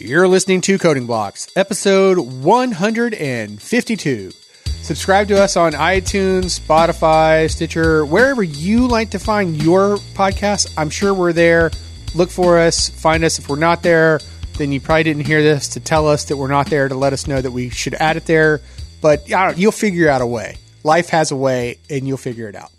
You're listening to Coding Blocks, episode 152. Subscribe to us on iTunes, Spotify, Stitcher, wherever you like to find your podcast. I'm sure we're there. Look for us, find us. If we're not there, then you probably didn't hear this to tell us that we're not there to let us know that we should add it there. But you'll figure out a way. Life has a way, and you'll figure it out.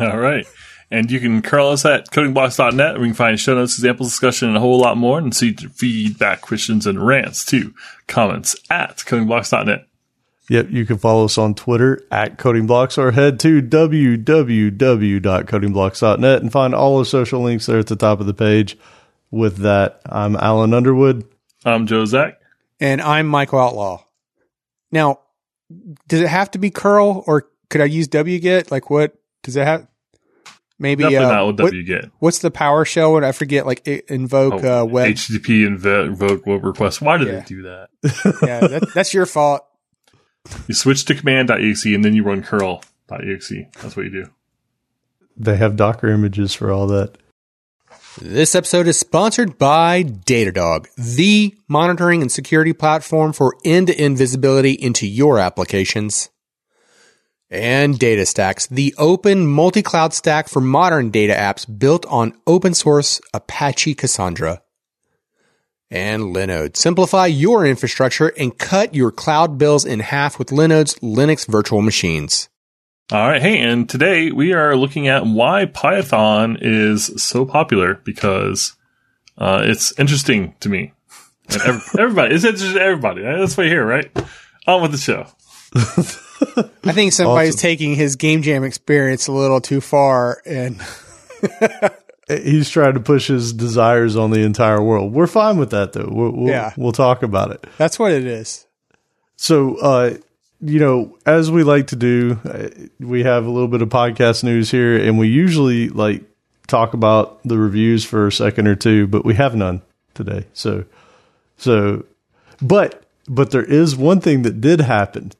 All right. And you can curl us at codingblocks.net where you can find show notes, examples, discussion, and a whole lot more, and see feedback, questions, and rants too. Comments at codingblocks.net. Yep, you can follow us on Twitter at codingblocks or head to www.codingblocks.net and find all the social links there at the top of the page. With that, I'm Alan Underwood. I'm Joe Zack. And I'm Michael Outlaw. Now, does it have to be curl or could I use wget? Like what does it have? Maybe Definitely uh, not what what- wget. What's the PowerShell one? I forget. Like invoke Oh, uh, web. HTTP invoke web request. Why do Yeah. they do that? yeah, that, that's your fault. You switch to command.exe and then you run curl.exe. That's what you do. They have Docker images for all that. This episode is sponsored by Datadog, the monitoring and security platform for end-to-end visibility into your applications. And DataStax, the open multi-cloud stack for modern data apps built on open source Apache Cassandra. And Linode, simplify your infrastructure and cut your cloud bills in half with Linode's Linux virtual machines. All right. Hey, and today we are looking at why Python is so popular because uh, it's interesting to me. And everybody, it's interesting to everybody. That's what you hear, right? On with the show. I think somebody's Awesome. taking his game jam experience a little too far and He's trying to push his desires on the entire world. We're fine with that, though. We'll, we'll, Yeah. we'll talk about it. That's what it is. So, uh, you know, as we like to do, uh, we have a little bit of podcast news here, and we usually like talk about the reviews for a second or two, but we have none today. So, so, but but there is one thing that did happen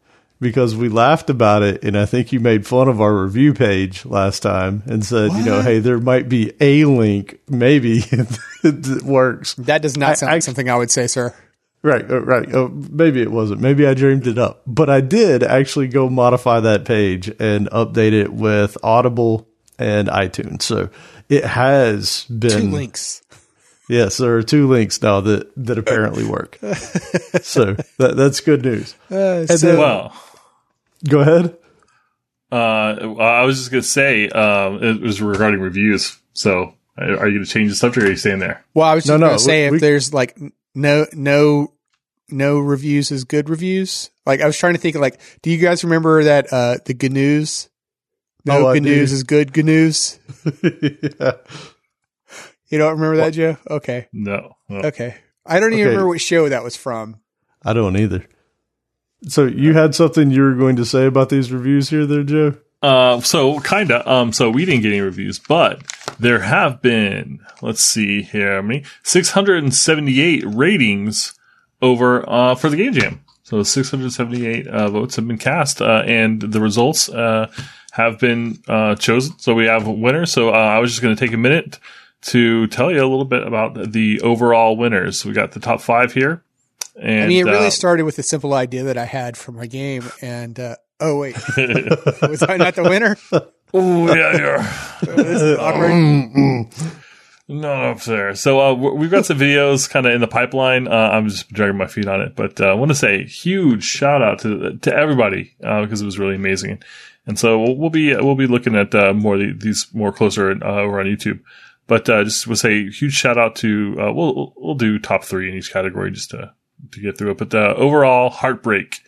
because we laughed about it, and I think you made fun of our review page last time and said, you know, hey, there might be a link, maybe that works. That does not sound I- like something I would say, sir. Right, uh, right. Uh, maybe it wasn't. Maybe I dreamed it up. But I did actually go modify that page and update it with Audible and iTunes. So it has been Two links. Yes, there are two links now that that apparently work. so that, that's good news. Uh, And so- then- Well, Go ahead. uh, I was just going to say um, it was regarding reviews. So are you going to change the subject or are you staying there? well, I was just No, going no, to say we- if there's like no no no reviews is good reviews. Like I was trying to think like, do you guys remember that uh the GNUs? No Oh, good news is good GNUs. yeah. You don't remember that, Joe? Okay, No. no. okay. I don't even Okay. remember what show that was from. I don't either. So you had something you were going to say about these reviews here, there, Joe? Uh, so kinda. Um, so we didn't get any reviews, but there have been. Let's see here. How many? Six hundred and seventy-eight ratings over uh for the game jam. So six hundred seventy-eight uh, votes have been cast, uh, and the results uh have been uh chosen. So we have a winner. So uh, I was just going to take a minute to tell you a little bit about the overall winners. We got the top five here. And I mean, it really uh, started with a simple idea that I had for my game, and uh, oh wait, was I not the winner? oh yeah, yeah. Is awkward. Not up there. So uh, we've got some videos kind of in the pipeline. Uh, I'm just dragging my feet on it, but uh, I want to say huge shout out to to everybody uh, because it was really amazing. And so we'll, we'll be we'll be looking at uh, more of these more closer uh, over on YouTube. But uh, just will say huge shout out to uh, we'll we'll- we'll do top three in each category just to to get through it. But uh, overall, heartbreak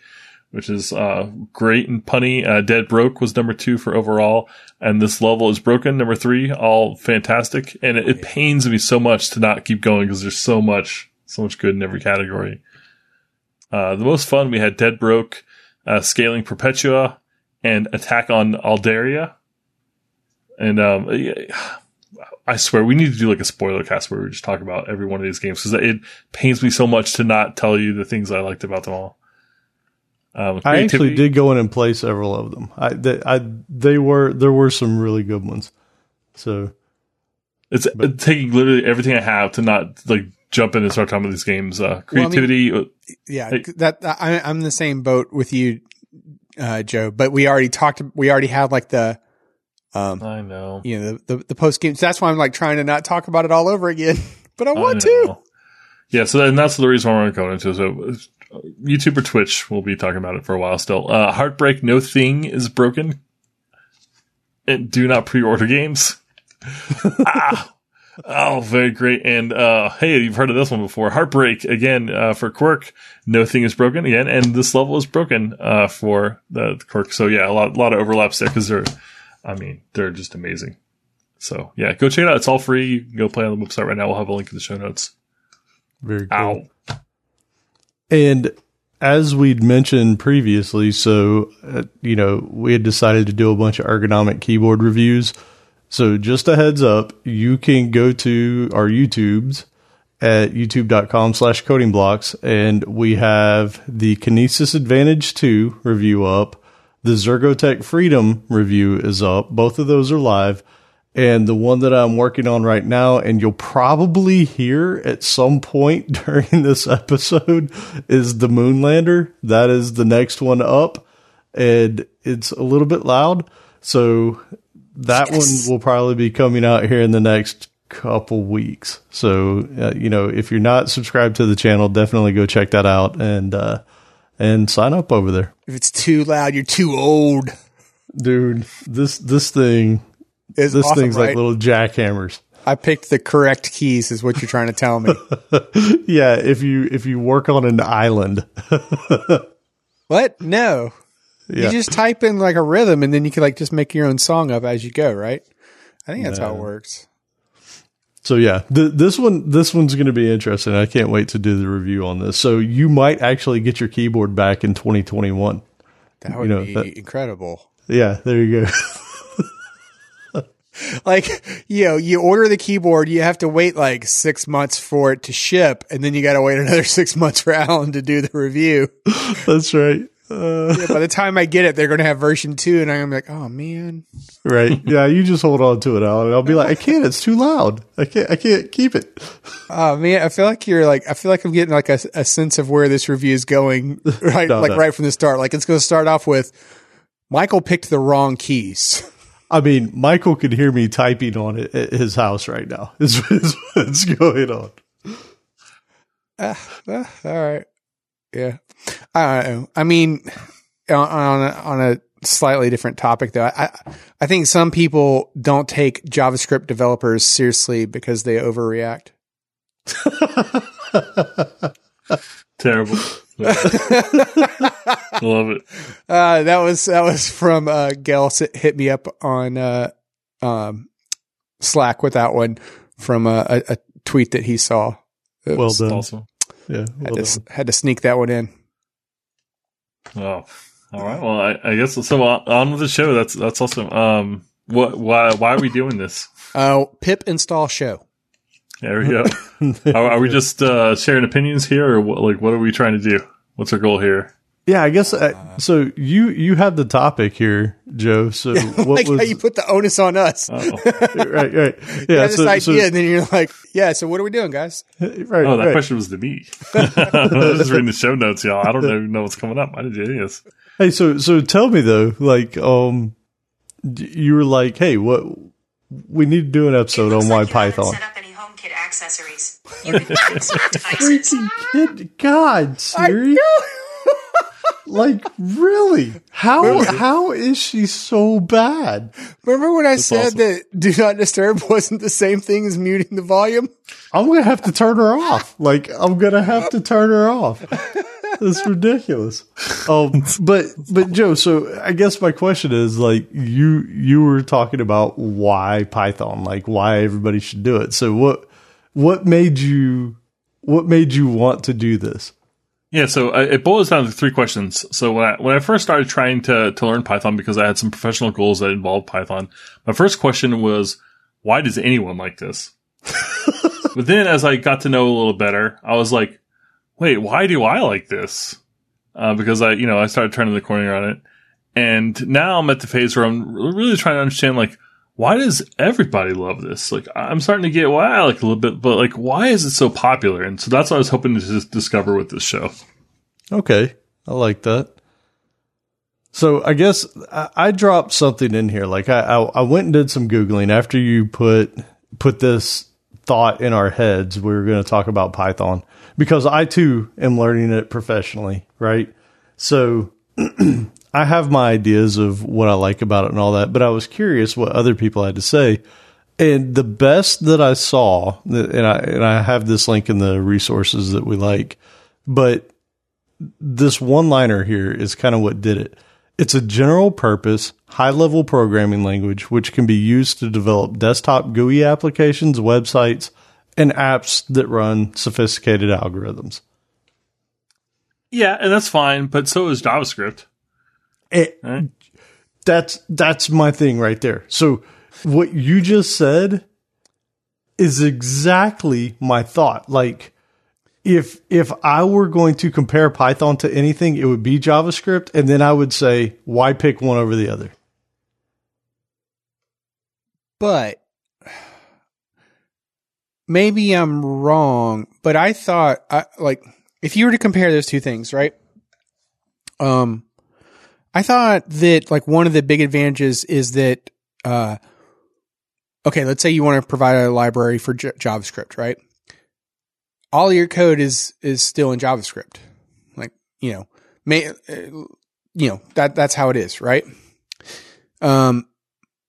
which is uh, great and punny. Uh, Dead Broke was number two for overall, and this level is broken. Number three, all fantastic, and it, it pains me so much to not keep going because there's so much, so much good in every category. Uh, the most fun we had Dead Broke, uh, Scaling Perpetua, and Attack on Aldaria. And um, I swear we need to do like a spoiler cast where we just talk about every one of these games because it pains me so much to not tell you the things I liked about them all. Um, I actually did go in and play several of them. I, they, I, they were there were some really good ones. So It's it's taking literally everything I have to not like jump in and start talking about these games. Uh, Well, I mean- creativity. uh, Yeah, Hey. that I, I'm the same boat with you, uh, Joe. But we already talked. We already had like the, um, I know. you know, the the, the post games. That's why I'm like trying to not talk about it all over again. But I I want to. Yeah, so then that's the reason why we're going into. So uh, YouTube or Twitch, we'll be talking about it for a while still. Uh, Heartbreak, no thing is broken. And do not pre-order games. ah. Oh, very great. And uh, hey, you've heard of this one before. Heartbreak again uh, for Quirk. No thing is broken again, and this level is broken uh, for the, the Quirk. So yeah, a lot, lot of overlaps there because they're, I mean, they're just amazing. So yeah, go check it out. It's all free. You can go play on the website right now. We'll have a link in the show notes. Very cool. Ow. And as we'd mentioned previously, so, uh, you know, we had decided to do a bunch of ergonomic keyboard reviews. So just a heads up, you can go to our YouTubes at youtube.com slash coding blocks and we have the Kinesis Advantage 2 review up. The Zergotech Freedom review is up. Both of those are live. And the one that I'm working on right now, and you'll probably hear at some point during this episode, is the Moonlander. That is the next one up, and it's a little bit loud. So that Yes. one will probably be coming out here in the next couple weeks. So, uh, you know, if you're not subscribed to the channel, definitely go check that out and, uh, and sign up over there. If it's too loud, you're too old. Dude, this, this thing, It's this awesome, thing's right? like little jackhammers. I picked the correct keys, is what you're trying to tell me. Yeah, if you if you work on an island, what? No. yeah, You just type in like a rhythm, and then you can like just make your own song up as you go, right? I think that's how it works. So yeah, th- this one this one's going to be interesting. I can't wait to do the review on this. So you might actually get your keyboard back in 2021. That would know, be that- incredible. Yeah, there you go. like you know you order the keyboard you have to wait like six months for it to ship and then you got to wait another six months for alan to do the review That's right. Uh, Yeah, by the time i get it they're going to have version two and i'm like oh man right. Yeah, you just hold on to it, Alan. I'll be like, I can't. It's too loud. I can't. I can't keep it. oh man i feel like you're like i feel like i'm getting like a, a sense of where this review is going right No, like no. right from the start like it's going to start off with michael picked the wrong keys I mean, Michael could hear me typing on it at his house right now. Is is what's going on. Ah, ah, all right. Yeah. I don't know. I mean, on, on, a, on a slightly different topic though, I, I think some people don't take JavaScript developers seriously because they overreact. Terrible. Love it. Uh, that was, that was from, uh, Gail hit me up on, uh, um, Slack with that one from a, a, a tweet that he saw. It Well was- done. Awesome. Yeah. had, well to, had to sneak that one in. Oh, all right. Well, I, I guess so. On, on with the show. That's that's awesome. Um, what? Why? Why are we doing this? Uh, pip install show. There we go. are, are we just uh, sharing opinions here, or what, like what are we trying to do? What's our goal here? Yeah, I guess. Uh, so you you had the topic here, Joe. So what like was how you put the onus on us. Oh, right? Right. you Yeah. have this So, idea, so and then you're like, "Yeah, so what are we doing, guys?" right. oh, that right. question was to me. I was just reading the show notes, y'all. I don't know, know what's coming up. I didn't do any of this. Hey, so so tell me though, like, um, you were like, hey, what? We need to do an episode on Looks why like Python. Set up any HomeKit accessories. You can devices. Freaking kid, God, Siri. Like, really? How how is she so bad? Remember when I said awesome. that "Do Not Disturb" wasn't the same thing as muting the volume? I'm gonna have to turn her off. Like, I'm gonna have to turn her off. That's ridiculous. Um, but but Joe, so I guess my question is like you you were talking about why Python, like why everybody should do it. So what what made you what made you want to do this? Yeah, so it boils down to three questions. So when I when I first started trying to to learn Python because I had some professional goals that involved Python, my first question was, why does anyone like this? but then as I got to know a little better, I was like, wait, why do I like this? Uh, because I, you know, I started turning the corner on it, and now I'm at the phase where I'm really trying to understand like why does everybody love this? Like, I'm starting to get why I like a little bit, but like, why is it so popular? And so that's what I was hoping to discover with this show. Okay, I like that. So I guess I, I dropped something in here. Like I, I, I went and did some googling after you put put this thought in our heads. We were going to talk about Python because I too am learning it professionally, right? So I have my ideas of what I like about it and all that, but I was curious what other people had to say. And the best that I saw, and I and I have this link in the resources that we like, but this one liner here is kind of what did it. It's a general purpose, high level programming language which can be used to develop desktop GUI applications, websites, and apps that run sophisticated algorithms. Yeah, and that's fine, but so is JavaScript. It, Right. that's that's my thing right there. So what you just said is exactly my thought. Like if if I were going to compare Python to anything, it would be JavaScript, and then I would say, why pick one over the other? but maybe I'm wrong, but I thought I like if you were to compare those two things, right? Um I thought that like one of the big advantages is that uh okay, let's say you want to provide a library for J- JavaScript, right? All your code is is still in JavaScript. Like, you know, may uh, you know, that that's how it is, right? Um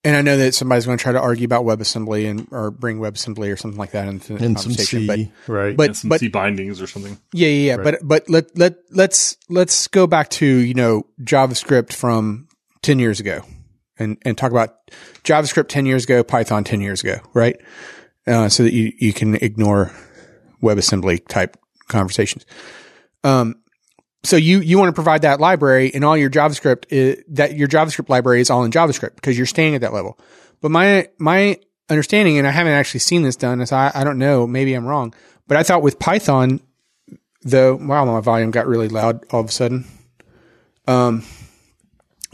and I know that somebody's going to try to argue about WebAssembly and or bring WebAssembly or something like that into the And some conversation. C, but right? but And some but C bindings or something. yeah, yeah, yeah. Right. But but let let let's let's go back to you know JavaScript from ten years ago, and and talk about JavaScript ten years ago, Python ten years ago, right? Uh, so that you you can ignore WebAssembly type conversations. Um, so you you want to provide that library, and all your JavaScript is, that your JavaScript library is all in JavaScript because you're staying at that level. But my my understanding, and I haven't actually seen this done, so I, I don't know. Maybe I'm wrong, but I thought with Python, though, wow, my volume got really loud all of a sudden. Um,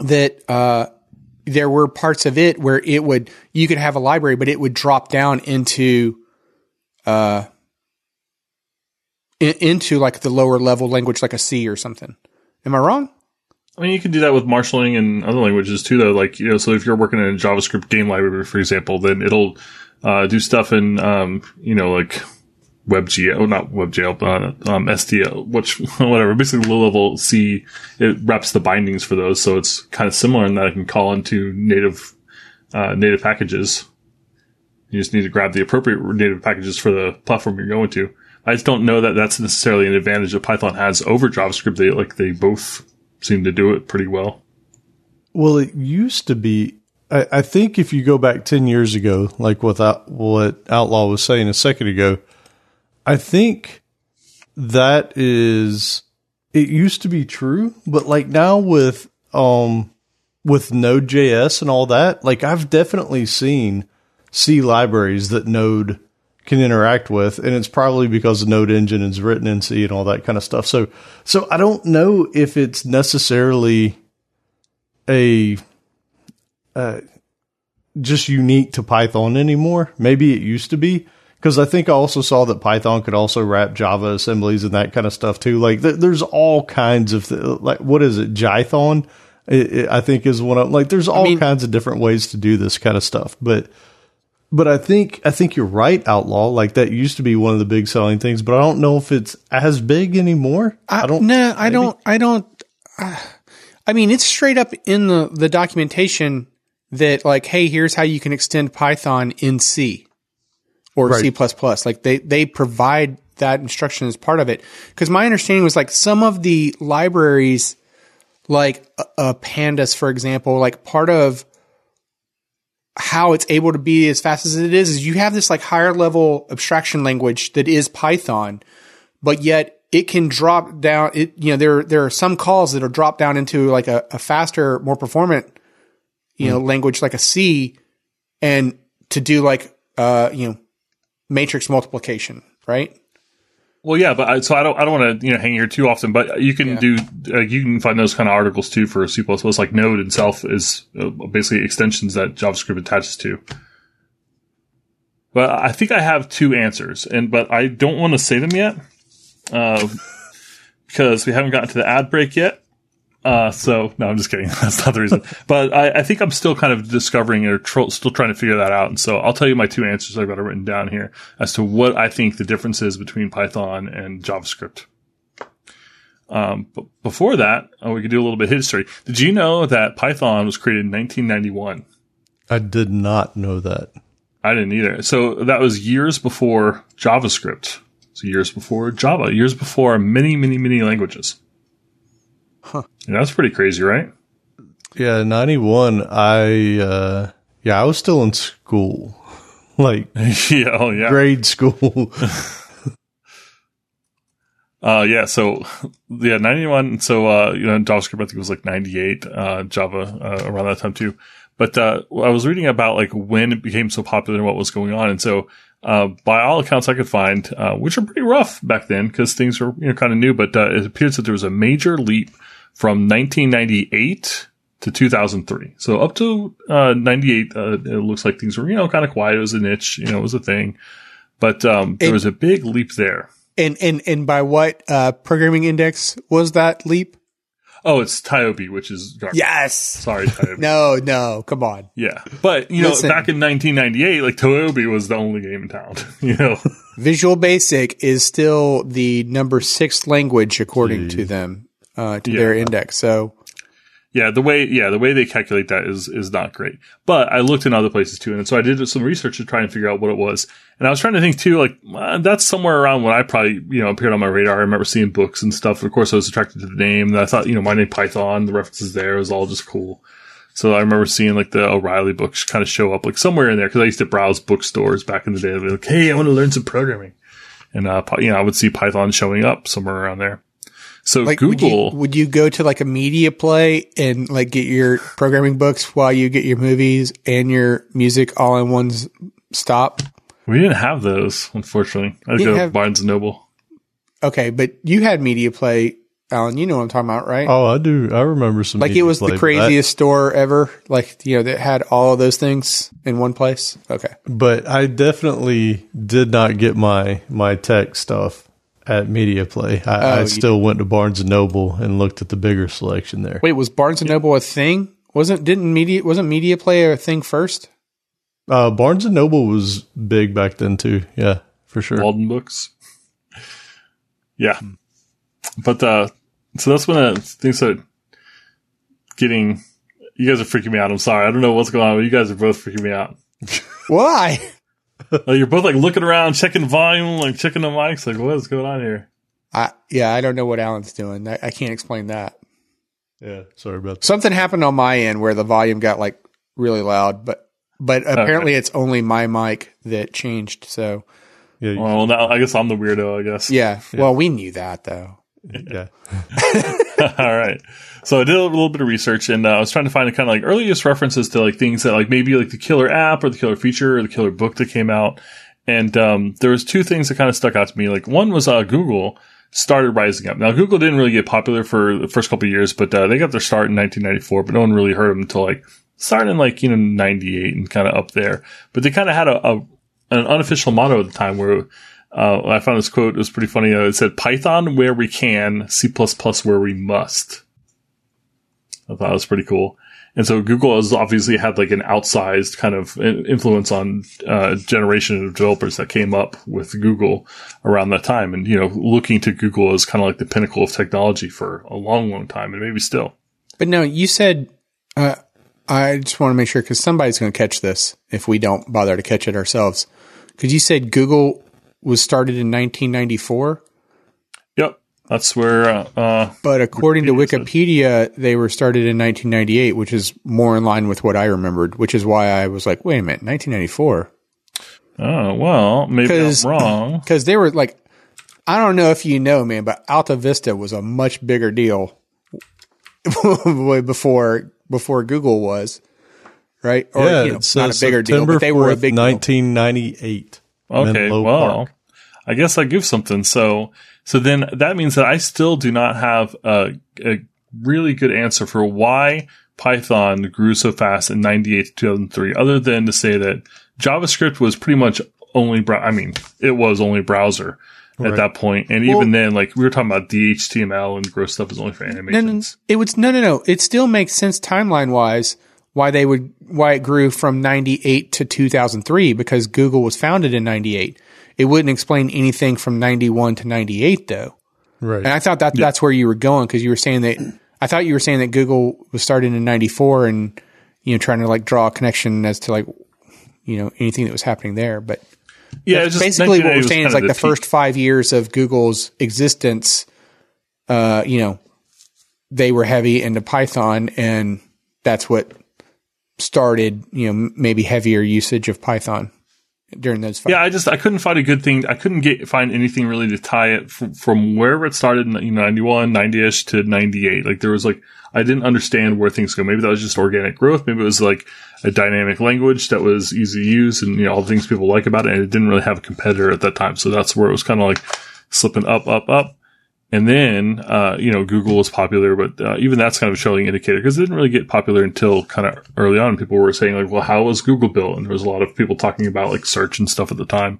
that uh, there were parts of it where it would you could have a library, but it would drop down into uh in, into like the lower level language, like a C or something. Am I wrong? I mean, you can do that with marshaling and other languages too, though. Like, you know, so if you're working in a JavaScript game library, for example, then it'll uh, do stuff in, um, you know, like WebGL, not WebGL, but um, SDL, which, whatever, basically low level C, it wraps the bindings for those. So it's kind of similar in that I can call into native, uh, native packages. You just need to grab the appropriate native packages for the platform you're going to. I just don't know that that's necessarily an advantage that Python has over JavaScript. They like they both seem to do it pretty well. Well, it used to be. I, I think if you go back ten years ago, like what what Outlaw was saying a second ago, I think that is. It used to be true, but like now with um with Node.js and all that, like I've definitely seen C libraries that Node can interact with, and it's probably because the Node engine is written in C and all that kind of stuff. So, so I don't know if it's necessarily a uh, just unique to Python anymore. Maybe it used to be because I think I also saw that Python could also wrap Java assemblies and that kind of stuff too. Like th- there's all kinds of th- like what is it? Jython, it, it, I think is one of like there's all mean- kinds of different ways to do this kind of stuff, but. But I think I think you're right, Outlaw. Like that used to be one of the big selling things, but I don't know if it's as big anymore. I, don't. No, I don't. I don't. Uh, I mean, it's straight up in the the documentation that like, hey, here's how you can extend Python in C or Right. C plus plus. Like they they provide that instruction as part of it. Because my understanding was like some of the libraries, like uh, uh, Pandas, for example, like part of how it's able to be as fast as it is is you have this like higher level abstraction language that is Python, but yet it can drop down. It you know there there are some calls that are dropped down into like a, a faster, more performant you know language like a C, and to do like uh you know matrix multiplication, right? Well, yeah, but I, so I don't I don't want to you know hang here too often, but you can Yeah. do uh, you can find those kind of articles too for C++. Like Node itself is uh, basically extensions that JavaScript attaches to. But I think I have two answers, and but I don't want to say them yet uh, because we haven't gotten to the ad break yet. Uh, so no, I'm just kidding. That's not the reason. but I, I think I'm still kind of discovering or tr- still trying to figure that out. And so I'll tell you my two answers. I've got it written down here as to what I think the difference is between Python and JavaScript. Um, but before that, uh, we could do a little bit of history. Did you know that Python was created in 1991? I did not know that. I didn't either. So that was years before JavaScript. So years before Java, years before many, many, many languages. Huh. And that's pretty crazy, right? Yeah, 91, I, uh, yeah, I was still in school. Like, yeah, oh yeah. grade school. Uh, yeah, so yeah, ninety one. So uh, you know, JavaScript I think it was like ninety eight. Uh, Java uh, around that time too. But uh, I was reading about like when it became so popular and what was going on, and so uh, by all accounts I could find, uh, which are pretty rough back then because things were you know kind of new. But uh, it appears that there was a major leap from nineteen ninety eight to 2003. So up to uh, 98, uh, it looks like things were, you know, kind of quiet. It was a niche, you know, it was a thing. But um, there And- was a big leap there. And and and by what uh, programming index was that leap? Oh, it's TIOBE, which is garbage. Yes. Sorry, TIOBE. No, no, come on. Yeah. But, you know, Listen. back in 1998, like TIOBE was the only game in town, you know? Visual Basic is still the number six language according to them, uh, to Yeah. their index. So Yeah, the way yeah, the way they calculate that is is not great. But I looked in other places too, and so I did some research to try and figure out what it was. And I was trying to think too, like uh, that's somewhere around when I probably you know appeared on my radar. I remember seeing books and stuff. Of course, I was attracted to the name. And I thought you know Monty Python, the references there was all just cool. So I remember seeing like the O'Reilly books kind of show up like somewhere in there because I used to browse bookstores back in the day. I'd be like, hey, I want to learn some programming, and uh, you know I would see Python showing up somewhere around there. So like Google. would you, would you go to like a media play and like get your programming books while you get your movies and your music all in one stop? We didn't have those, unfortunately. I had to You go have- Barnes and Noble. Okay, but you had media play, Alan. You know what I'm talking about, right? oh, I do. I remember some. like it was play, the but craziest store ever. Like you know that had all of those things in one place. Okay. But I definitely did not get my my tech stuff at Media Play. I, Oh, I you still went to Barnes and Noble and looked at the bigger selection there. Wait, was Barnes and Noble a thing? Wasn't didn't media wasn't media play a thing first? Uh, Barnes and Noble was big back then too. Yeah, for sure. Walden Books. Yeah. But, uh, so that's when uh, things started getting, you guys are freaking me out. I'm sorry. I don't know what's going on, but you guys are both freaking me out. Why? Like, you're both like looking around, checking volume, like checking the mics. Like, what is going on here? I yeah, I don't know what Alan's doing. I, I can't explain that. Yeah, sorry about that. Something happened on my end where the volume got like really loud, but but apparently it's only my mic that changed. So Yeah, you- Well, now I guess I'm the weirdo, I guess. yeah, well we knew that though. yeah. All right. So I did a little bit of research and uh, I was trying to find kind of like earliest references to like things that like maybe like the killer app or the killer feature or the killer book that came out. And um, there was two things that kind of stuck out to me. Like one was uh, Google started rising up. Now Google didn't really get popular for the first couple of years, but uh, they got their start in 1994. But no one really heard them until like starting in like you know 98 and kind of up there. But they kind of had a, a an unofficial motto at the time where uh, I found this quote. It was pretty funny. Uh, it said, "Python where we can, C where we must." I thought it was pretty cool. And so Google has obviously had like an outsized kind of influence on uh, generation of developers that came up with Google around that time, and you know, looking to Google as kind of like the pinnacle of technology for a long, long time, and maybe still. But no, you said uh, I just want to make sure because somebody's going to catch this if we don't bother to catch it ourselves. Because you said Google was started in 1994, Yep, that's where. Uh, uh, but according to Wikipedia said. They were started in 1998, which is more in line with what I remembered. Which is why I was like, wait a minute, 1994. oh well, maybe I'm wrong. because they were like, I don't know if you know, man, but Alta Vista was a much bigger deal way before before Google was, right? Or yeah, you know, it's not a bigger deal, but they were a 4th, big deal. 1998. Okay, Menlo well, Park. I guess I give something. So, so then that means that I still do not have a, a really good answer for why Python grew so fast in 98 to 2003, other than to say that JavaScript was pretty much only, brow- I mean, it was only browser Right. at that point. And even then, like we were talking about DHTML and gross stuff is only for No, no, animations. it would no, no, no. It still makes sense timeline wise why they would why it grew from ninety eight to two thousand three because Google was founded in ninety eight. It wouldn't explain anything from ninety one to ninety eight though. Right. And I thought that that's where you were going because you were saying that I thought you were saying that Google was started in '94 and you know trying to like draw a connection as to like you know anything that was happening there. But Yeah, basically what 1980 we're saying is like of the first five years of Google's existence, uh, you know, they were heavy into Python, and that's what started you know maybe heavier usage of Python during those. Five Yeah, I just I couldn't find a good thing. I couldn't get find anything really to tie it from, from wherever it started in you know, 91, 90ish to 98. Like there was like I didn't understand where things go. Maybe that was just organic growth. Maybe it was like a dynamic language that was easy to use and you know all the things people like about it. And it didn't really have a competitor at that time. So that's where it was kind of like slipping up, up, up. And then, uh, you know, Google was popular, but uh, even that's kind of a showing indicator because it didn't really get popular until kind of early on. People were saying like, well, how was Google built? And there was a lot of people talking about like search and stuff at the time.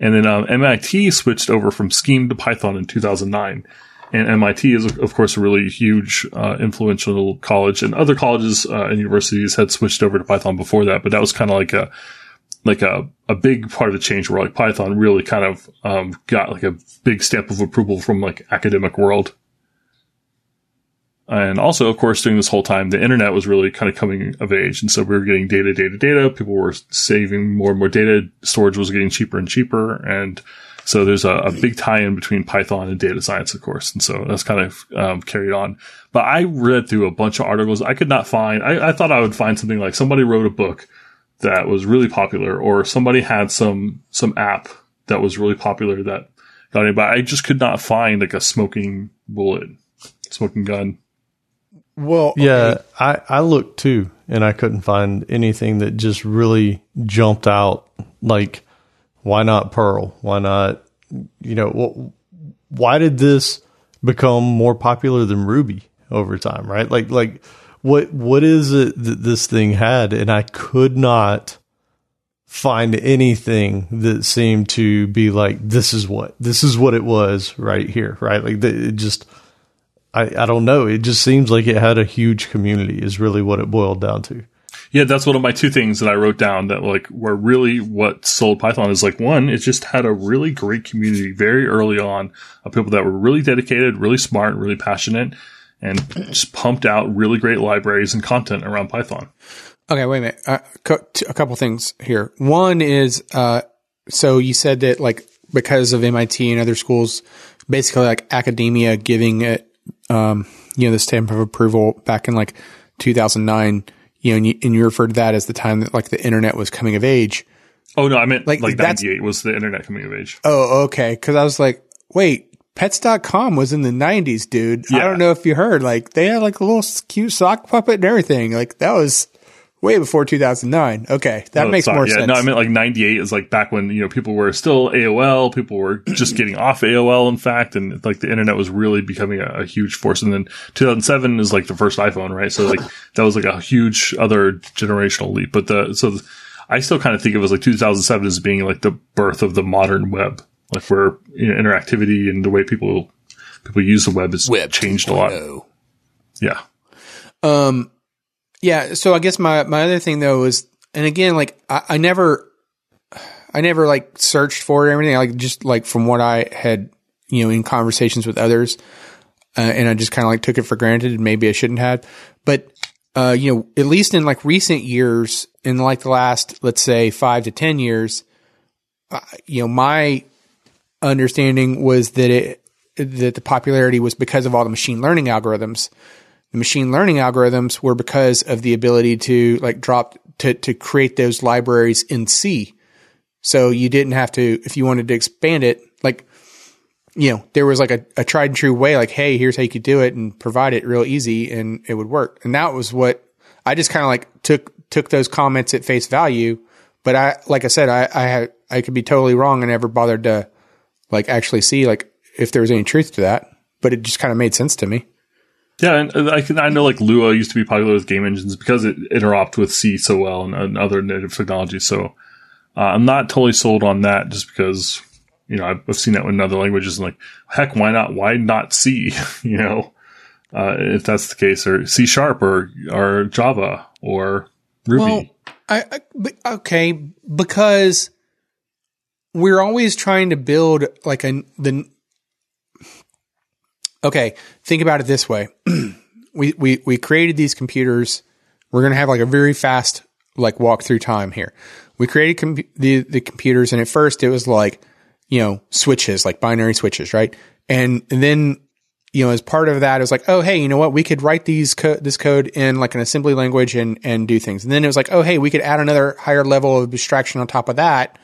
And then um, MIT switched over from Scheme to Python in 2009. And MIT is, of course, a really huge, uh, influential college. And other colleges uh, and universities had switched over to Python before that, but that was kind of like a like a, a big part of the change where like Python really kind of um, got like a big stamp of approval from like academic world. And also, of course, during this whole time, the internet was really kind of coming of age. And so we were getting data, data, data. People were saving more and more data. Storage was getting cheaper and cheaper. And so there's a, a big tie in between Python and data science, of course. And so that's kind of um, carried on. But I read through a bunch of articles. I could not find, I, I thought I would find something like somebody wrote a book that was really popular or somebody had some, some app that was really popular that got it. But I just could not find like a smoking bullet, smoking gun. well, Yeah, I, I looked too, and I couldn't find anything that just really jumped out. Like, why not Perl Why not, you know, wh- why did this become more popular than Ruby over time? Right? Like, like what what is it that this thing had? And I could not find anything that seemed to be like this is what this is what it was right here. Right? Like it just. I, I don't know. It just seems like it had a huge community, is really what it boiled down to. Yeah, that's one of my two things that I wrote down that like were really what sold Python is like one, it just had a really great community very early on of people that were really dedicated, really smart, really passionate, and just pumped out really great libraries and content around Python. Okay, wait a minute. Uh, co- t- a couple things here. One is, uh, so you said that like because of MIT and other schools, basically like academia giving it, um, you know, the stamp of approval back in like 2009, you know, and you, and you referred to that as the time that like the internet was coming of age. Oh no, I meant Like, like, that's- 98 was the internet coming of age. Oh, okay. Cause I was like, wait, pets.com was in the 90s, dude. I don't know if you heard, like they had like a little cute sock puppet and everything. Like that was way before 2009. Okay. That Oh, makes sorry. more yeah, sense. No, I meant like 98 is like back when, you know, people were still AOL, people were just getting off AOL, in fact, and like the internet was really becoming a, a huge force. And then 2007 is like the first iPhone, right? So like that was like a huge other generational leap. But the, so th- I still kind of think of it as like 2007 as being like the birth of the modern web, like where you know, interactivity and the way people, people use the web has Web changed a lot. 2.0. Yeah. Um, yeah. So I guess my, my other thing though is, and again, like I, I never, I never like searched for it or everything. Like just like from what I had, you know, in conversations with others, uh, and I just kind of like took it for granted and maybe I shouldn't have. But, uh, you know, at least in like recent years, in like the last, let's say five to 10 years, uh, you know, my understanding was that it, that the popularity was because of all the machine learning algorithms the machine learning algorithms were because of the ability to like drop to to create those libraries in C. So you didn't have to if you wanted to expand it, like you know, there was like a, a tried and true way, like, hey, here's how you could do it and provide it real easy and it would work. And that was what I just kind of like took took those comments at face value. But I like I said, I I had I could be totally wrong and never bothered to like actually see like if there was any truth to that. But it just kind of made sense to me. Yeah, and I can I know like Lua used to be popular with game engines because it interoped with C so well and, and other native technologies. So uh, I'm not totally sold on that just because you know I've, I've seen that in other languages and like heck why not why not C you know uh, if that's the case or C sharp or or Java or Ruby. Well, I, I okay because we're always trying to build like a the. Okay, think about it this way: we we we created these computers. We're gonna have like a very fast like walk through time here. We created com- the the computers, and at first it was like you know switches, like binary switches, right? And, and then you know, as part of that, it was like, oh, hey, you know what? We could write these co- this code in like an assembly language and and do things. And then it was like, oh, hey, we could add another higher level of abstraction on top of that,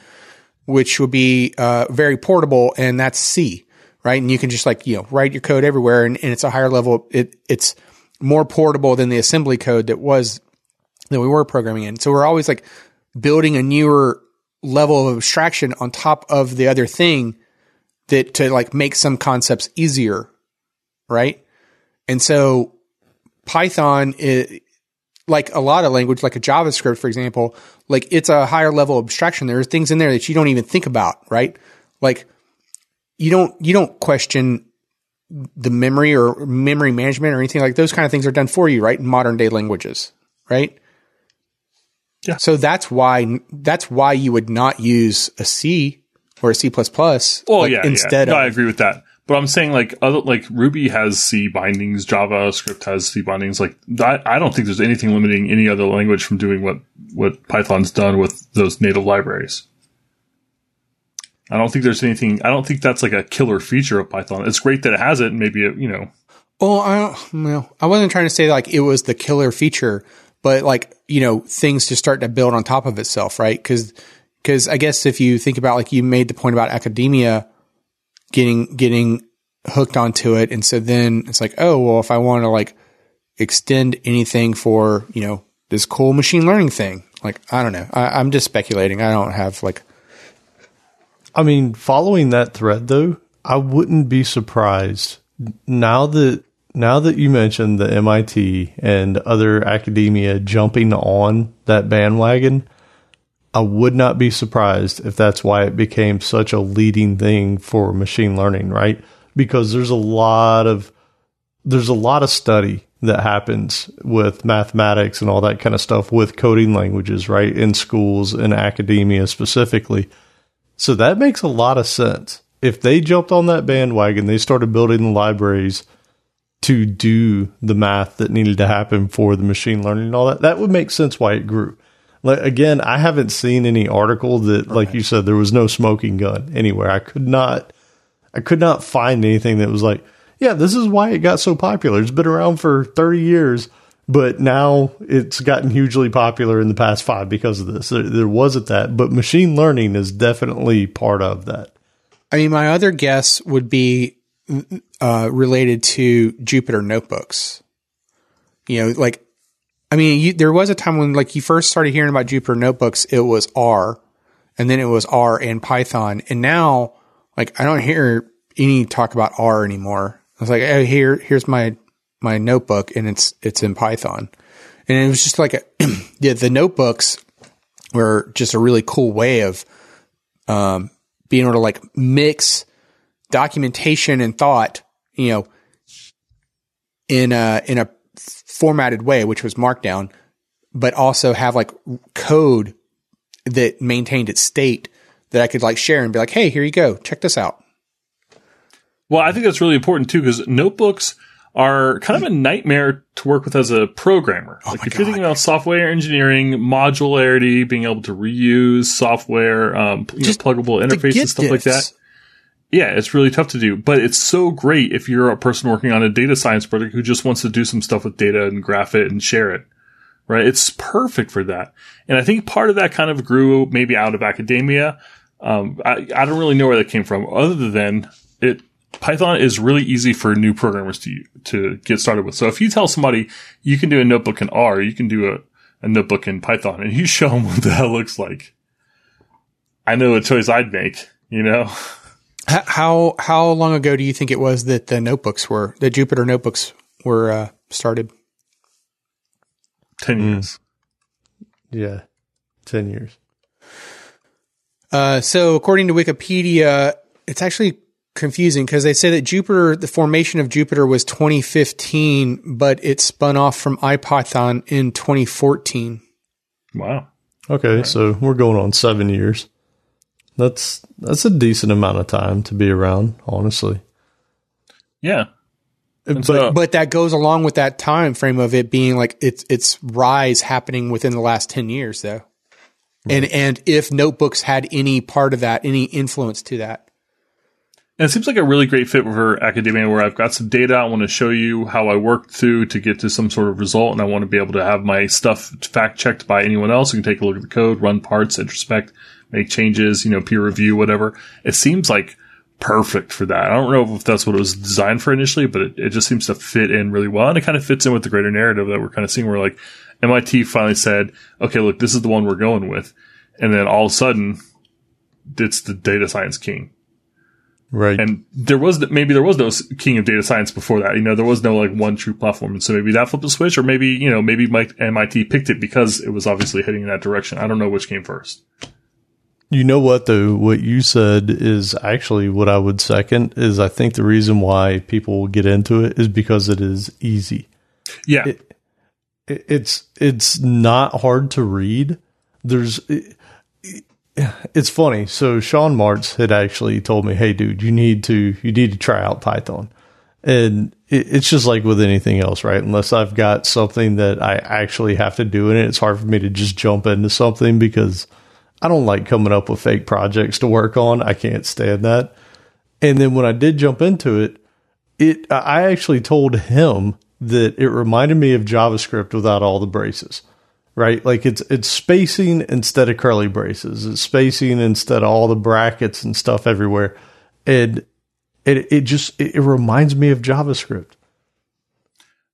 which would be uh, very portable, and that's C, right? And you can just like you know write your code everywhere, and, and it's a higher level. It it's more portable than the assembly code that was that we were programming in. So we're always like building a newer level of abstraction on top of the other thing that to like make some concepts easier right? And so Python is like a lot of language, like a JavaScript, for example, like it's a higher level abstraction. There are things in there that you don't even think about, right? Like you don't you don't question the memory or memory management or anything like those kind of things are done for you, right? In modern day languages, right? Yeah. So that's why that's why you would not use a C or a C plus plus. Oh like, yeah, instead yeah. No, of I agree with that. But I'm saying like other like Ruby has C bindings, JavaScript has C bindings. Like that, I don't think there's anything limiting any other language from doing what what Python's done with those native libraries. I don't think there's anything. I don't think that's like a killer feature of Python. It's great that it has it. Maybe it, you know. Well, I don't, I wasn't trying to say like it was the killer feature, but like you know things just start to build on top of itself, right? Because because I guess if you think about like you made the point about academia getting getting hooked onto it, and so then it's like oh well if I want to like extend anything for you know this cool machine learning thing, like I don't know, I, I'm just speculating. I don't have like I mean, following that thread though, I wouldn't be surprised. Now that now that you mentioned the MIT and other academia jumping on that bandwagon, I would not be surprised if that's why it became such a leading thing for machine learning, right? Because there's a lot of there's a lot of study that happens with mathematics and all that kind of stuff with coding languages, right? In schools and academia specifically. So that makes a lot of sense. If they jumped on that bandwagon, they started building the libraries to do the math that needed to happen for the machine learning and all that, that would make sense why it grew. Like again, I haven't seen any article that, like you said, there was no smoking gun anywhere. I could not, I could not find anything that was like, yeah, this is why it got so popular. It's been around for 30 years, but now it's gotten hugely popular in the past five because of this. There, there wasn't that, but machine learning is definitely part of that. I mean, my other guess would be uh, related to Jupyter notebooks. You know, like, I mean, you, there was a time when, like, you first started hearing about Jupyter notebooks, it was R, and then it was R and Python, and now, like, I don't hear any talk about R anymore. I was like, oh, here, here's my my notebook, and it's it's in Python, and it was just like a, yeah, the notebooks were just a really cool way of um, being able to like mix documentation and thought, you know, in a in a formatted way, which was Markdown, but also have like code that maintained its state that I could like share and be like, hey, here you go, check this out. Well, I think that's really important too because notebooks are kind of a nightmare to work with as a programmer. like my if you're thinking about software engineering, modularity, being able to reuse software, um, you know, pluggable interfaces, stuff like that. Yeah, it's really tough to do, but it's so great if you're a person working on a data science project who just wants to do some stuff with data and graph it and share it. Right? It's perfect for that. And I think part of that kind of grew maybe out of academia. Um, I, I don't really know where that came from other than it, Python is really easy for new programmers to, to get started with. So if you tell somebody you can do a notebook in R, you can do a, a notebook in Python and you show them what that looks like. I know the choice I'd make, you know? H- How how long ago do you think it was that the notebooks were the Jupyter notebooks were uh, started? 10 years. Yeah, ten years. Uh, so according to Wikipedia, it's actually confusing because they say that Jupyter, the formation of Jupyter was 2015, but it spun off from IPython in 2014. Wow. Okay, so we're going on seven years. That's that's a decent amount of time to be around, honestly. Yeah. But so, But that goes along with that time frame of it being like its its rise happening within the last 10 years though. And and if notebooks had any part of that, any influence to that. And it seems like a really great fit for academia where I've got some data. I want to show you how I worked through to get to some sort of result. And I want to be able to have my stuff fact checked by anyone else who can take a look at the code, run parts, introspect, make changes, you know, peer review, whatever. It seems like perfect for that. I don't know if that's what it was designed for initially, but it, it just seems to fit in really well. And it kind of fits in with the greater narrative that we're kind of seeing where like MIT finally said, okay, look, this is the one we're going with. And then all of a sudden it's the data science king. right, And there was maybe there was no king of data science before that. You know, there was no like one true platform, and so maybe that flipped the switch, or maybe you know maybe Mike MIT picked it because it was obviously heading in that direction. I don't know which came first. You know what though? What you said is actually what I would second. Is I think the reason why people will get into it is because it is easy. Yeah, It- It's it's not hard to read. There's it- it's funny. So Sean Martz had actually told me, "Hey, dude, you need to you need to try out Python." And it, it's just like with anything else, right? Unless I've got something that I actually have to do in it, it's hard for me to just jump into something because I don't like coming up with fake projects to work on. I can't stand that. And then when I did jump into it, it I actually told him that it reminded me of JavaScript without all the braces. Right? Like it's it's spacing instead of curly braces. It's spacing instead of all the brackets and stuff everywhere. And it it just it, reminds me of JavaScript.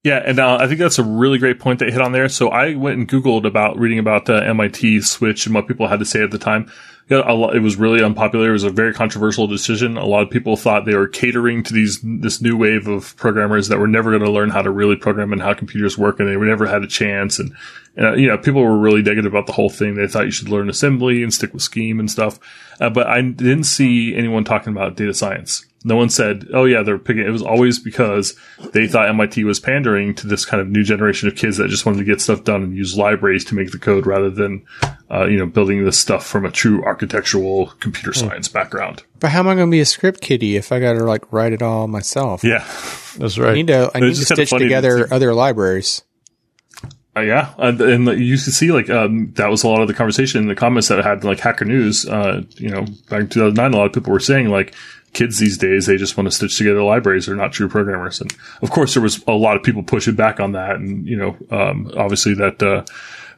Yeah, and uh, I think that's a really great point that hit on there. So I went and googled about reading about the MIT switch and what people had to say at the time. Lot, it was really unpopular. It was a very controversial decision. A lot of people thought they were catering to these this new wave of programmers that were never going to learn how to really program and how computers work, and they never had a chance. And, and uh, you know, people were really negative about the whole thing. They thought you should learn assembly and stick with Scheme and stuff. Uh, but I didn't see anyone talking about data science. No one said, "Oh yeah, they're picking." It was always because they thought MIT was pandering to this kind of new generation of kids that just wanted to get stuff done and use libraries to make the code rather than, uh, you know, building this stuff from a true architectural computer science background. But how am I going to be a script kiddie if I got to like write it all myself? Yeah, That's I right. need to I need to stitch funny to together other libraries. Uh, yeah, and, and you can see like um, that was a lot of the conversation in the comments that I had like Hacker News. Uh, you know, back in 2009, a lot of people were saying like kids these days they just want to stitch together libraries. They're not true programmers, and of course there was a lot of people pushing back on that. And you know, um, obviously that uh,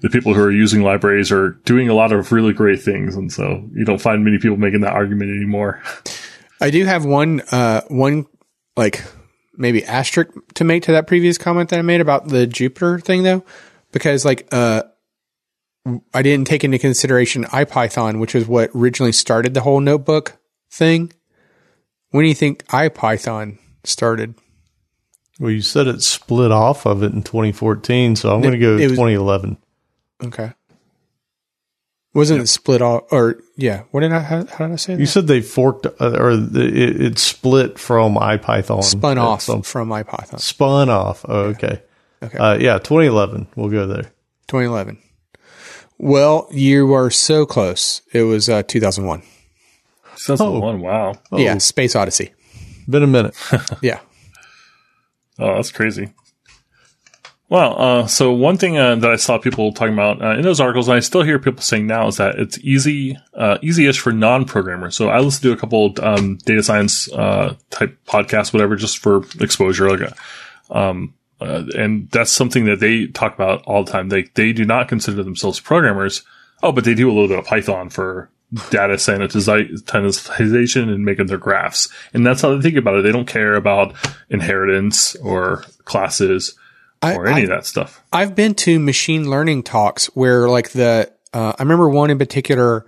the people who are using libraries are doing a lot of really great things, and so you don't find many people making that argument anymore. I do have one uh one like maybe asterisk to make to that previous comment that I made about the Jupyter thing though, because like uh I didn't take into consideration IPython, which is what originally started the whole notebook thing. When do you think IPython started? Well, you said it split off of it in 2014, so I'm going to go was- 2011. Okay. Wasn't it split off or yeah, what did I how, how did I say that? You said they forked uh, or the, it, it split from IPython. spun off some- from IPython. spun off. Oh, okay. Okay. Uh, yeah, 2011. We'll go there. 2011. Well, you are so close. It was uh, 2001. That's Oh. the one. Wow. Yeah, Space Odyssey. Been a minute. Yeah. Oh, that's crazy. Well, uh, so one thing uh, that I saw people talking about uh, in those articles, and I still hear people saying now, is that it's easy, uh, easy-ish for non-programmers. So I listen to a couple um, data science uh, type podcasts, whatever, just for exposure. Like, a, um, uh, and that's something that they talk about all the time. They they do not consider themselves programmers. Oh, but they do a little bit of Python for data sanitization and making their graphs. And that's how they think about it. They don't care about inheritance or classes I, or any I, of that stuff. I've been to machine learning talks where, like, the, uh, I remember one in particular,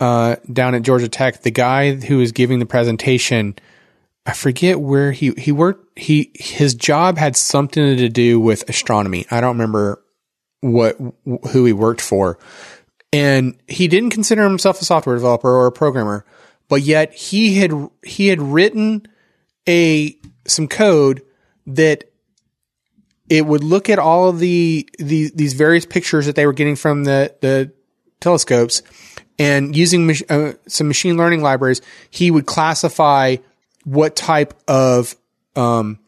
uh, down at Georgia Tech, the guy who was giving the presentation, I forget where he he worked. He his job had something to do with astronomy. I don't remember what who he worked for, and he didn't consider himself a software developer or a programmer, but yet he had he had written a some code that it would look at all of the, the these various pictures that they were getting from the the telescopes. And using mach- uh, some machine learning libraries he would classify what type of um,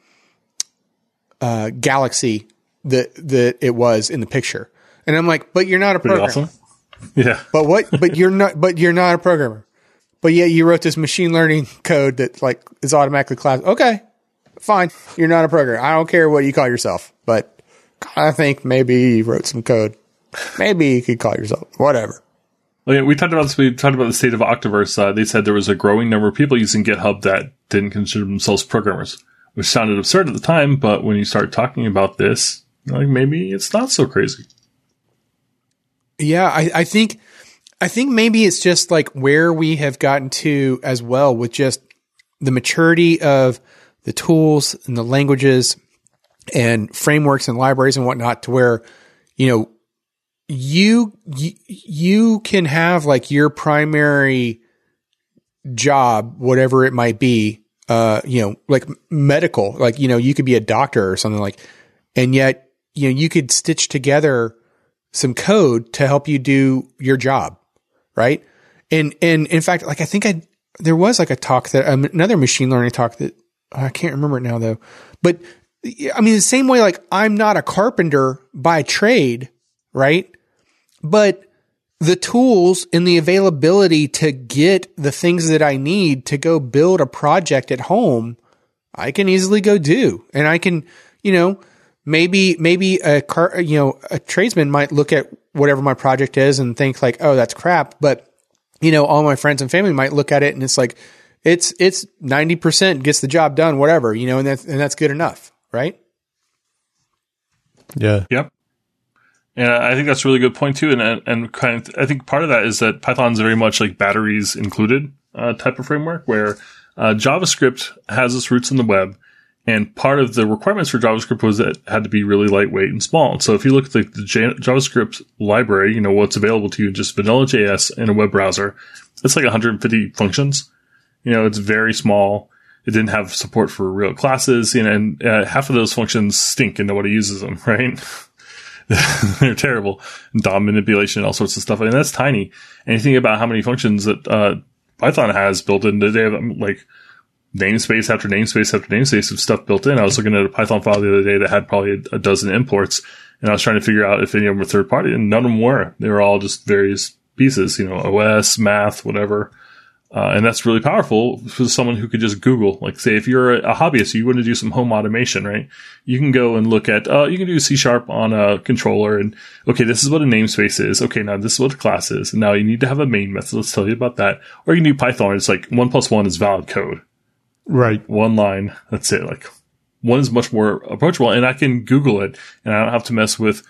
uh, galaxy that that it was in the picture. And i'm like but you're not a Pretty programmer. awesome. Yeah. but what but you're not but you're not a programmer but yet you wrote this machine learning code that like is automatically class okay fine you're not a programmer i don't care what you call yourself but i think maybe you wrote some code maybe you could call yourself whatever Well, yeah, we talked about this. We talked about the state of Octoverse. Uh, they said there was a growing number of people using GitHub that didn't consider themselves programmers, which sounded absurd at the time. But when you start talking about this, like maybe it's not so crazy. Yeah, I, I think I think maybe it's just like where we have gotten to as well with just the maturity of the tools and the languages and frameworks and libraries and whatnot to where, you know, you you, you can have like your primary job, whatever it might be, uh, you know, like medical, like, you know, you could be a doctor or something like, and yet, you know, you could stitch together some code to help you do your job, right? And and in fact, like I think I there was like a talk that um, another machine learning talk that I can't remember it now though, but I mean the same way like I'm not a carpenter by trade, right? But the tools and the availability to get the things that I need to go build a project at home, I can easily go do. And I can, you know, maybe, maybe a car, you know, a tradesman might look at whatever my project is and think like, oh, that's crap. But, you know, all my friends and family might look at it and it's like, it's, it's 90% gets the job done, whatever, you know, and that's, and that's good enough. Right. Yeah. Yep. And I think that's a really good point too. And and kind of, I think part of that is that Python's very much like batteries included uh, type of framework, where uh, JavaScript has its roots in the web, and part of the requirements for JavaScript was that it had to be really lightweight and small. So if you look at the, the JavaScript library, you know what's available to you, just vanilla JS in a web browser, it's like 150 functions. You know, it's very small. It didn't have support for real classes, you know, and uh, half of those functions stink and nobody uses them, right? they're terrible. DOM manipulation, all sorts of stuff. I mean, that's tiny. And you think about how many functions that uh, Python has built in. Have um, like namespace after namespace after namespace of stuff built in. I was looking at a Python file the other day that had probably a, dozen imports, and I was trying to figure out if any of them were third party, and none of them were. They were all just various pieces, you know, OS, math, whatever. Uh, and that's really powerful for someone who could just Google, like say, if you're a, hobbyist, you want to do some home automation, right? You can go and look at, uh, you can do C sharp on a controller and, okay, this is what a namespace is. Okay, now this is what a class is. Now you need to have a main method. Let's tell you about that. Or you can do Python. It's like one plus one is valid code. Right. One line. That's it. Like one is much more approachable and I can Google it and I don't have to mess with,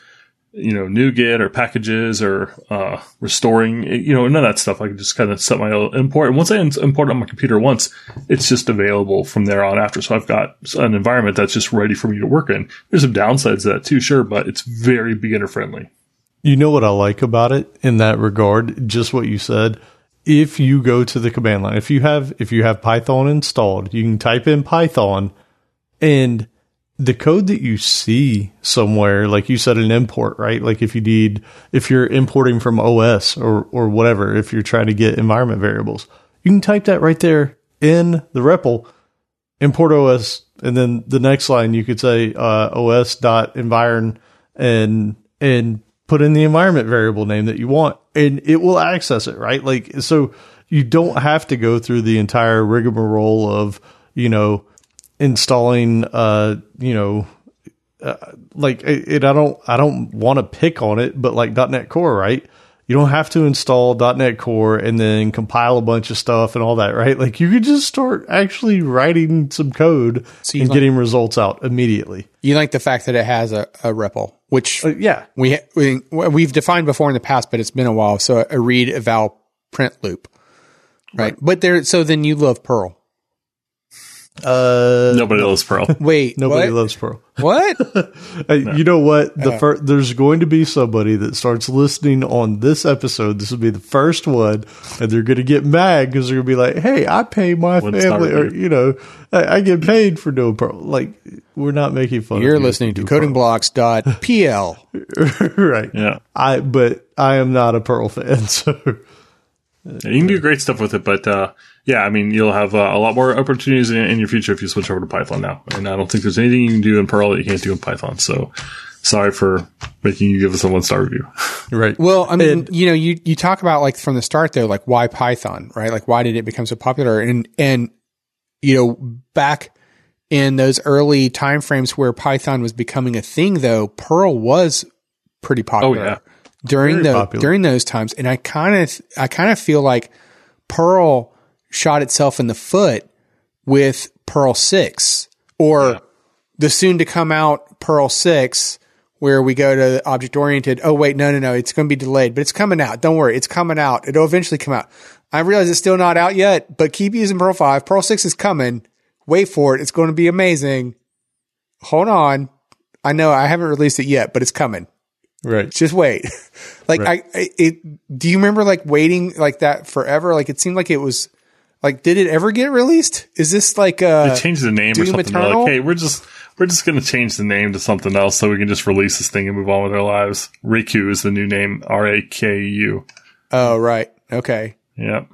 you know, NuGet or packages or uh, restoring, you know, none of that stuff. I can just kind of set my own import. And once I import it on my computer once, it's just available from there on after. So I've got an environment that's just ready for me to work in. There's some downsides to that too, sure, but it's very beginner friendly. You know what I like about it in that regard? Just what you said. If you go to the command line, if you have if you have Python installed, you can type in Python and the code that you see somewhere, like you said, an import, right? Like if you need, if you're importing from OS or, or whatever, if you're trying to get environment variables, you can type that right there in the REPL, import OS, and then the next line you could say uh, OS dot environ and and put in the environment variable name that you want, and it will access it, right? Like so, you don't have to go through the entire rigmarole of you know installing uh you know uh, like it, it, I don't I don't want to pick on it, but like .NET Core, right? You don't have to install .NET Core and then compile a bunch of stuff and all that, right? Like you could just start actually writing some code So and like- getting results out immediately. You like the fact that it has a, a REPL, which Uh, yeah, we, we we've defined before in the past, but it's been a while. So a read eval print loop, right? But there, so then you love Perl. Uh, Nobody loves Perl. Wait, nobody what? loves Perl. what? Hey, You know what? The Uh. fir- there's going to be somebody that starts listening on this episode. This will be the first one, and they're going to get mad because they're going to be like, "Hey, I pay my One star family, or you know, I, I get paid for doing Perl." Like, we're not making fun. You're of you listening to you do codingblocks.pl. Right? Yeah. I but I am not a Perl fan, so You can do great stuff with it, but uh, yeah, I mean, you'll have uh, a lot more opportunities in, in your future if you switch over to Python now. And I don't think there's anything you can do in Perl that you can't do in Python. So sorry for making you give us a one star review. right. Well, I mean, And- you know, you, you talk about like from the start though, like why Python, right? Like why did it become so popular? And, and, you know, back in those early timeframes where Python was becoming a thing though, Perl was pretty popular yeah. During the, popular. during those times. And I kind of, I kind of feel like Perl shot itself in the foot with Perl 6 or the soon to come out Perl 6 where we go to object oriented. Oh, wait, no, no, no. It's going to be delayed, but it's coming out. Don't worry. It's coming out. It'll eventually come out. I realize it's still not out yet, but keep using Perl 5. Perl 6 is coming. Wait for it. It's going to be amazing. Hold on. I know I haven't released it yet, but it's coming. Right. Just wait. like I, I, it, do you remember like waiting like that forever? Like it seemed like it was like, did it ever get released? Is this like, uh, They changed the name or Doom something. They're Eternal? like, hey, we're just we're just going to change the name to something else so we can just release this thing and move on with our lives. Raku is the new name. R A K U. oh, right. Okay. Yep.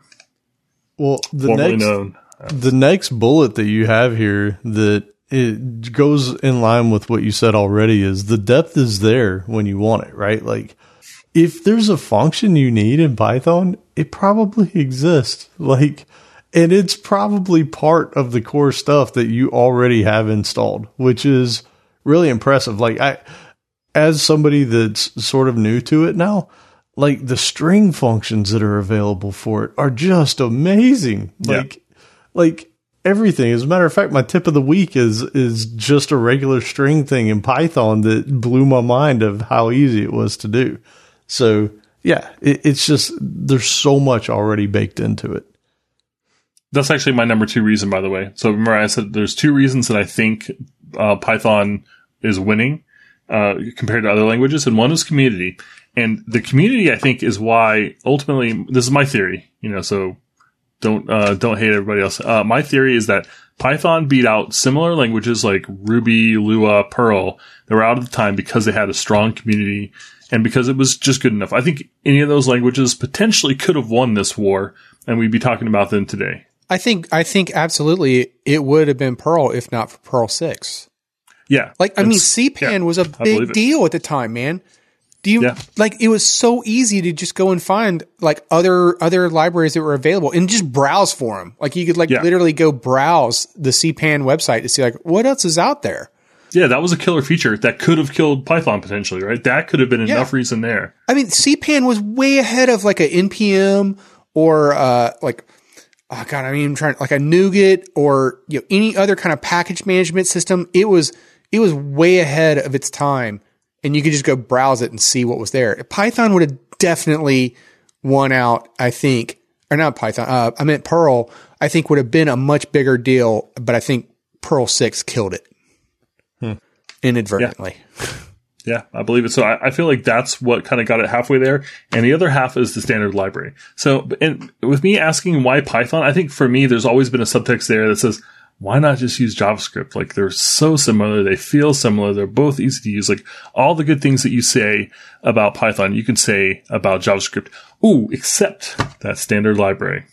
Well, the Formerly next known. the next bullet that you have here that it goes in line with what you said already is the depth is there when you want it, right? Like if there's a function you need in Python, it probably exists. Like and it's probably part of the core stuff that you already have installed, which is really impressive. Like I as somebody that's sort of new to it now, like the string functions that are available for it are just amazing. Yeah. Like like everything. As a matter of fact, my tip of the week is is just a regular string thing in Python that blew my mind of how easy it was to do. So yeah, it, it's just there's so much already baked into it. That's actually my number two reason, by the way. So remember, I said there's two reasons that I think uh, Python is winning uh, compared to other languages, and one is community. And the community, I think, is why ultimately this is my theory. You know, so don't uh, don't hate everybody else. Uh, my theory is that Python beat out similar languages like Ruby, Lua, Perl that were out at the time because they had a strong community and because it was just good enough. I think any of those languages potentially could have won this war, and we'd be talking about them today. I think, I think absolutely it would have been Perl if not for Perl 6. Yeah, Like, I mean, CPAN yeah, was a big deal at the time, man. Do you Yeah. like it was so easy to just go and find like other other libraries that were available and just browse for them. Like you could like Yeah. literally go browse the CPAN website to see like what else is out there. Yeah, that was a killer feature that could have killed Python potentially, right? That could have been enough reason there. I mean, CPAN was way ahead of like a NPM or uh, like, oh god, I mean, I'm trying like a NuGet or you know any other kind of package management system. It was it was way ahead of its time, and you could just go browse it and see what was there. Python would have definitely won out. I think, or not Python. Uh, I meant Perl. I think would have been a much bigger deal, but I think Perl six killed it inadvertently. Yeah, I believe it. So I, I feel like that's what kind of got it halfway there. And the other half is the standard library. So, and with me asking why Python, I think for me, there's always been a subtext there that says, why not just use JavaScript? Like they're so similar. They feel similar. They're both easy to use. Like all the good things that you say about Python, you can say about JavaScript. Ooh, except that standard library.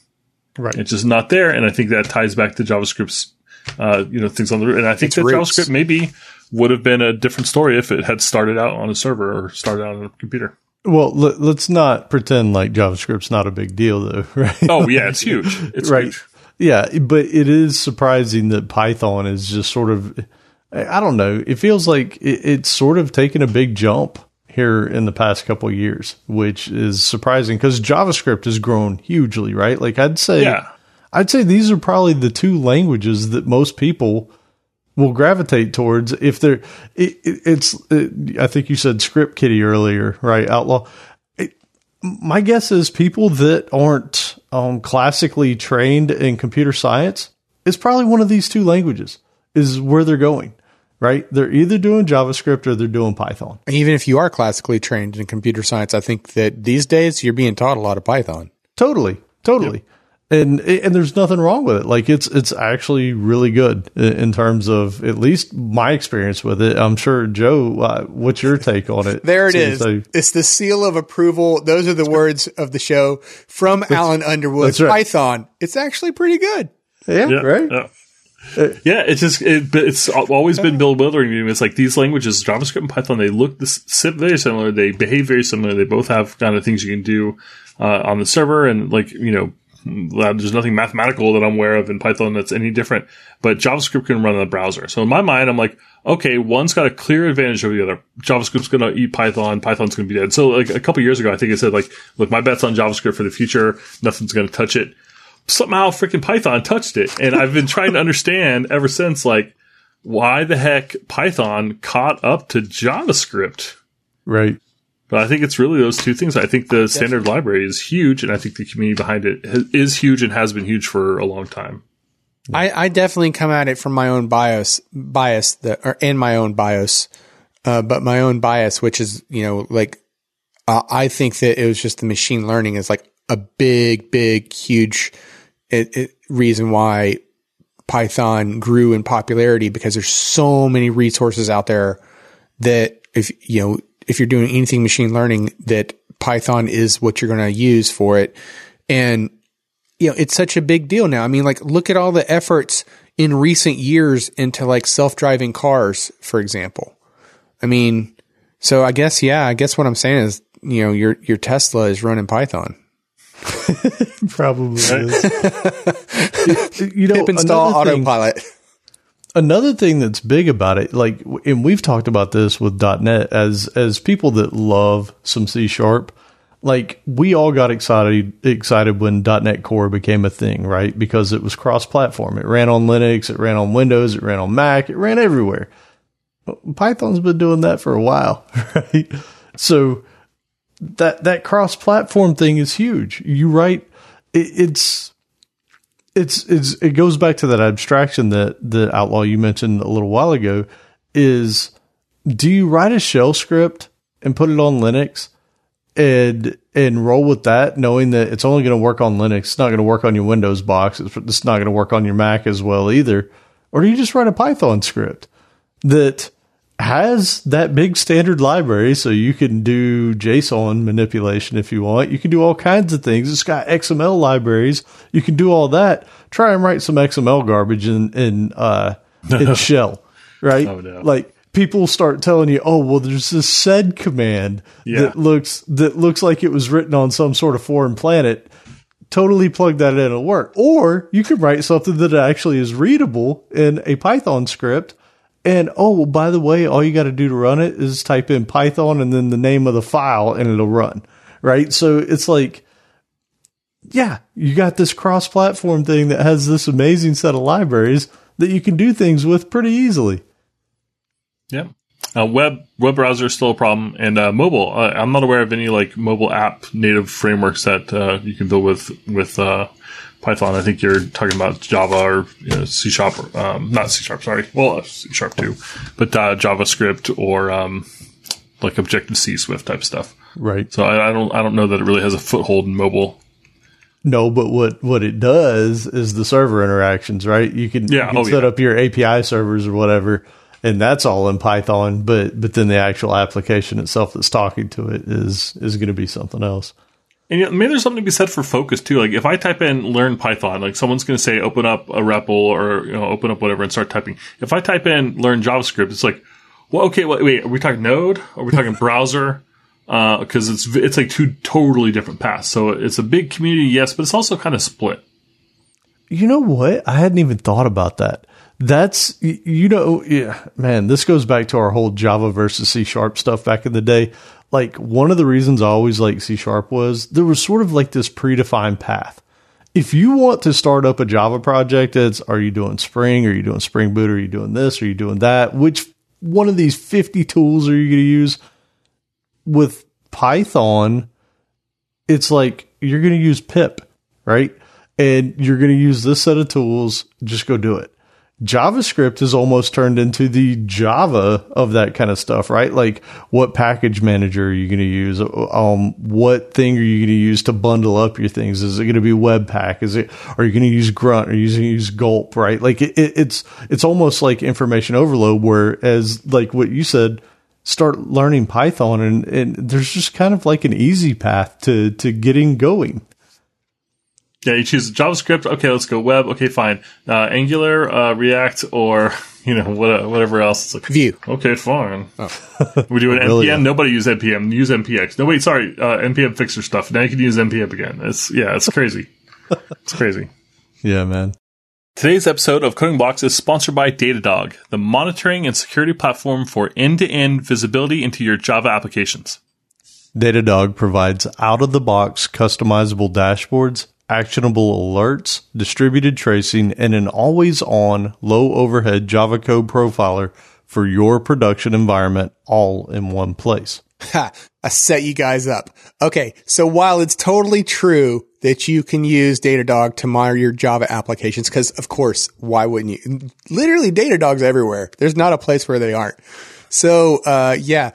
Right. It's just not there. And I think that ties back to JavaScript's, uh, you know, things on the root. And I think Its that roots. JavaScript maybe would have been a different story if it had started out on a server or started out on a computer. Well, let, let's not pretend like JavaScript's not a big deal, though, right? Oh yeah, it's huge. It's right. huge. Yeah, but it is surprising that Python is just sort of, I don't know, it feels like it, it's sort of taken a big jump here in the past couple of years, which is surprising because JavaScript has grown hugely, right? Like I'd say, Yeah. I'd say these are probably the two languages that most people will gravitate towards if they're it, it, it's it, i think you said script kiddie earlier right outlaw it, my guess is people that aren't um, classically trained in computer science is probably one of these two languages is where they're going. Right? They're either doing JavaScript or they're doing Python. Even if you are classically trained in computer science, I think that these days you're being taught a lot of Python. Totally, totally. And and there's nothing wrong with it. Like it's it's actually really good in in terms of at least my experience with it. I'm sure Joe, uh, what's your take on it? There it is. So- it's the seal of approval. Those are the words of the show from Alan Underwood. right. Python. It's actually pretty good. yeah, Yeah, right. Yeah. Yeah, it's just it, it's always been bewildering to me. It's like these languages, JavaScript and Python, they look this, sit very similar. They behave very similar. They both have kind of things you can do uh, on the server, and like you know, Uh, there's nothing mathematical that I'm aware of in Python that's any different. But JavaScript can run in the browser. So in my mind, I'm like, okay, one's got a clear advantage over the other. JavaScript's going to eat Python. Python's going to be dead. So like a couple years ago, I think I said like, look, my bet's on JavaScript for the future. Nothing's going to touch it somehow freaking Python touched it. And I've been trying to understand ever since, like, why the heck Python caught up to JavaScript. Right. But I think it's really those two things. I think the standard library is huge, and I think the community behind it is huge and has been huge for a long time. I, I definitely come at it from my own bias, bias that, or in my own bias, uh, but my own bias, which is, you know, like, uh, I think that it was just the machine learning is like a big, big, huge it, it, reason why Python grew in popularity because there's so many resources out there that if, you know, if you're doing anything machine learning, that Python is what you're going to use for it. And you know, it's such a big deal now. I mean, like, look at all the efforts in recent years into like self-driving cars, for example. I mean, so I guess, yeah, I guess what I'm saying is, you know, your, your Tesla is running Python. Probably is. you know, Pip install another thing- autopilot. Another thing that's big about it, like, and we've talked about this with .NET as as people that love some C sharp. Like we all got excited excited when .NET Core became a thing, right? Because it was cross platform. It ran on Linux, it ran on Windows, it ran on Mac, it ran everywhere. Python's been doing that for a while, right? So that that cross platform thing is huge. You write it, it's it's it's it goes back to that abstraction that the outlaw you mentioned a little while ago is do you write a shell script and put it on Linux and and roll with that knowing that it's only going to work on Linux it's not going to work on your Windows box it's, it's not going to work on your Mac as well either? Or do you just write a Python script that has that big standard library so you can do JSON manipulation if you want. You can do all kinds of things. It's got XML libraries. You can do all that. Try and write some XML garbage in in uh in shell, right? Oh, no. Like people start telling you, "Oh, well there's this sed command Yeah. that looks that looks like it was written on some sort of foreign planet." Totally plug that in, it'll work. Or you can write something that actually is readable in a Python script and oh, by the way, all you got to do to run it is type in Python and then the name of the file and it'll run. Right. So it's like, yeah, you got this cross platform thing that has this amazing set of libraries that you can do things with pretty easily. Yeah. Uh, web web browser is still a problem, and uh, mobile. Uh, I'm not aware of any like mobile app native frameworks that uh, you can build with with uh, Python. I think you're talking about Java or you know, C sharp, um, not C sharp. Sorry, well uh, C sharp too, but uh, JavaScript or um, like Objective C Swift type stuff. Right. So I, I don't I don't know that it really has a foothold in mobile. No, but what, what it does is the server interactions, right? You can, Yeah, you can oh, set yeah. up your API servers or whatever, and that's all in Python. But but then the actual application itself that's talking to it is is going to be something else. And you know, maybe there's something to be said for focus too. Like if I type in learn Python, like someone's going to say open up a REPL or you know open up whatever and start typing. If I type in learn JavaScript, it's like, well, okay, wait, wait are we talking Node? Are we talking browser? Uh, because it's it's like two totally different paths. So it's a big community, yes, but it's also kind of split. You know what? I hadn't even thought about that. That's you know, yeah, man. This goes back to our whole Java versus C sharp stuff back in the day. Like one of the reasons I always liked C sharp was there was sort of like this predefined path. If you want to start up a Java project, it's are you doing Spring? Are you doing Spring Boot? Are you doing this? Are you doing that? Which one of these fifty tools are you going to use? With Python, it's like you're going to use pip, right? And you're going to use this set of tools, just go do it. JavaScript has almost turned into the Java of that kind of stuff, right? Like, what package manager are you going to use? Um, what thing are you going to use to bundle up your things? Is it going to be Webpack? Is it? Are you going to use Grunt? Are you going to use Gulp? Right? Like, it, it's it's almost like information overload. Whereas, like what you said, start learning Python, and, and there's just kind of like an easy path to to getting going. Yeah, you choose JavaScript. Okay, let's go web. Okay, fine. Uh, Angular, uh, React, or you know what, whatever else. It's like Vue. Okay, fine. we do an Really? npm. Nobody use npm. Use npx. No, wait, Sorry, uh, npm fixer stuff. Now you can use npm again. It's yeah, it's crazy. it's crazy. Yeah, man. Today's episode of Coding Blocks is sponsored by Datadog, the monitoring and security platform for end-to-end visibility into your Java applications. Datadog provides out of the box customizable dashboards, actionable alerts, distributed tracing, and an always on low overhead Java code profiler for your production environment all in one place. Ha, I set you guys up. Okay. So while it's totally true that you can use Datadog to monitor your Java applications, because of course, why wouldn't you? Literally Datadog's everywhere. There's not a place where they aren't. So, uh, yeah,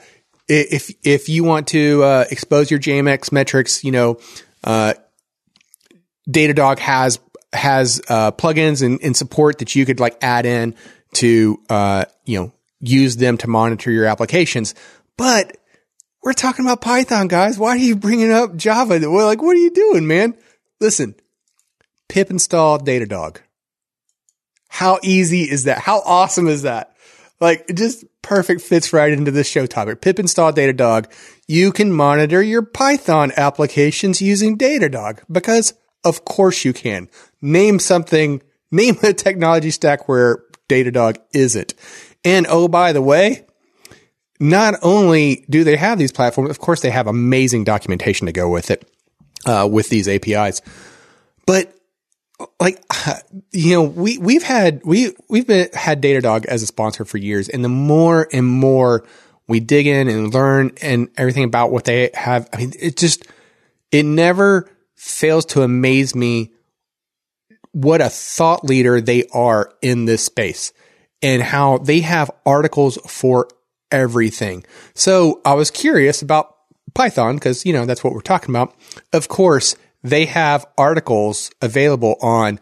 if, if you want to, uh, expose your JMX metrics, you know, uh, Datadog has has uh, plugins and, and support that you could like add in to uh, you know use them to monitor your applications. But we're talking about Python, guys. Why are you bringing up Java? We're like, what are you doing, man? Listen, pip install Datadog. How easy is that? How awesome is that? Like, it just perfect fits right into this show topic. Pip install Datadog. You can monitor your Python applications using Datadog because of course you can. Name something, name a technology stack where Datadog isn't. And oh, by the way, not only do they have these platforms, of course, they have amazing documentation to go with it, uh, with these APIs. But like, you know, we, we've had, we, we've been, had Datadog as a sponsor for years. And the more and more we dig in and learn and everything about what they have, I mean, it just, it never fails to amaze me what a thought leader they are in this space and how they have articles for everything. So I was curious about Python because, you know, that's what we're talking about. Of course, they have articles available on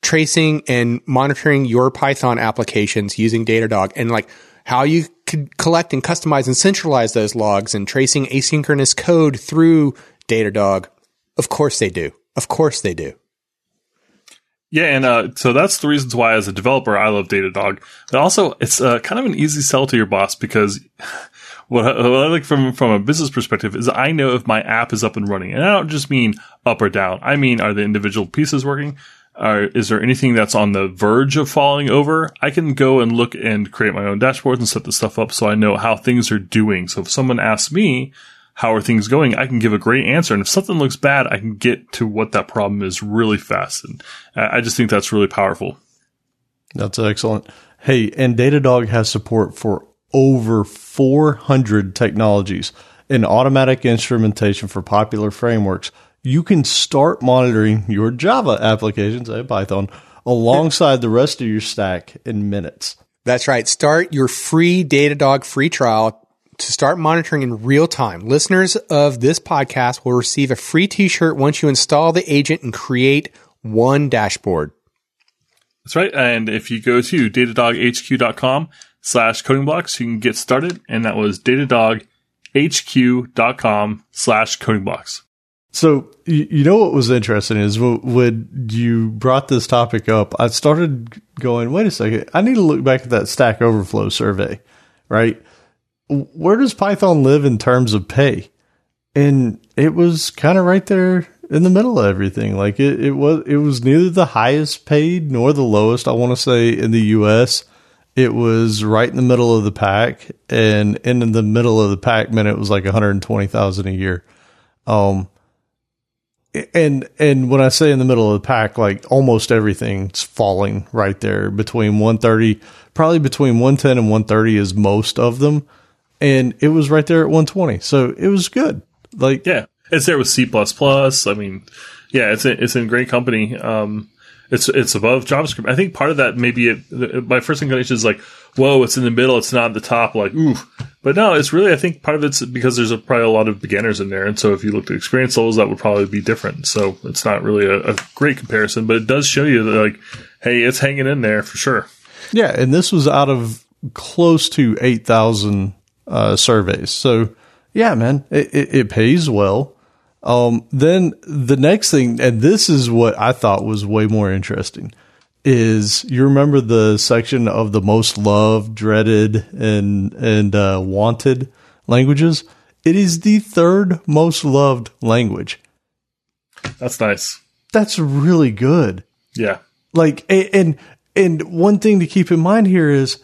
tracing and monitoring your Python applications using Datadog and like how you could collect and customize and centralize those logs and tracing asynchronous code through Datadog. Of course they do. Of course they do. Yeah, and uh, so that's the reasons why, as a developer, I love Datadog. But also, it's uh, kind of an easy sell to your boss because what I, what I like from from a business perspective is I know if my app is up and running, and I don't just mean up or down. I mean, are the individual pieces working? Or is there anything that's on the verge of falling over? I can go and look and create my own dashboards and set the stuff up so I know how things are doing. So if someone asks me, how are things going? I can give a great answer. And if something looks bad, I can get to what that problem is really fast. And I I just think that's really powerful. That's excellent. Hey, and Datadog has support for over 400 technologies and automatic instrumentation for popular frameworks. You can start monitoring your Java applications, and Python, alongside the rest of your stack in minutes. That's right. Start your free Datadog free trial to start monitoring in real time. Listeners of this podcast will receive a free t-shirt once you install the agent and create one dashboard. That's right. And if you go to datadoghq.com slash coding blocks, you can get started. And that was datadoghq.com slash coding blocks. So you, you know what was interesting is when you brought this topic up, I started going, wait a second, I need to look back at that Stack Overflow survey, right? Where does Python live in terms of pay? And it was kind of right there in the middle of everything. Like it, it was, it was neither the highest paid nor the lowest. I want to say in the U.S. It was right in the middle of the pack, and in the middle of the pack meant it was like one hundred twenty thousand a year. Um, and and when I say in the middle of the pack, like almost everything's falling right there between 130, probably between 110 and 130 is most of them, and it was right there at 120. So it was good. Like Yeah. It's there with C plus plus. I mean, yeah, it's a, it's in great company. Um, it's it's above JavaScript. I think part of that maybe it, my first inclination is like, whoa, it's in the middle, it's not at the top, like ooh. But no, it's really I think part of it's because there's a, probably a lot of beginners in there, and so if you looked at experience levels, that would probably be different. So it's not really a, a great comparison, but it does show you that like, hey, it's hanging in there for sure. Yeah, and this was out of close to eight thousand uh, surveys. So yeah, man, it, it, it pays well. Um, then the next thing, and this is what I thought was way more interesting, is you remember the section of the most loved, dreaded, and and uh, wanted languages. It is the third most loved language. That's nice. That's really good. Yeah. Like and and one thing to keep in mind here is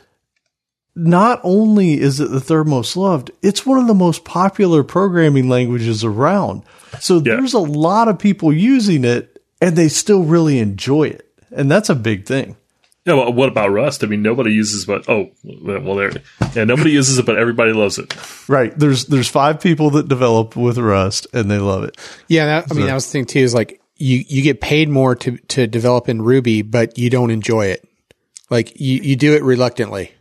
not only is it the third most loved, it's one of the most popular programming languages around. So Yeah. there's a lot of people using it and they still really enjoy it. And that's a big thing. Yeah, well, what about Rust? I mean, nobody uses, but oh, well, there, yeah, nobody uses it, but everybody loves it. Right. There's there's five people that develop with Rust and they love it. Yeah, that, I mean, that was the thing too. Is like you you get paid more to to develop in Ruby, but you don't enjoy it. Like you you do it reluctantly.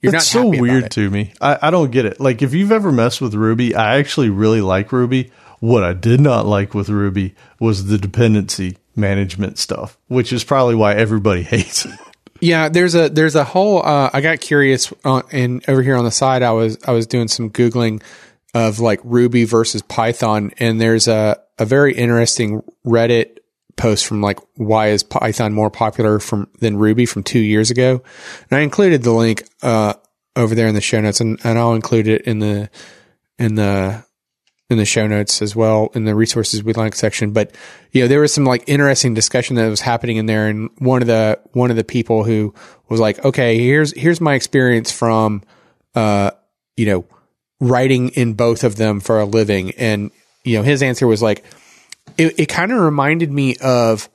You're That's not so weird to me. I, I don't get it. Like if you've ever messed with Ruby, I actually really like Ruby. What I did not like with Ruby was the dependency management stuff, which is probably why everybody hates it. Yeah, there's a there's a whole. Uh, I got curious, uh, and over here on the side, I was I was doing some googling of like Ruby versus Python, and there's a a very interesting Reddit post from like why is Python more popular from than Ruby from two years ago, and I included the link uh, over there in the show notes, and, and I'll include it in the in the in the show notes as well in the resources we like section. But you know, there was some like interesting discussion that was happening in there, and one of the one of the people who was like, "Okay, here's here's my experience from, uh, you know, writing in both of them for a living," and you know, his answer was like, it, it kind of reminded me of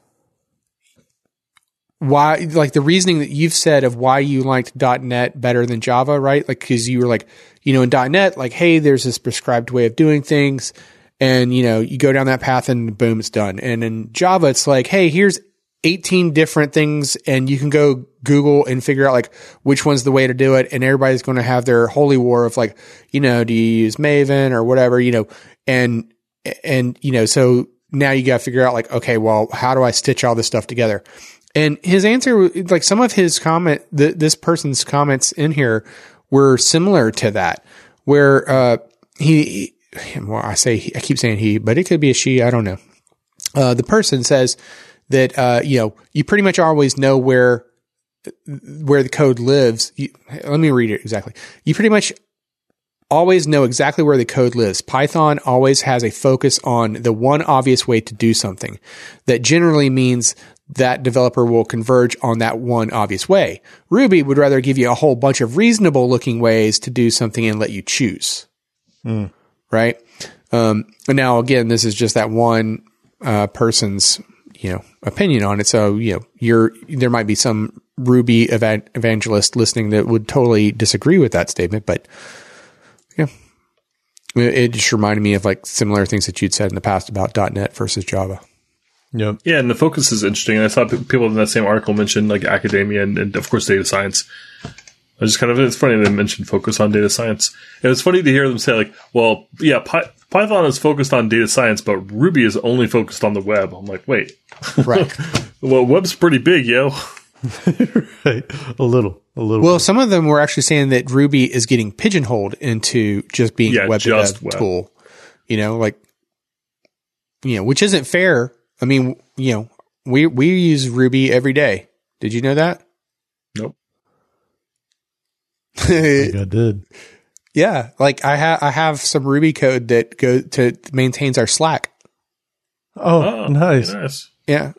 why like the reasoning that you've said of why you liked .NET better than Java, right? Like cuz you were like, you know, in .NET like hey, there's this prescribed way of doing things and you know, you go down that path and boom it's done. And in Java it's like, hey, here's 18 different things and you can go Google and figure out like which one's the way to do it and everybody's going to have their holy war of like, you know, do you use Maven or whatever, you know, and and you know, so now you got to figure out like, okay, well, how do I stitch all this stuff together? And his answer, like some of his comment, th- this person's comments in here were similar to that, where uh, he, well, I say he, I keep saying he, but it could be a she. I don't know. Uh, the person says that uh, you know you pretty much always know where where the code lives. You, let me read it exactly. You pretty much always know exactly where the code lives. Python always has a focus on the one obvious way to do something. That generally means that developer will converge on that one obvious way. Ruby would rather give you a whole bunch of reasonable looking ways to do something and let you choose. Right? Um, and now again, this is just that one uh, person's you know opinion on it. So you know, you're there might be some Ruby evan- evangelist listening that would totally disagree with that statement, but it, it just reminded me of like similar things that you'd said in the past about .NET versus Java. Yeah, Yeah, and the focus is interesting. And I saw people in that same article mention like academia and, and of course data science. I just kind of it's funny they mentioned focus on data science. And it's funny to hear them say like, well, yeah, Py- Python is focused on data science, but Ruby is only focused on the web. I'm like, wait, Right. well, web's pretty big, yo. Right. A little. A little. well, some of them were actually saying that Ruby is getting pigeonholed into just being Yeah, a web just web. tool. You know, like you know, which isn't fair. I mean, you know, we we use Ruby every day. Did you know that? Nope. I think I did. Yeah, like I have I have some Ruby code that go to maintains our Slack. Oh, Oh, nice. nice. Yeah.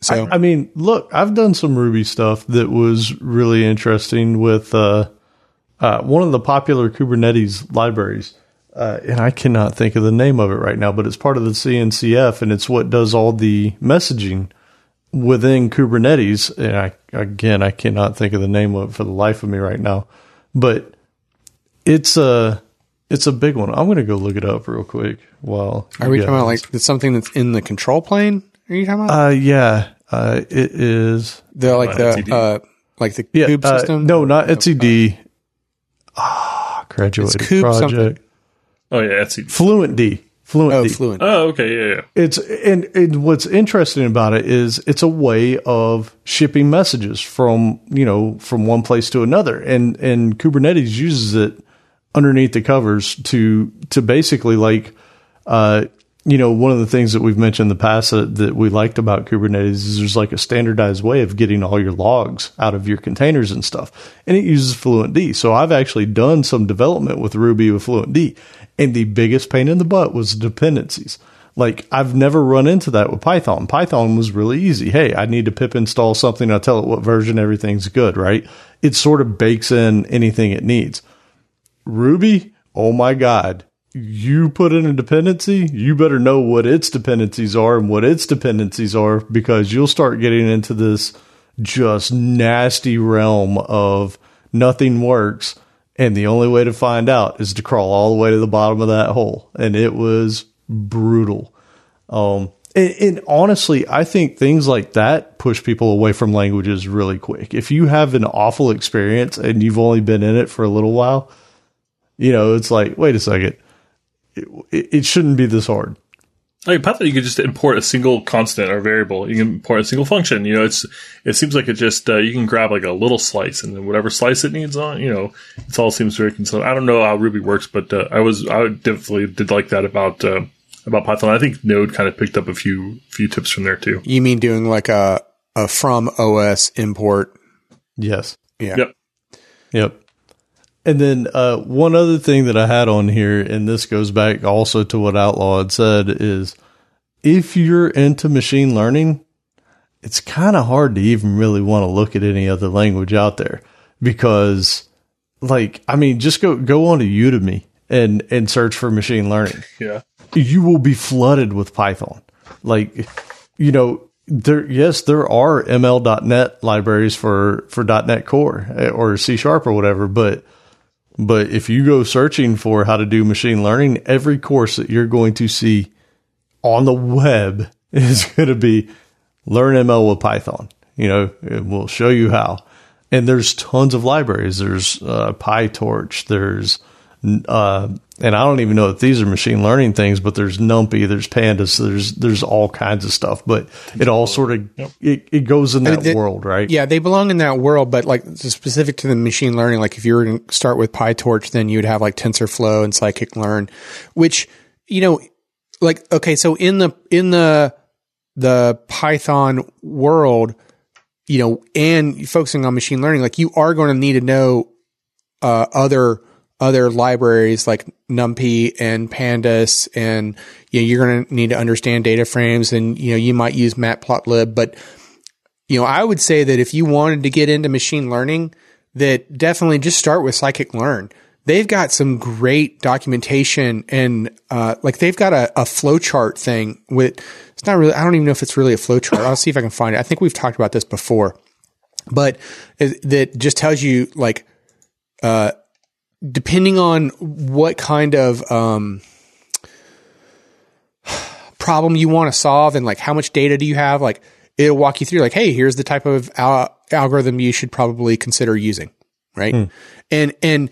So I mean, look, I've done some Ruby stuff that was really interesting with uh, uh, one of the popular Kubernetes libraries. Uh, and I cannot think of the name of it right now, but it's part of the CNCF and it's what does all the messaging within Kubernetes. And I, again, I cannot think of the name of it for the life of me right now, but it's, uh, It's a big one. I'm going to go look it up real quick. While Are we talking about like it's something that's in the control plane? Are you talking about Uh, yeah. Uh, it is. the like uh, the LTD? uh like the Yeah. cube uh, system? no, not etcd. Ah, graduated It's Cube project. something. Oh yeah, Etsy. Fluentd. Fluent Oh, D. fluent. Oh okay, yeah, yeah. It's and, and what's interesting about it is it's a way of shipping messages from you know from one place to another, and and Kubernetes uses it underneath the covers to to basically like uh you know one of the things that we've mentioned in the past that, that we liked about Kubernetes is there's like a standardized way of getting all your logs out of your containers and stuff, and it uses Fluentd. So I've actually done some development with Ruby with Fluentd. And the biggest pain in the butt was dependencies. Like I've never run into that with Python. Python was really easy. Hey, I need to pip install something. I tell it what version, everything's good, right? It sort of bakes in anything it needs. Ruby, oh my God. You put in a dependency, you better know what its dependencies are and what its dependencies are because you'll start getting into this just nasty realm of nothing works. And the only way to find out is to crawl all the way to the bottom of that hole. And it was brutal. Um, and, and honestly, I think things like that push people away from languages really quick. If you have an awful experience and you've only been in it for a little while, you know, it's like, wait a second, it, it shouldn't be this hard. Like Python, you could just import a single constant or variable. You can import a single function. You know, it's it seems like it just uh, you can grab like a little slice and then whatever slice it needs on. You know, it all seems very consistent. I don't know how Ruby works, but uh, I was I definitely did like that about uh, about Python. I think Node kind of picked up a few few tips from there too. You mean doing like a a from OS import? Yes. Yeah. Yep. Yep. And then uh, one other thing that I had on here, and this goes back also to what Outlaw had said, is if you're into machine learning, it's kind of hard to even really want to look at any other language out there because, like, I mean, just go go on to Udemy and and search for machine learning Yeah. you will be flooded with Python. Like, you know, there, yes, there are ML.NET libraries for, for .NET Core eh, or C Sharp or whatever, but, but if you go searching for how to do machine learning, every course that you're going to see on the web is going to be learn ML with Python. You know, it will show you how. And there's tons of libraries. There's uh, PyTorch. There's uh, and I don't even know if these are machine learning things, but there's NumPy, there's Pandas, there's there's all kinds of stuff. But it all sort of it, it goes in that the- world, right? Yeah, they belong in that world, but like specific to the machine learning, like if you were to start with PyTorch, then you would have like TensorFlow and Scikit-learn, which you know, like okay, so in the in the the Python world, you know, and focusing on machine learning, like you are going to need to know uh, other other libraries like NumPy and Pandas, and you know, you're going to need to understand data frames, and you know, you might use Matplotlib, but you know, I would say that if you wanted to get into machine learning, that definitely just start with scikit-learn. They've got some great documentation and, uh, like they've got a, a flowchart thing with, it's not really, I don't even know if it's really a flowchart. I'll see if I can find it. I think we've talked about this before, but it, that just tells you like, uh, depending on what kind of, um, problem you want to solve and like how much data do you have, like it'll walk you through like, hey, here's the type of al- algorithm you should probably consider using, right? And and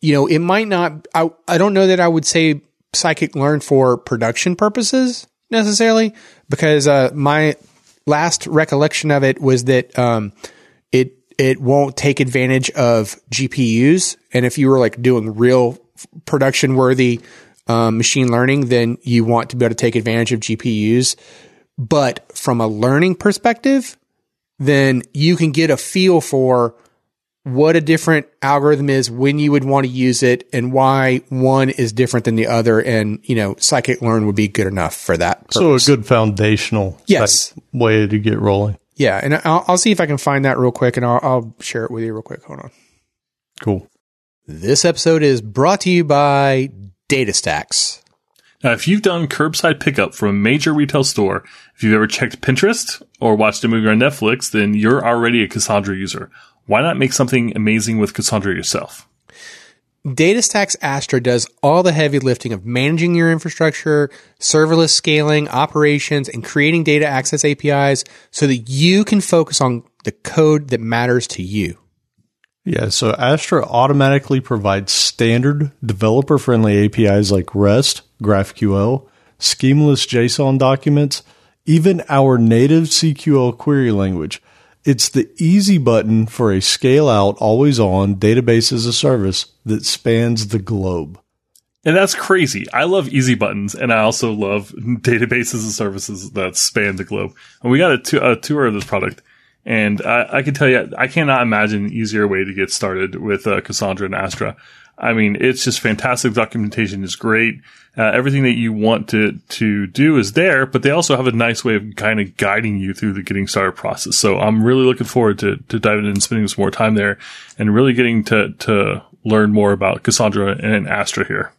you know, it might not. I I don't know that I would say Psychic Learn for production purposes necessarily because uh, my last recollection of it was that um, it won't take advantage of GPUs, and if you were like doing real production worthy um, machine learning, then you want to be able to take advantage of GPUs. But from a learning perspective, then you can get a feel for what a different algorithm is, when you would want to use it, and why one is different than the other. And you know, scikit-learn would be good enough for that. So a good foundational Yes. way to get rolling. Yeah. And I'll, I'll see if I can find that real quick, and I'll, I'll share it with you real quick. Hold on. Cool. This episode is brought to you by DataStax. Now, if you've done curbside pickup from a major retail store, if you've ever checked Pinterest or watched a movie on Netflix, then you're already a Cassandra user. Why not make something amazing with Cassandra yourself? DataStax Astra does all the heavy lifting of managing your infrastructure, serverless scaling, operations, and creating data access APIs so that you can focus on the code that matters to you. Yeah, so Astra automatically provides standard developer friendly APIs like REST, GraphQL, schemaless JSON documents, even our native CQL query language. It's the easy button for a scale out, always on database as a service that spans the globe. And that's crazy. I love easy buttons, and I also love databases and services that span the globe. And we got a, tour of this product, and I, I can tell you, I cannot imagine an easier way to get started with uh, Cassandra and Astra. I mean, it's just fantastic. Documentation is great. Uh, everything that you want to to do is there, but they also have a nice way of kind of guiding you through the getting started process. So I'm really looking forward to to diving in and spending some more time there, and really getting to to learn more about Cassandra and Astra here.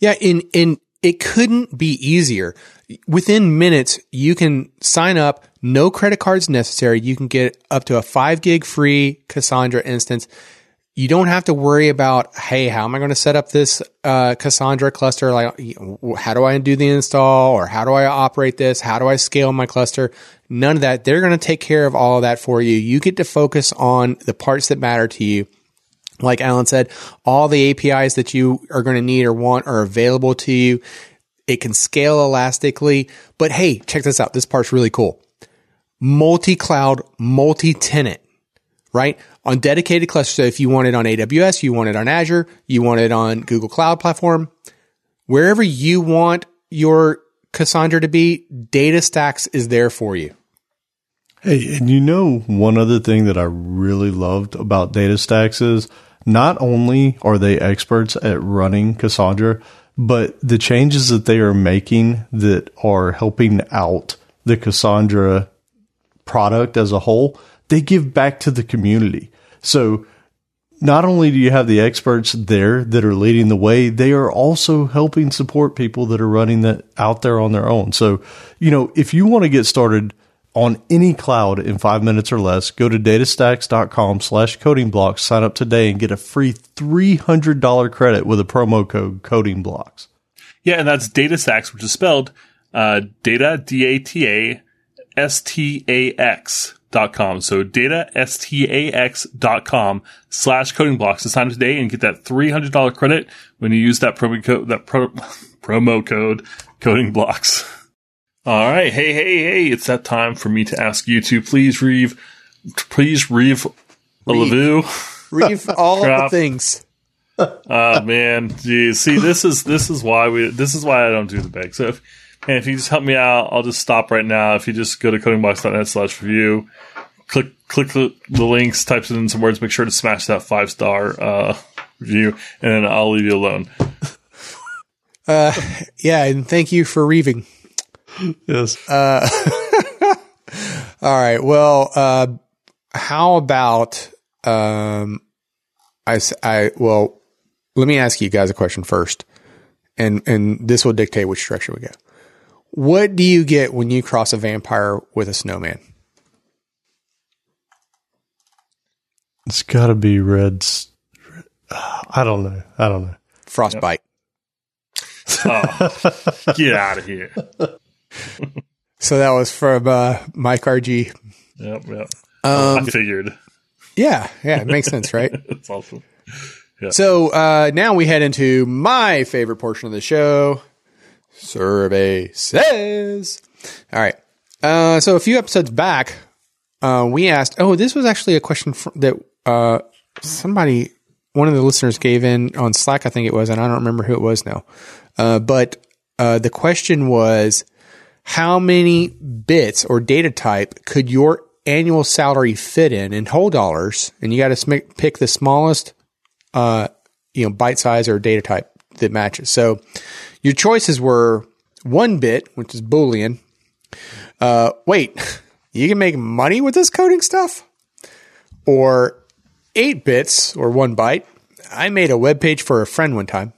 Yeah, in in it couldn't be easier. Within minutes, you can sign up. No credit cards necessary. You can get up to a five gig free Cassandra instance. You don't have to worry about, hey, how am I going to set up this uh, Cassandra cluster? Like, how do I do the install, or how do I operate this? How do I scale my cluster? None of that. They're going to take care of all of that for you. You get to focus on the parts that matter to you like Alan said, all the APIs that you are going to need or want are available to you. It can scale elastically, but hey, check this out. This part's really cool. Multi cloud, multi tenant, right? On dedicated clusters. So if you want it on AWS, you want it on Azure, you want it on Google Cloud Platform, wherever you want your Cassandra to be, DataStax is there for you. Hey, and you know, one other thing that I really loved about DataStax is not only are they experts at running Cassandra, but the changes that they are making that are helping out the Cassandra product as a whole, they give back to the community. So not only do you have the experts there that are leading the way, they are also helping support people that are running that out there on their own. So, you know, if you want to get started on any cloud in five minutes or less, go to datastax.com slash coding blocks, sign up today and get a free $300 credit with a promo code coding blocks. Yeah, and that's datastacks, which is spelled uh, data, D-A-T-A, S-T-A-X dot com. So data, S-T-A-X dot com slash coding blocks to sign up today and get that $300 credit when you use that promo code, that pro, promo code coding blocks. All right. Hey, hey, hey. It's that time for me to ask you to please reeve, please reeve a Lavu. Reeve all the things. Oh man, geez. See, this is this is why we this is why I don't do the bag. So if and if you just help me out, I'll just stop right now. If you just go to codingblocks.net slash review, click click the, the links, types in some words, make sure to smash that five star uh, review, and then I'll leave you alone. Yeah, and thank you for reeving. Yes. All right. Well, uh, how about um, I, s- I- well, let me ask you guys a question first, and and this will dictate which direction we go. What do you get when you cross a vampire with a snowman? It's got to be Red's. I don't know. I don't know. Frostbite. Oh, get out of here. So that was from uh, Mike RG. Yep, yep. Um, I figured. Yeah, yeah, it makes sense, right? That's awesome. So uh, now we head into my favorite portion of the show. Survey says. All right. Uh, so a few episodes back, uh, we asked. Oh, this was actually a question fr- that uh, somebody, one of the listeners, gave in on Slack. I think it was, and I don't remember who it was now. Uh, but uh, the question was, how many bits or data type could your annual salary fit in in whole dollars? And you got to sm- pick the smallest uh, you know, byte size or data type that matches. So your choices were one bit, which is Boolean. Uh, wait, you can make money with this coding stuff? Or eight bits or one byte. I made a web page for a friend one time.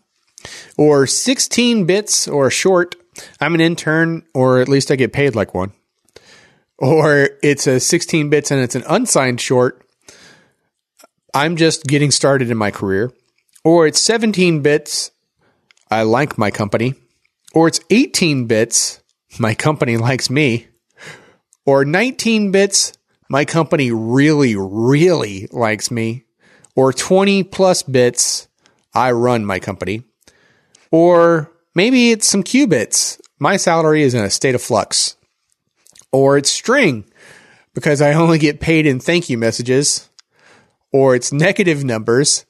Or 16 bits or short. I'm an intern, or at least I get paid like one. Or it's a 16 bits and it's an unsigned short. I'm just getting started in my career. or it's 17 bits. I like my company, or it's 18 bits. My company likes me, or 19 bits. My company really, really likes me, or 20 plus bits. I run my company, or maybe it's some qubits. My salary is in a state of flux, or it's string because I only get paid in thank you messages, or it's negative numbers.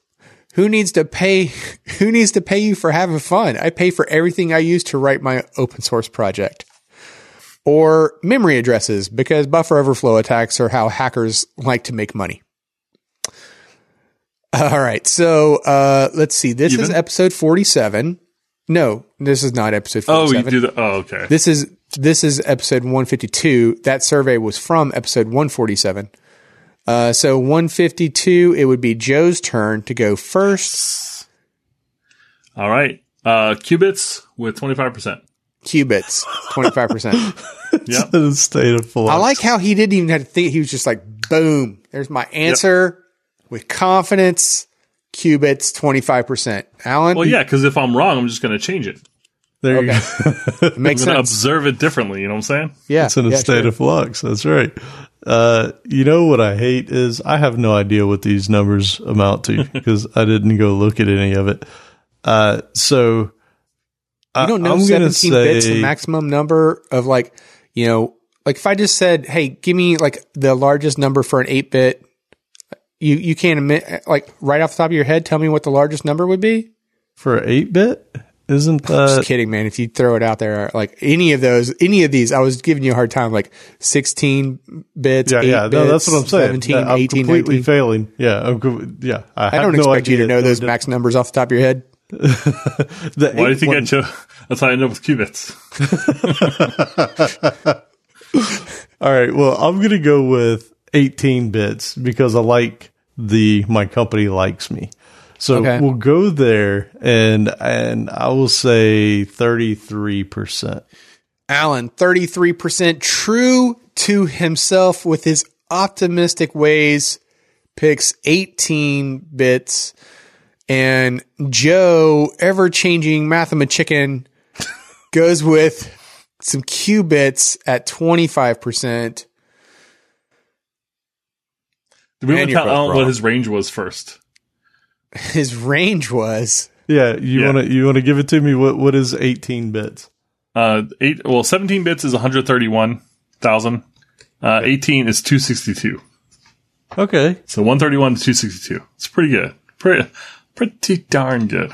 Who needs to pay? Who needs to pay you for having fun? I pay for everything I use to write my open source project. Or memory addresses because buffer overflow attacks are how hackers like to make money. All right. So, uh, let's see. This is episode 47. No, this is not episode Oh, 47. you do the. Oh, okay. This is this is episode 152. That survey was from episode 147. Uh, so 152, it would be Joe's turn to go first. All right. Uh, qubits with 25%. Qubits, 25%. Yep. In a state of flux. I like how he didn't even have to think. He was just like, boom, there's my answer with confidence. Qubits, 25%. Alan, Well, yeah, because if I'm wrong, I'm just going to change it. There you go. it makes I'm sense. observe it differently. You know what I'm saying? Yeah. It's in a yeah, state sure. of flux. That's right. Uh, you know what I hate is I have no idea what these numbers amount to because I didn't go look at any of it. Uh, so You don't know I'm gonna 17 bits the maximum number of like, you know, like if I just said, hey, give me like the largest number for an 8 bit, you, you can't admit, like right off the top of your head, tell me what the largest number would be? for eight bit. Isn't Just kidding, man. If you throw it out there, like any of those, any of these, I was giving you a hard time, like 16 bits, yeah, 8 yeah, bits, no, that's what I'm saying. 17, I'm 18, completely 19. failing. Yeah, I'm, co- yeah. I, I don't no expect you to know those max numbers off the top of your head. the Why do you eight think I chose? That's how I know with qubits. All right. Well, I'm going to go with 18 bits because I like the my company likes me. So Okay. we'll go there and and I will say 33%. Alan, 33% true to himself with his optimistic ways, picks 18 bits. And Joe, ever changing Mathemachicken, goes with some qubits at 25%. Did we Man, want to tell both Alan what his range was first? His range was Yeah, you Yeah. want to you want to give it to me what what is 18 bits? Uh, eight. Well, 17 bits is 131,000. Uh, 18 is 262. Okay. So 131 to 262. It's pretty good. Pretty, pretty darn good.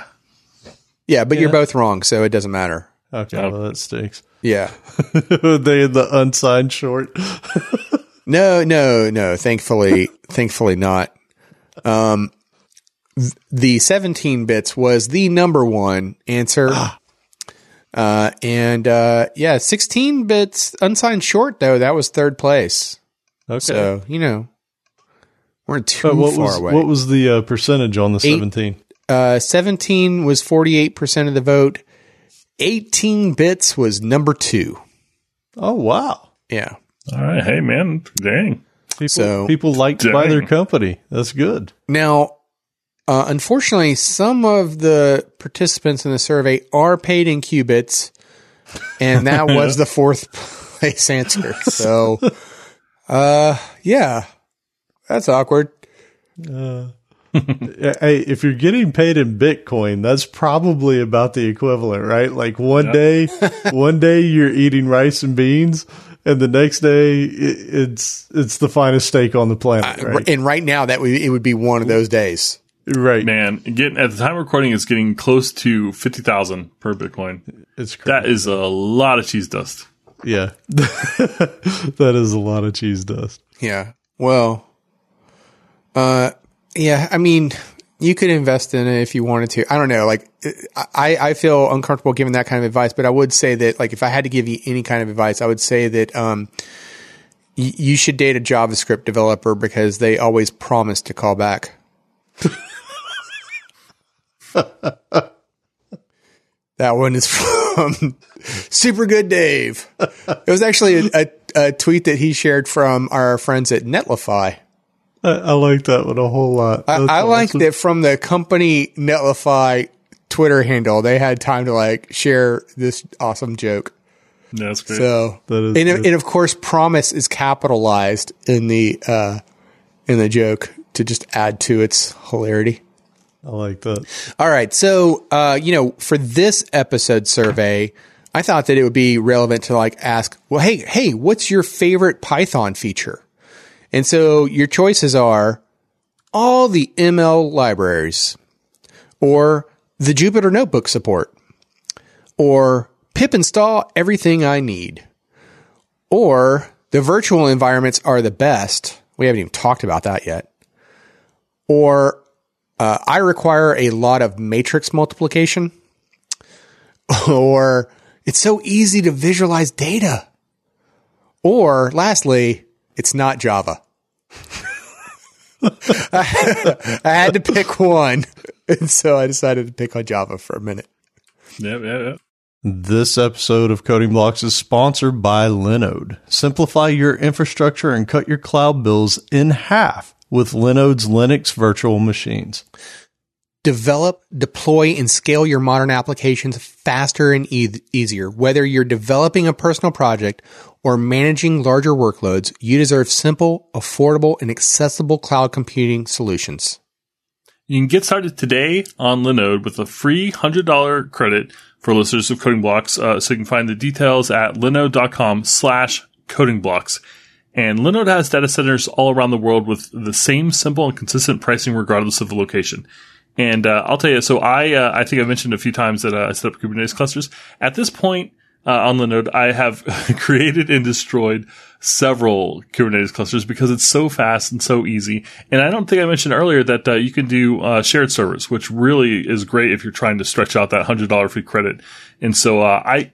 Yeah, but you're both wrong, so it doesn't matter. Okay, Oh. well that stinks. Yeah. they in the unsigned short. No, no, no. Thankfully, thankfully not. Um, th- the 17 bits was the number one answer. Uh, and, uh, yeah, 16 bits unsigned short though. That was third place. Okay. So, you know, we're too But what far was away. what was the uh, percentage on the 17? uh, 17 was 48% of the vote. 18 bits was number two. Oh wow. Yeah. All right. Hey, man. Dang. People So- people like to buy their company. That's good. Now, uh, unfortunately, some of the participants in the survey are paid in qubits, and that was the fourth place answer. So, uh, yeah, that's awkward. Yeah, Hey, if you're getting paid in Bitcoin, that's probably about the equivalent, right? Like one day, one day you're eating rice and beans, and the next day i- it's it's the finest steak on the planet, right? And right now, that would, it would be one of those days. Right. Man, getting at the time of recording, it's getting close to 50,000 per Bitcoin. It's crazy. That is a lot of cheese dust. yeah, that is a lot of cheese dust. Yeah. Well, uh, yeah. I mean, you could invest in it if you wanted to. I don't know. Like, I, I feel uncomfortable giving that kind of advice, but I would say that, like, if I had to give you any kind of advice, I would say that, um, y- you should date a JavaScript developer because they always promise to call back. that one is from Super Good Dave. It was actually a, a, a tweet that he shared from our friends at Netlify. I, I like that one a whole lot. I, That's I like awesome. that from the company Netlify Twitter handle. They had time to like share this awesome joke. That's great. So, That is and, good. and of course, promise is capitalized in the uh, in the joke to just add to its hilarity. I like that. All right, so uh, you know, for this episode survey, I thought that it would be relevant to like ask, well, hey, hey, what's your favorite Python feature? And so your choices are all the ML libraries, or the Jupyter Notebook support, or pip install everything I need, or the virtual environments are the best. We haven't even talked about that yet. Or uh, I require a lot of matrix multiplication, or it's so easy to visualize data, or lastly, it's not Java. I had to pick one, and so I decided to pick on Java for a minute. yeah, yeah, yeah. This episode of Coding Blocks is sponsored by Linode. Simplify your infrastructure and cut your cloud bills in half with Linode's Linux virtual machines. develop, deploy, and scale your modern applications faster and e- easier. Whether you're developing a personal project or managing larger workloads, you deserve simple, affordable, and accessible cloud computing solutions. You can get started today on Linode with a free $100 credit for listeners of Coding Blocks. Uh, so you can find the details at linode.com slash coding blocks. And Linode has data centers all around the world with the same simple and consistent pricing regardless of the location. And uh, I'll tell you, so I uh, I think I mentioned a few times that uh, I set up Kubernetes clusters. At this point uh, on Linode, I have created and destroyed several Kubernetes clusters because it's so fast and so easy. And I don't think I mentioned earlier that uh, you can do uh, shared servers, which really is great if you're trying to stretch out that hundred dollar free credit. And so uh, I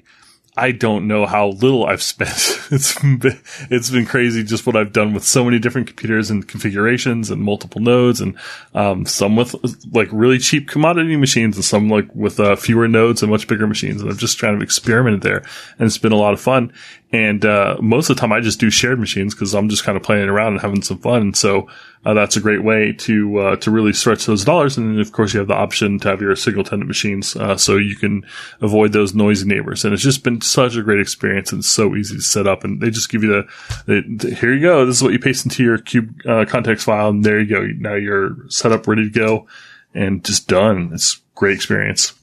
I don't know how little I've spent. It's been, it's been crazy just what I've done with so many different computers and configurations and multiple nodes and um, some with like really cheap commodity machines and some like with uh, fewer nodes and much bigger machines. And I've just kind of experimented there and it's been a lot of fun. And uh, most of the time I just do shared machines because I'm just kind of playing around and having some fun. So uh, that's a great way to uh, to really stretch those dollars. And then of course you have the option to have your single tenant machines, uh, so you can avoid those noisy neighbors. And it's just been such a great experience and so easy to set up. And they just give you the, the, the here you go. This is what you paste into your cube uh, context file, and there you go. Now you're set up, ready to go, and just done. It's great experience.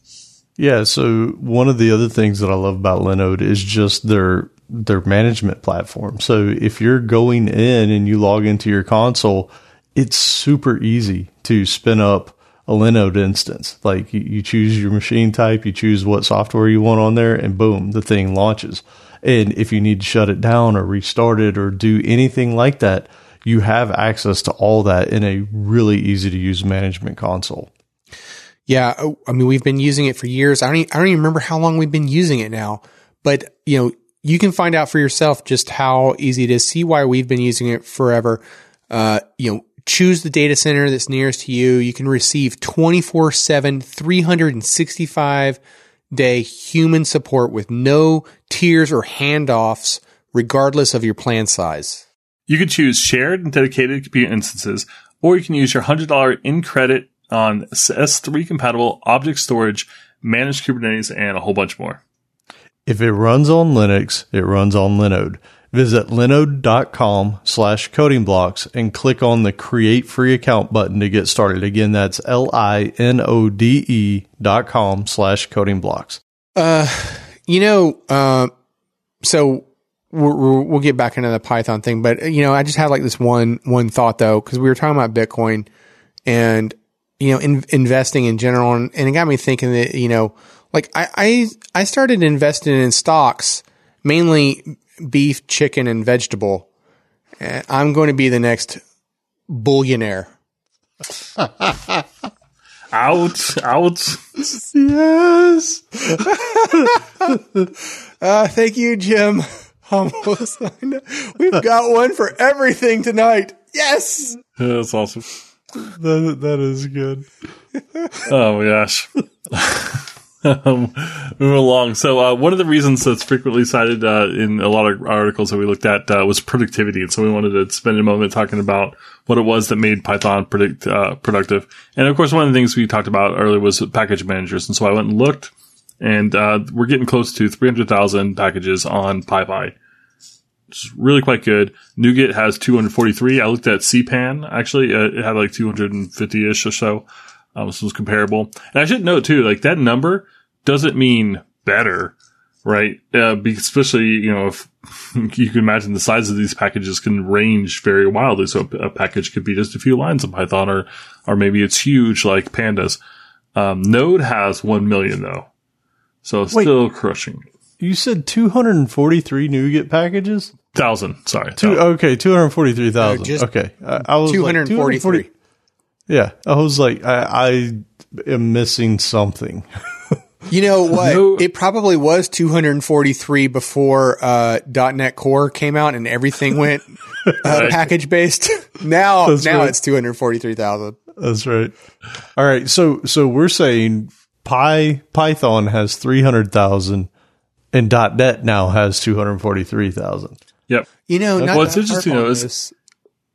Yeah, so one of the other things that I love about Linode is just their their management platform. So if you're going in and you log into your console, it's super easy to spin up a Linode instance. Like you, choose your machine type, you choose what software you want on there, and boom, the thing launches. And if you need to shut it down or restart it or do anything like that, you have access to all that in a really easy to use management console. Yeah, I mean we've been using it for years. I don't even, I don't even remember how long we've been using it now, but you know you can find out for yourself just how easy it is. See why we've been using it forever. Uh, you know, choose the data center that's nearest to you. You can receive 24 7, 365 day human support with no tiers or handoffs, regardless of your plan size. You can choose shared and dedicated compute instances, or you can use your $100 in credit on S3 compatible object storage, managed Kubernetes, and a whole bunch more. If it runs on Linux, it runs on Linode. Visit linode.com slash coding blocks and click on the create free account button to get started. Again, that's L-I-N-O-D-E dot com slash coding blocks. Uh, you know, uh, so we're, we'll get back into the Python thing, but you know, I just had like this one one thought though, because we were talking about Bitcoin and you know, in, investing in general, and, and it got me thinking that you know, like I I, I started investing in stocks mainly beef, chicken, and vegetable. Uh, I'm going to be the next billionaire. Out, out. Yes. Uh, thank you, Jim. Almost. We've got one for everything tonight. Yes. That's awesome. That, that is good. Oh my gosh. Um, moving along. So, uh, one of the reasons that's frequently cited uh, in a lot of articles that we looked at uh, was productivity. And so we wanted to spend a moment talking about what it was that made Python predict, uh, productive. And of course, one of the things we talked about earlier was package managers. And so I went and looked, and uh, we're getting close to 300,000 packages on PyPI. It's really quite good. NuGet has 243. I looked at CPAN, actually. Uh, it had like 250 ish or so. Um, this was comparable. And I should note too, like that number doesn't mean better, right? Uh, especially, you know, if you can imagine the size of these packages can range very wildly. So a package could be just a few lines of Python or, or maybe it's huge like pandas. Um, Node has 1 million though. So Wait. still crushing. You said 243 NuGet packages? Thousand, sorry. Two, thousand. okay, 243,000. No, okay. I, I was like, 243. 240 Yeah. I was like, I, I am missing something. You know what? No- It probably was 243 before uh, .NET Core came out and everything went uh, Right. package based. now, That's now right. it's 243,000. That's right. All right. So, so we're saying Py, Python has 300,000 and .NET now has 243,000. Yep. You know, not Well, it's interesting, though, is- this.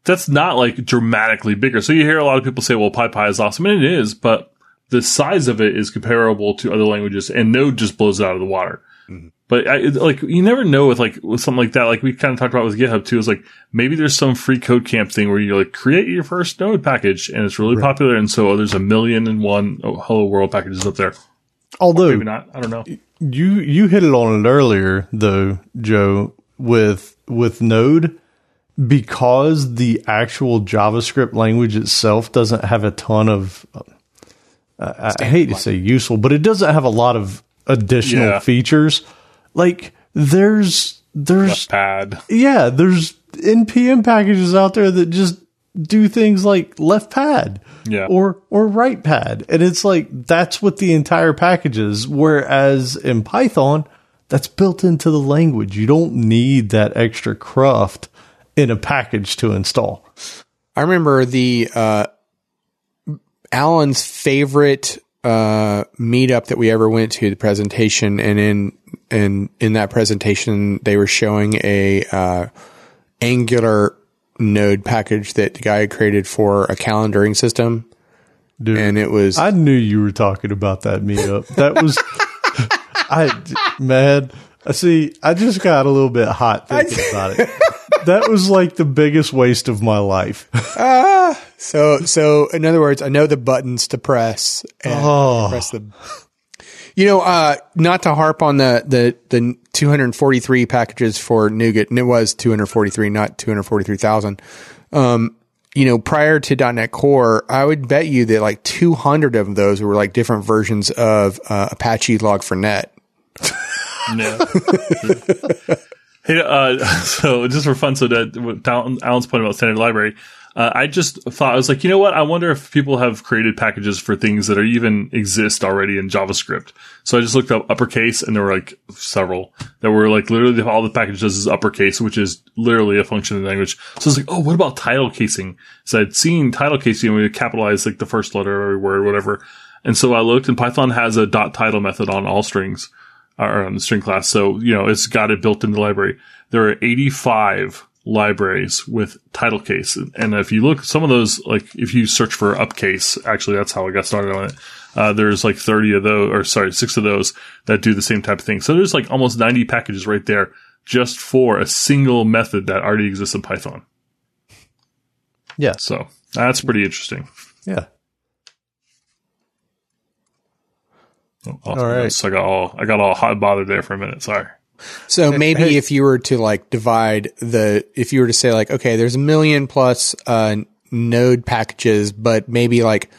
That's not like dramatically bigger. So you hear a lot of people say, well, PyPI is awesome, and it is, but the size of it is comparable to other languages, and Node just blows it out of the water. Mm-hmm. But I, like, you never know with like with something like that. Like we kind of talked about with GitHub too. Is like maybe there's some free code camp thing where you like create your first Node package, and it's really popular, and so there's a million and one oh, Hello World packages up there. Although Maybe not. I don't know. you you hit it on it earlier though, Joe, with with Node because the actual JavaScript language itself doesn't have a ton of uh, I, hate to say useful, but it doesn't have a lot of additional Yeah. features. Like there's there's Pad. yeah, there's npm packages out there that just do things like left pad Yeah. or or right pad and it's like that's what the entire package is whereas in python that's built into the language you don't need that extra cruft in a package to install. I remember the uh, Alan's favorite uh, meetup that we ever went to, the presentation, and in in in that presentation, they were showing a uh, Angular node package that the guy had created for a calendaring system, dude and it was i knew you were talking about that meetup. That was i man I see i just got a little bit hot thinking about it that was like the biggest waste of my life ah, So, so in other words, I know the buttons to press and Oh. press them. You know, uh, not to harp on the, the, the 243 packages for NuGet, and it was 243, not 243,000. Um, you know, prior to .NET Core, I would bet you that like 200 of those were like different versions of uh, Apache Log4Net. No. hey, uh, so just for fun, so that Alan's point about standard library, uh, I just thought I was like, you know what? I wonder if people have created packages for things that are even exist already in JavaScript. So I just looked up uppercase, and there were like several that were like literally all the package does is uppercase, which is literally a function in the language. So I was like, oh, what about title casing? So I'd seen title casing, and we capitalize like the first letter of every word, whatever. And so I looked, and Python has a dot title method on all strings or on the string class. So, you know, it's got it built in the library. There are 85 libraries with title case. And if you look, some of those, like if you search for upcase, actually that's how I got started on it. Uh, there's like 30 of those, or sorry, six of those that do the same type of thing. So there's like almost 90 packages right there just for a single method that already exists in Python. yeah So that's pretty interesting. yeah All right. So I got all, I got all hot and bothered there for a minute. Sorry. So maybe hey. if you were to like divide the, if you were to say like, okay, there's a million plus uh, node packages, but maybe like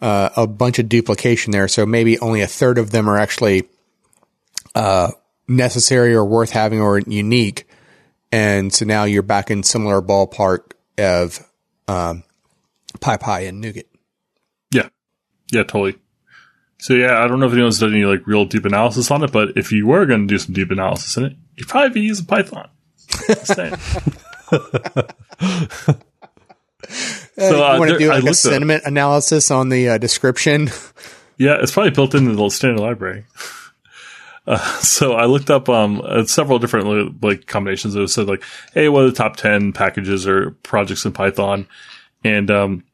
uh, a bunch of duplication there. So maybe only a third of them are actually uh, necessary or worth having or unique. And so now you're back in similar ballpark of um, PyPI and NuGet. Yeah. Yeah, totally. So yeah, I don't know if anyone's done any like real deep analysis on it, but if you were going to do some deep analysis in it, you'd probably be using Python. Saying. so you uh, want to do like a looked up- sentiment analysis on the uh, description? Yeah, it's probably built into the standard library. Uh, so I looked up um, uh, several different like combinations that said like, hey, what are the top ten packages or projects in Python? And um,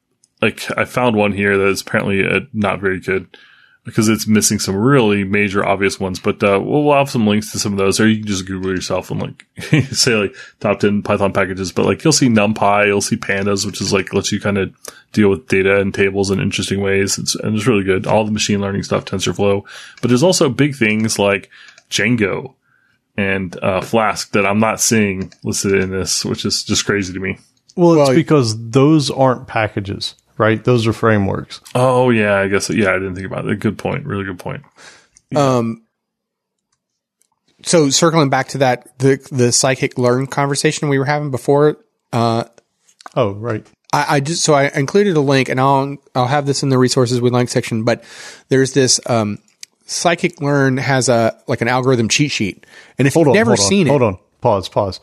like I found one here that is apparently uh, not very good because it's missing some really major obvious ones. But uh, we'll, we'll have some links to some of those, or you can just Google yourself and like say like top ten Python packages. But like you'll see NumPy, you'll see Pandas, which is like lets you kind of deal with data and tables in interesting ways. It's, and it's really good. All the machine learning stuff, TensorFlow. But there's also big things like Django and uh, Flask that I'm not seeing listed in this, which is just crazy to me. Well, it's Well, because those aren't packages, right? Those are frameworks. Oh yeah, I guess yeah. I didn't think about it. Good point. Really good point. Um, so circling back to that, the the psychic learn conversation we were having before, uh, Oh, right. I, I just so I included a link, and I'll I'll have this in the resources with link section. But there's this um, psychic learn has a like an algorithm cheat sheet, and if Hold you've on. never hold on, seen Hold it, on. Pause. Pause.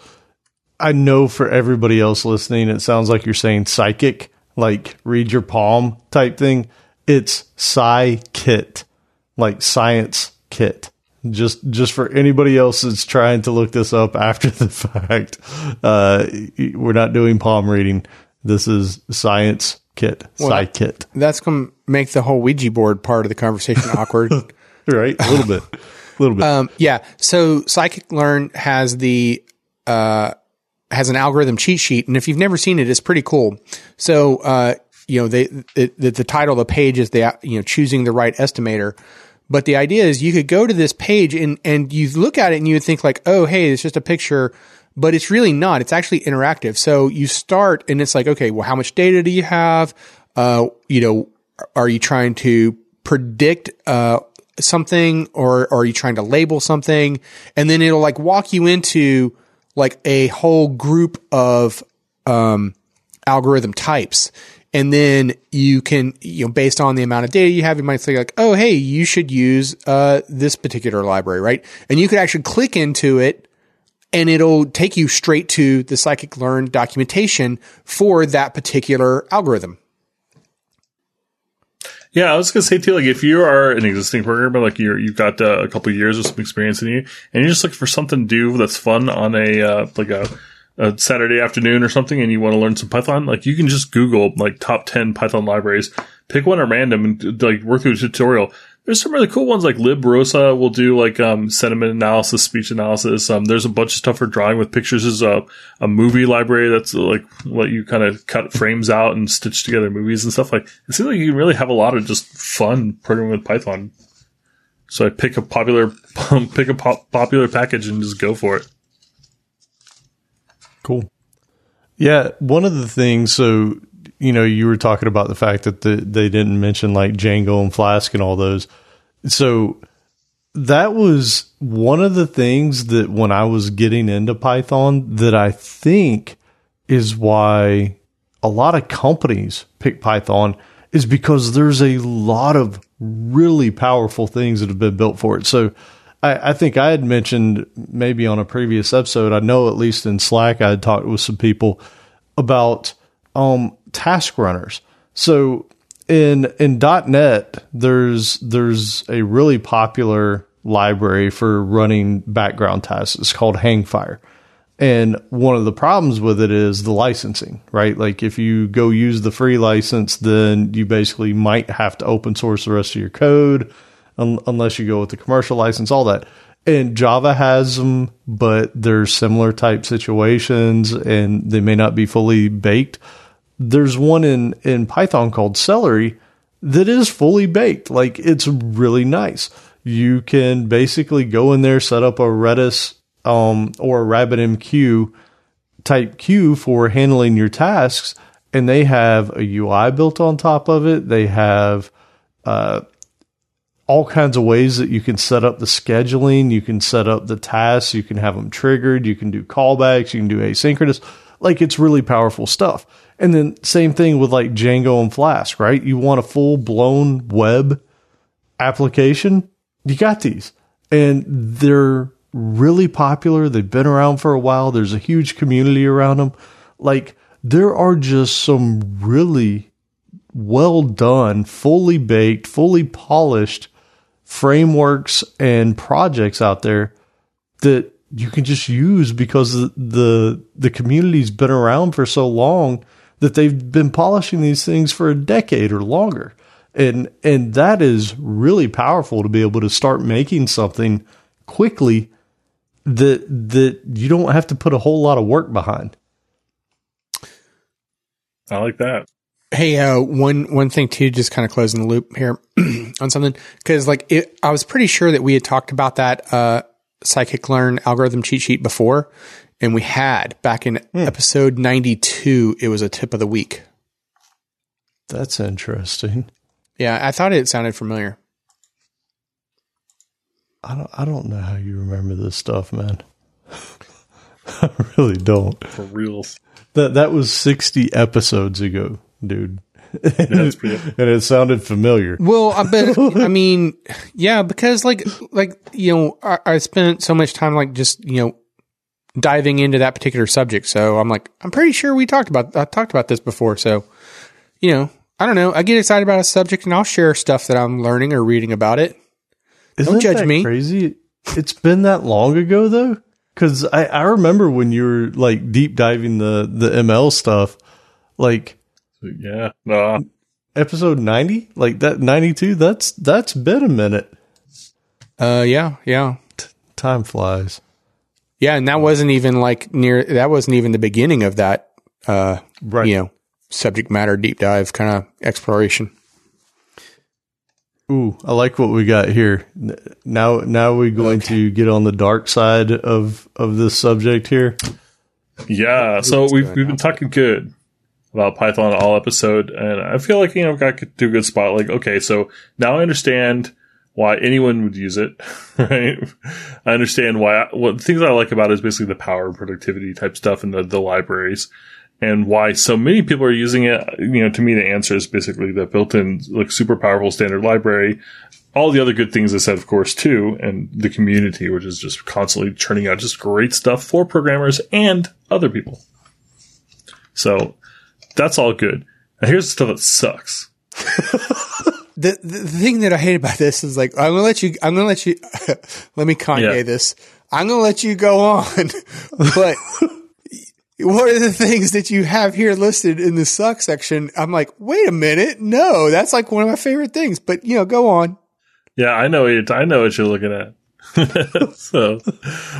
I know for everybody else listening, it sounds like you're saying psychic, like read your palm type thing. It's Psy-Kit, like science kit. Just, just for anybody else that's trying to look this up after the fact, uh, we're not doing palm reading. This is science kit, Psy-Kit, that's going to make the whole Ouija board part of the conversation awkward. right? A little bit, a little bit. Um, yeah. So Psychic Learn has the uh, has an algorithm cheat sheet, and if you've never seen it, it's pretty cool. So uh, you know, they the, the title of the page is the you know choosing the right estimator. But the idea is you could go to this page and and you look at it and you would think like, oh, hey, it's just a picture. But it's really not. It's actually interactive. So you start and it's like, okay, well, how much data do you have? Uh, you know, are you trying to predict uh, something or, or are you trying to label something? And then it'll like walk you into like a whole group of um, algorithm types. And then you can, you know, based on the amount of data you have, you might say like, oh, hey, you should use uh, this particular library, right? And you could actually click into it and it'll take you straight to the scikit learn documentation for that particular algorithm. Yeah, I was gonna say too, like if you are an existing programmer, like you're you've got uh, a couple years of some experience in you, and you're just looking for something to do that's fun on a uh, like a, a Saturday afternoon or something, and you want to learn some Python, like you can just Google like top ten Python libraries, pick one at random, and like work through a tutorial. There's some really cool ones like LibRosa will do like um, sentiment analysis, speech analysis. Um, there's a bunch of stuff for drawing with pictures. There's a, a movie library that's like let you kind of cut frames out and stitch together movies and stuff. Like it seems like you really have a lot of just fun programming with Python. So I pick a popular pick a pop- popular package and just go for it. Cool. Yeah, one of the things. So you know, you were talking about the fact that the, they didn't mention like Django and Flask and all those. So that was one of the things that when I was getting into Python that I think is why a lot of companies pick Python is because there's a lot of really powerful things that have been built for it. So I, I think I had mentioned maybe on a previous episode, I know at least in Slack, I had talked with some people about um, task runners. So in in .NET, there's there's a really popular library for running background tasks. It's called Hangfire. And one of the problems with it is the licensing, right? Like if you go use the free license, then you basically might have to open source the rest of your code un- unless you go with the commercial license, all that. And Java has them, but there's similar type situations and they may not be fully baked there's one in in Python called Celery that is fully baked. Like it's really nice. You can basically go in there, set up a Redis um, or a RabbitMQ type queue for handling your tasks, and they have a UI built on top of it. They have uh, all kinds of ways that you can set up the scheduling. You can set up the tasks. You can have them triggered. You can do callbacks. You can do asynchronous. Like it's really powerful stuff. And then same thing with like Django and Flask, right? You want a full blown web application? You got these. And they're really popular. They've been around for a while. There's a huge community around them. Like there are just some really well done, fully baked, fully polished frameworks and projects out there that you can just use because the the, the community's been around for so long that they've been polishing these things for a decade or longer. And and that is really powerful to be able to start making something quickly that that you don't have to put a whole lot of work behind. I like that. Hey, uh, one one thing too, just kind of closing the loop here on something because like it, I was pretty sure that we had talked about that uh, scikit learn algorithm cheat sheet before, and we had back in hmm. episode ninety two. It was a tip of the week. That's interesting. Yeah, I thought it sounded familiar. I don't I don't know how you remember this stuff, man. I really don't. For reals. That that was 60 episodes ago, dude. that's and it sounded familiar. Well, I bet. I mean, yeah, because like, like you know, I, I spent so much time like just you know diving into that particular subject. So I'm like, I'm pretty sure we talked about I talked about this before. So you know, I don't know. I get excited about a subject and I'll share stuff that I'm learning or reading about it. Isn't judge that me. Crazy. It's been that long ago though, because I I remember when you were like deep diving the the ML stuff, like yeah. No, episode 90, like that 92. That's that's been a minute. Uh, yeah, yeah, Time flies. Yeah, and that wasn't even like near. That wasn't even the beginning of that. Uh, Right. you know, subject matter deep dive kind of exploration. Ooh, I like what we got here. Now, now we're going to get on the dark side of of this subject here. Yeah, so we've we've been talking good about Python all episode, and I feel like you know we've got to a good spot. Like, okay, so now I understand why anyone would use it, right? I understand why. I, What things I like about it is basically the power and productivity type stuff in the the libraries, and why so many people are using it. You know, to me, the answer is basically the built-in like super powerful standard library. All the other good things I said, of course, too, and the community, which is just constantly churning out just great stuff for programmers and other people. So that's all good. Now here's the stuff that sucks. the, the thing that I hate about this is like I'm gonna let you I'm gonna let you let me Kanye Yeah. this. I'm gonna let you go on, but what are the things that you have here listed in the suck section? I'm like, wait a minute, no, that's like one of my favorite things. But you know, go on. Yeah, I know it. I know what you're looking at. so,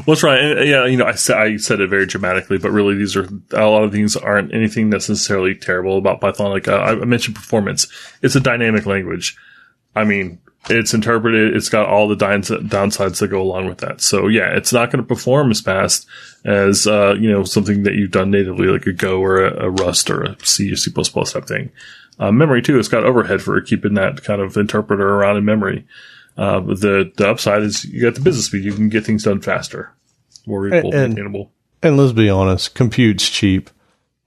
what's right? Yeah, you know, I I said it very dramatically, but really, these are a lot of things aren't anything necessarily terrible about Python. Like uh, I mentioned, performance. It's a dynamic language. I mean, it's interpreted. It's got all the downs- downsides that go along with that. So yeah, it's not going to perform as fast as uh, you know something that you've done natively, like a Go or a, a Rust or a C or C++ type thing. Uh, memory too. It's got overhead for keeping that kind of interpreter around in memory. Uh, but the the upside is you got the business speed. You can get things done faster, more readable, and- maintainable. And let's be honest, compute's cheap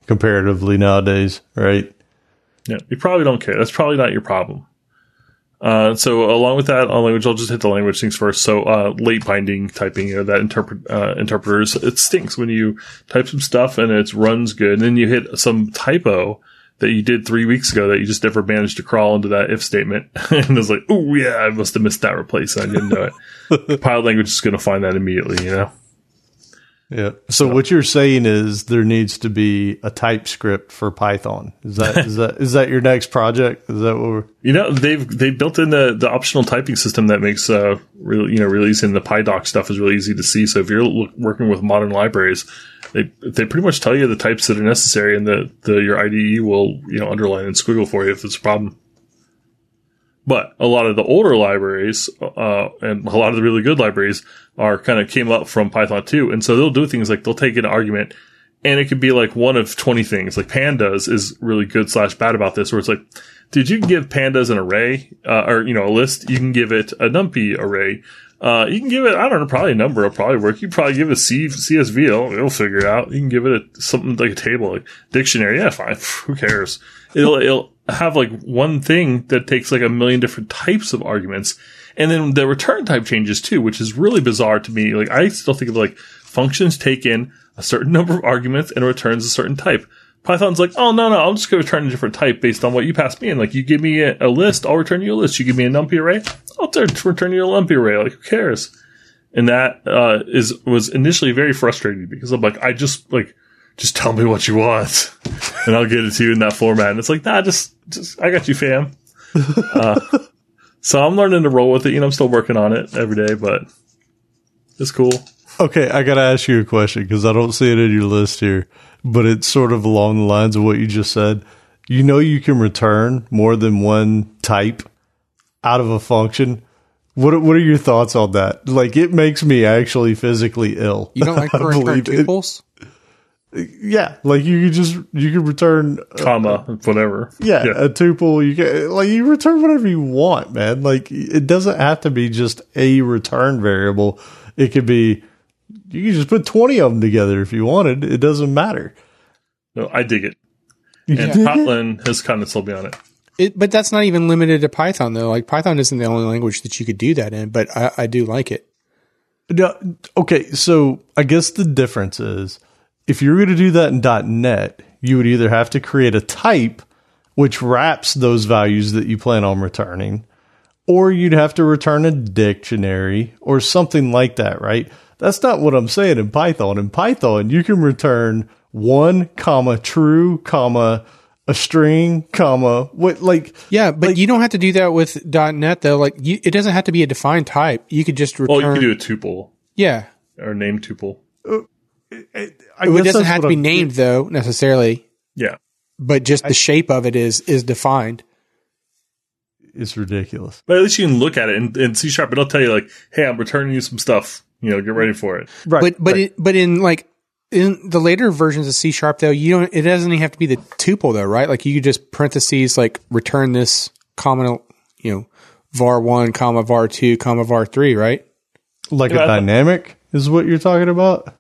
comparatively nowadays, right? Yeah, you probably don't care. That's probably not your problem. Uh, so along with that, on language, I'll just hit the language things first. So uh, late binding typing, you know, that interpret uh, interpreters, it stinks when you type some stuff and it runs good, and then you hit some typo that you did three weeks ago that you just never managed to crawl into that if statement, and was like, oh yeah, I must have missed that replace. I didn't know it. Compiled language is going to find that immediately, you know. Yeah. So, what you're saying is there needs to be a TypeScript for Python. Is that is that is that your next project? Is that what we're You know, they've they built in the, the optional typing system that makes uh really you know releasing the PyDoc stuff is really easy to see. So if you're look, working with modern libraries, they they pretty much tell you the types that are necessary, and the, the your IDE will you know underline and squiggle for you if it's a problem. But a lot of the older libraries, uh, and a lot of the really good libraries are kind of came up from Python 2. And so they'll do things like they'll take an argument and it could be like one of 20 things. Like pandas is really good slash bad about this, where it's like, did you give pandas an array, uh, or, you know, a list? You can give it a numpy array. Uh, you can give it, I don't know, probably a number will probably work. You probably give it a C, CSV, it'll, it'll figure it out. You can give it a, something like a table, like dictionary. Yeah, fine. Who cares? It'll, it'll have like one thing that takes like a million different types of arguments. And then the return type changes too, which is really bizarre to me. Like I still think of like functions take in a certain number of arguments and returns a certain type. Python's like, oh no no, I'm just going to return a different type based on what you pass me in. Like you give me a, a list, I'll return you a list. You give me a numpy array, I'll t- return you a lumpy array. Like who cares? And that uh, is was initially very frustrating because I'm like, I just like just tell me what you want, and I'll get it to you in that format. And it's like, nah, just just I got you, fam. Uh, so I'm learning to roll with it. You know, I'm still working on it every day, but it's cool. Okay, I gotta ask you a question because I don't see it in your list here, but it's sort of along the lines of what you just said. You know, you can return more than one type out of a function. What are- What are your thoughts on that? Like, it makes me actually physically ill. You don't like I to return believe it. tuples? Yeah, like you could just you could return uh, Comma, uh, whatever. Yeah, a tuple. You can like you return whatever you want, man. Like it doesn't have to be just a return variable. It could be you can just put twenty of them together if you wanted. It doesn't matter. No, I dig it. You And dig it? Kotlin has kind of sold me on it. It, but that's not even limited to Python though. Like Python isn't the only language that you could do that in, but I, I do like it. No, okay, so I guess the difference is if you're going to do that in .NET, you would either have to create a type which wraps those values that you plan on returning, or you'd have to return a dictionary or something like that, right? That's not what I'm saying in Python. In Python, you can return one comma true comma a string comma what like Yeah, but you don't have to do that with .NET though. Like you, it doesn't have to be a defined type. You could just return. Well, you can do a tuple yeah, or name tuple. Uh, I it guess doesn't have to be I'm- named though necessarily, Yeah. but just the shape of it is is defined. It's ridiculous. But at least you can look at it in, in C sharp. It'll tell you like, "Hey, I'm returning you some stuff. You know, get ready for it." Right. but but right. it, but in like in the later versions of C sharp though, you don't. It doesn't even have to be the tuple though, right? Like you could just parentheses like return this comma, you know, var one comma var two comma var three, right? like Yeah, a I thought- dynamic is what you're talking about.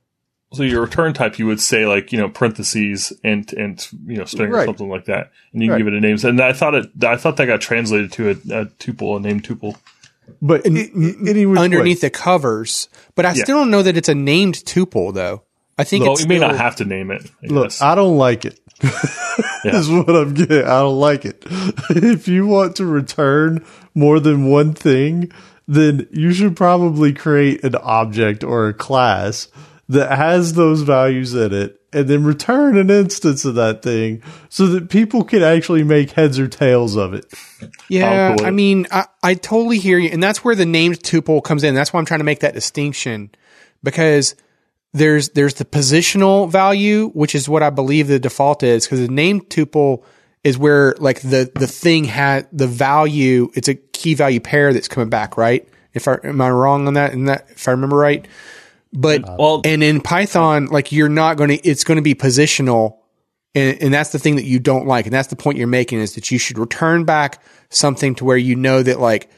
So your return type, you would say like, you know, parentheses and and you know, string or something like that, and you can Right. give it a name. And I thought it, I thought that got translated to a, a tuple, a name tuple. But i- i- any underneath way. the covers. But I Yeah. still don't know that it's a named tuple though. I think Well, it's you may still- not have to name it. I look, guess. I don't like it. Yeah. Is what I'm getting. I don't like it. if you want to return more than one thing, then you should probably create an object or a class that has those values in it and then return an instance of that thing so that people can actually make heads or tails of it. Yeah, I'll pull I it. mean, I, I totally hear you, and that's where the named tuple comes in. That's why I'm trying to make that distinction because there's there's the positional value, which is what I believe the default is, because the named tuple is where like the the thing had the value. It's a key value pair that's coming back, right? If I am I wrong on that? And that if I remember right, but uh, well, and in Python, like you're not going to, it's going to be positional. And, and that's the thing that you don't like. And that's the point you're making is that you should return back something to where you know that like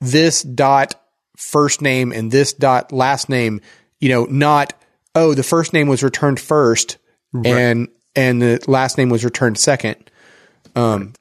this dot first name and this dot last name, you know, not, oh, the first name was returned first and, and the last name was returned second. Um,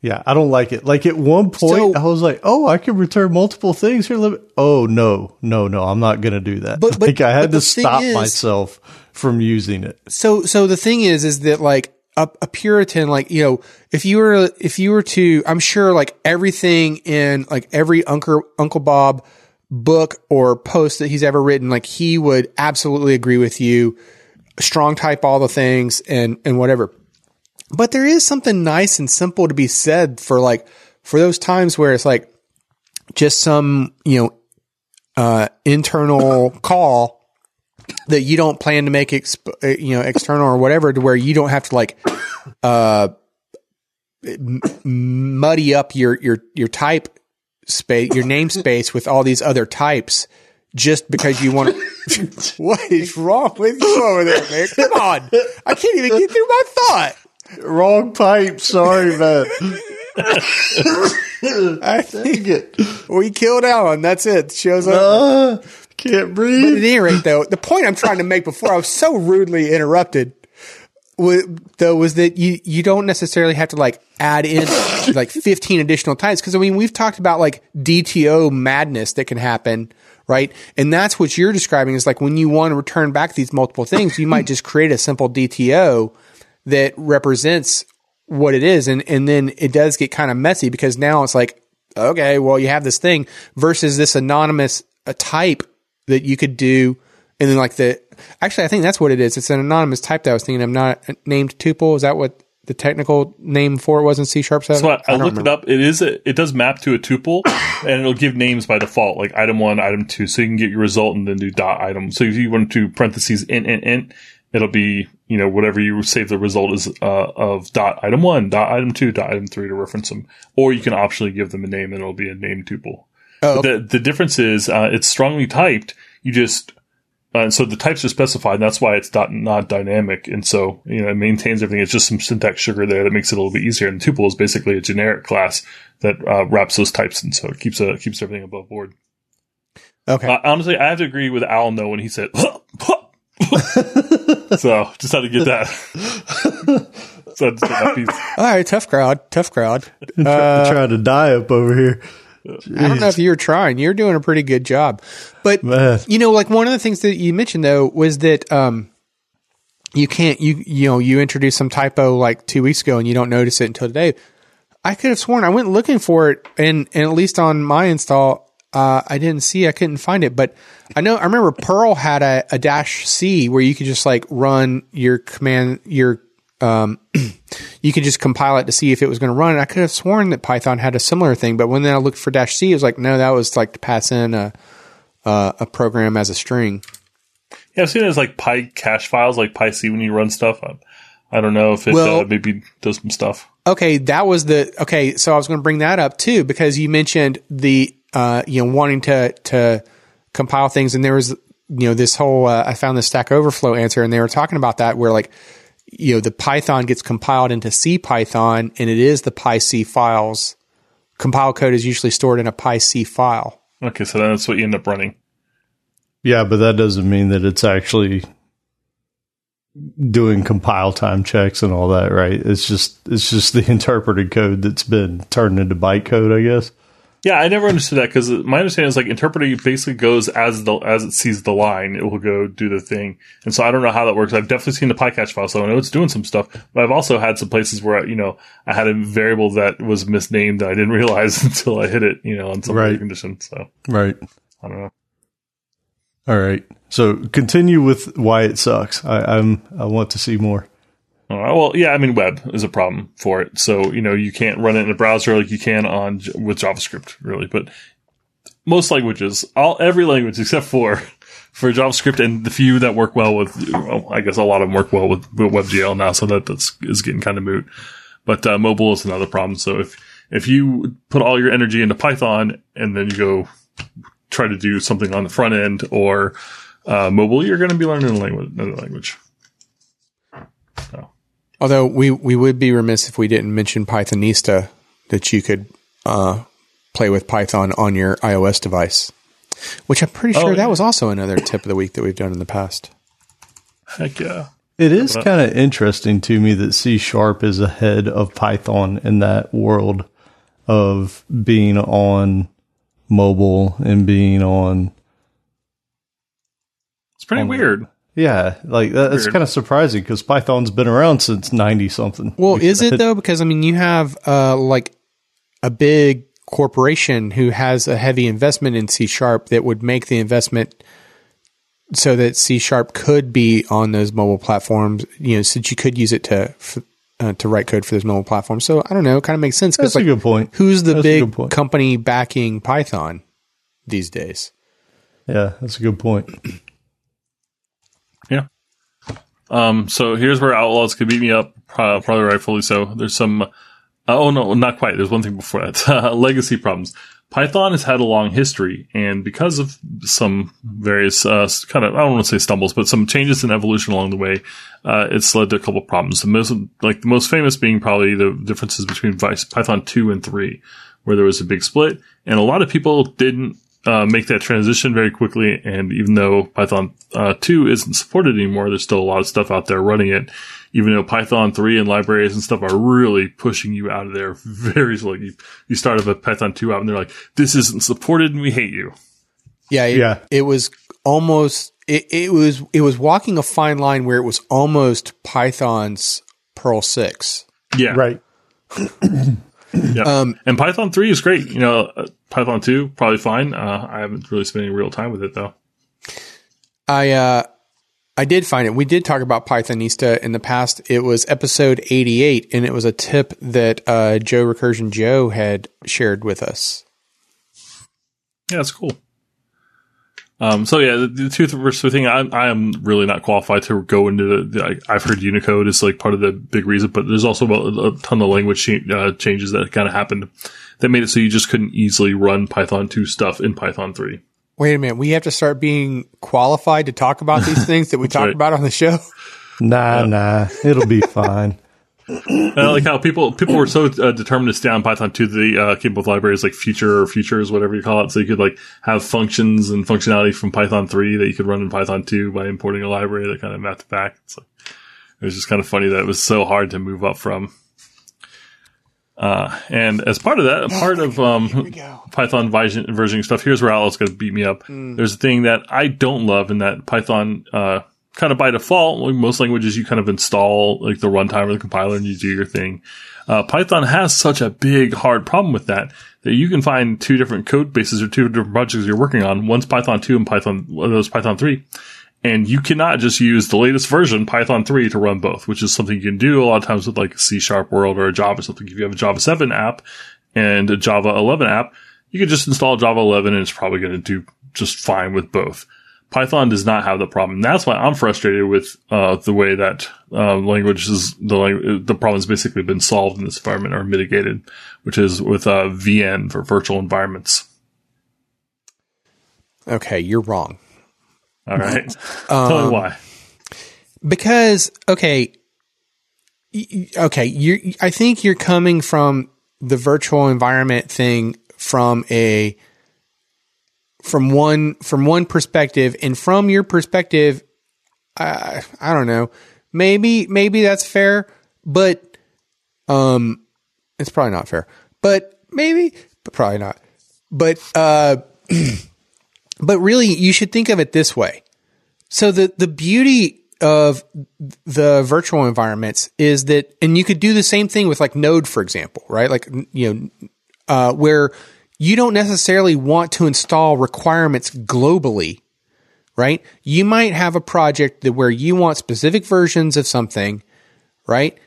Yeah, I don't like it. Like at one point, So- I was like, "Oh, I can return multiple things here." Let me- Oh no, no, no! I'm not going to do that. But- but- like I had to stop is- myself from using it. so so the thing is is that like a, a puritan like you know if you were if you were to i'm sure like everything in like every uncle uncle bob book or post that he's ever written like he would absolutely agree with you strong type all the things and and whatever but there is something nice and simple to be said for like for those times where it's like just some you know uh internal call that you don't plan to make exp- uh, you know external or whatever to where you don't have to like uh m- muddy up your your your type space your namespace with all these other types just because you want to what is wrong with you over there man? Come on. I can't even get through my thought Wrong pipe. Sorry, man. I think it. we killed Alan. That's it. Show's up. Uh, can't breathe. But at any rate, though, the point I'm trying to make before I was so rudely interrupted, wa- though, was that you you don't necessarily have to like add in like 15 additional times because I mean we've talked about like DTO madness that can happen, right? And that's what you're describing is like when you want to return back these multiple things, you might just create a simple DTO that represents what it is. And, and then it does get kind of messy because now it's like, okay, well, you have this thing versus this anonymous a type that you could do. And then like the, actually, I think that's what it is. It's an anonymous type that I was thinking of not named tuple. Is that what the technical name for it was in C sharp 7? So I, I, don't looked remember. it up. It is a, it does map to a tuple, and it'll give names by default, like item one, item two. So you can get your result and then do dot item. So if you want to parentheses int int int, it'll be you know whatever you save the result is uh, of dot item one, dot item two, dot item three to reference them. Or you can optionally give them a name, and it'll be a name tuple. Oh, the the difference is uh, it's strongly typed. You just uh, so the types are specified, and that's why it's dot, not dynamic. And so, you know, it maintains everything. It's just some syntax sugar there that makes it a little bit easier. And tuple is basically a generic class that uh, wraps those types, and so it keeps uh, keeps everything above board. Okay. Uh, honestly, I have to agree with Al though when he said. so just had to get that. so I just that piece. All right. Tough crowd. Tough crowd. Try- trying to die up over here. I don't know if you're trying. You're doing a pretty good job. But Man. you know, like one of the things that you mentioned though was that um you can't you you know, you introduced some typo like 2 weeks ago and you don't notice it until today. I could have sworn I went looking for it and and at least on my install uh, I didn't see, I couldn't find it, but I know, I remember Perl had a, a dash C where you could just like run your command, your, um, you could just compile it to see if it was going to run. And I could have sworn that Python had a similar thing, but when then I looked for dash C, it was like, no, that was like to pass in a, a, a program as a string. Yeah, I've seen it as like Py cache files, like PyC when you run stuff. I, I don't know if it Well- uh, maybe does some stuff. Okay, that was the okay. So I was going to bring that up too because you mentioned the uh, you know wanting to to compile things, and there was you know this whole uh, I found the Stack Overflow answer, and they were talking about that where like you know the Python gets compiled into CPython, and it is the PyC files. Compile code is usually stored in a PyC file. Okay, so then that's what you end up running. Yeah, but that doesn't mean that it's actually doing compile time checks and all that, right? It's just it's just the interpreted code that's been turned into bytecode, I guess. Yeah, I never understood that because my understanding is like interpreting basically goes as the as it sees the line, it will go do the thing. And so I don't know how that works. I've definitely seen the PyCache file, so I know it's doing some stuff. But I've also had some places where I, you know I had a variable that was misnamed that I didn't realize until I hit it, you know, on some Right. condition. So Right. I don't know. All right. So continue with why it sucks. I, I'm I want to see more. Right, well, yeah, I mean, web is a problem for it. So you know, you can't run it in a browser like you can on with JavaScript, really. But most languages, all every language except for for JavaScript and the few that work well with, well, I guess a lot of them work well with, with WebGL now. So that that's is getting kind of moot. But uh, mobile is another problem. So if if you put all your energy into Python and then you go try to do something on the front end or uh, mobile, you're going to be learning another language. Although we we would be remiss if we didn't mention Pythonista that you could uh, play with Python on your iOS device, which I'm pretty Oh, sure yeah. that was also another tip of the week that we've done in the past. Heck yeah. It is kind of interesting to me that C sharp is ahead of Python in that world of being on mobile and being on It's pretty Um, weird. Yeah, like that, that's kind of surprising because Python's been around since ninety something. Well, is it though? Because I mean, you have uh, like a big corporation who has a heavy investment in C sharp that would make the investment so that C sharp could be on those mobile platforms. You know, since you could use it to f- uh, to write code for those mobile platforms. So I don't know. It kind of makes sense That's because a good point. who's the That's big company backing Python these days? Yeah, that's a good point. Um, so here's where Outlaws could beat me up, uh, probably rightfully so. There's some, uh, oh no, not quite. There's one thing before that. Legacy problems. Python has had a long history, and because of some various uh, kind of I don't want to say stumbles, but some changes in evolution along the way, uh, it's led to a couple of problems. The most, like the most famous being probably the differences between Python two and three, where there was a big split, and a lot of people didn't uh, make that transition very quickly. And even though Python uh, 2 isn't supported anymore, there's still a lot of stuff out there running it. Even though Python 3 and libraries and stuff are really pushing you out of there very slowly. You, you start up a Python 2 out and they're like, this isn't supported and we hate you. Yeah, it, Yeah. It was almost it, it was it was walking a fine line where it was almost Python's Perl 6. Yeah, Right. Yeah. Um, and Python 3 is great. You know, uh, Python 2, probably fine. Uh, I haven't really spent any real time with it, though. I uh, I did find it. We did talk about Pythonista in the past. It was episode 88, and it was a tip that uh, Joe Recursion Joe had shared with us. Yeah, that's cool. Um, so yeah, the, the two versus thing, I, I am really not qualified to go into the, the I, I've heard Unicode is like part of the big reason, but there's also a, a ton of language uh, changes that kind of happened that made it so you just couldn't easily run Python 2 stuff in Python 3. Wait a minute. We have to start being qualified to talk about these things that we talk right. about on the show. Nah, nah. It'll be fine. I like how people people were so uh, determined to stay on Python 2 the uh, came up with libraries like Future or Futures, whatever you call it, so you could like have functions and functionality from Python 3 that you could run in Python 2 by importing a library that kind of mapped it back. So it was just kind of funny that it was so hard to move up from. Uh, and as part of that, a part of um. Python version, versioning stuff, here's where Al's going to beat me up. There's a thing that I don't love in that Python, uh, kind of by default, like most languages, you kind of install like the runtime or the compiler and you do your thing. Uh, Python has such a big, hard problem with that that you can find two different code bases or two different projects you're working on. One's Python 2 and Python, those Python 3. And you cannot just use the latest version, Python 3, to run both, which is something you can do a lot of times with like a C sharp world or a Java something. If you have a Java 7 app and a Java 11 app, you can just install Java 11 and it's probably going to do just fine with both. Python does not have the problem. That's why I'm frustrated with uh, the way that uh, language is the lang- the problem's basically been solved in this environment or mitigated, which is with uh, venv for virtual environments. Okay, you're wrong. All right, tell me why. because okay okay you i think you're coming from the virtual environment thing from a from one from one perspective. And from your perspective i i don't know. Maybe maybe that's fair but um it's probably not fair. But maybe but probably not. But uh but really you should think of it this way so the the beauty of the virtual environments is that, and you could do the same thing with like Node, for example, right? Like you know, uh, where you don't necessarily want to install requirements globally, right? You might have a project that where you want specific versions of something, right?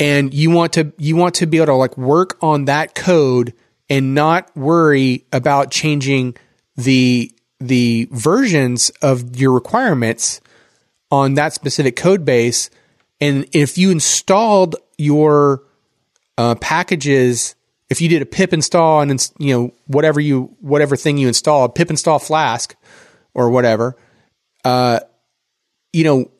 And you want to you want to be able to like work on that code and not worry about changing the the versions of your requirements on that specific code base. And if you installed your uh, packages, if you did a pip install and you know whatever you whatever thing you installed, pip install Flask or whatever, uh, you know,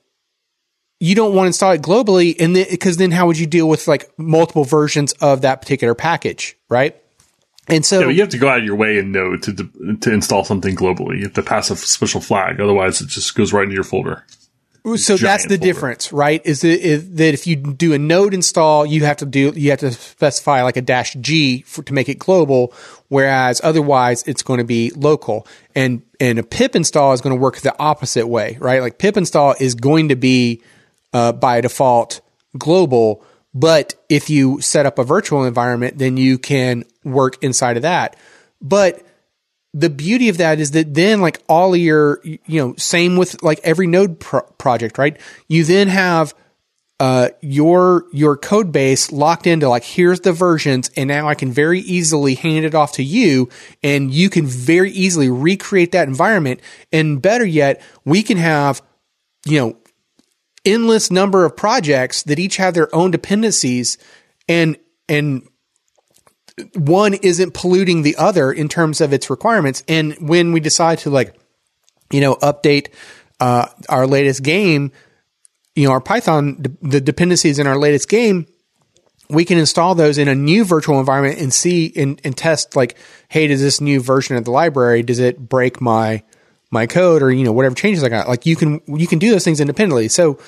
you don't want to install it globally, and because then how would you deal with like multiple versions of that particular package, right? And so Yeah, you have to go out of your way in Node to to install something globally. You have to pass a special flag, otherwise it just goes right into your folder. so that's the folder. difference, right? Is that, is that if you do a node install, you have to do you have to specify like a dash G for, to make it global, whereas otherwise it's going to be local. And and a pip install is going to work the opposite way, right? Like pip install is going to be uh, by default global, but if you set up a virtual environment, then you can work inside of that. But the beauty of that is that then like all of your you know same with like every node pro- project right you then have uh your your code base locked into like here's the versions and now I can very easily hand it off to you and you can very easily recreate that environment and better yet we can have you know endless number of projects that each have their own dependencies and and one isn't polluting the other in terms of its requirements. And when we decide to like, you know, update uh, our latest game, you know, our Python, the dependencies in our latest game, we can install those in a new virtual environment and see and, and test like, hey, does this new version of the library does it break my my code or you know whatever changes I got? Like you can you can do those things independently. So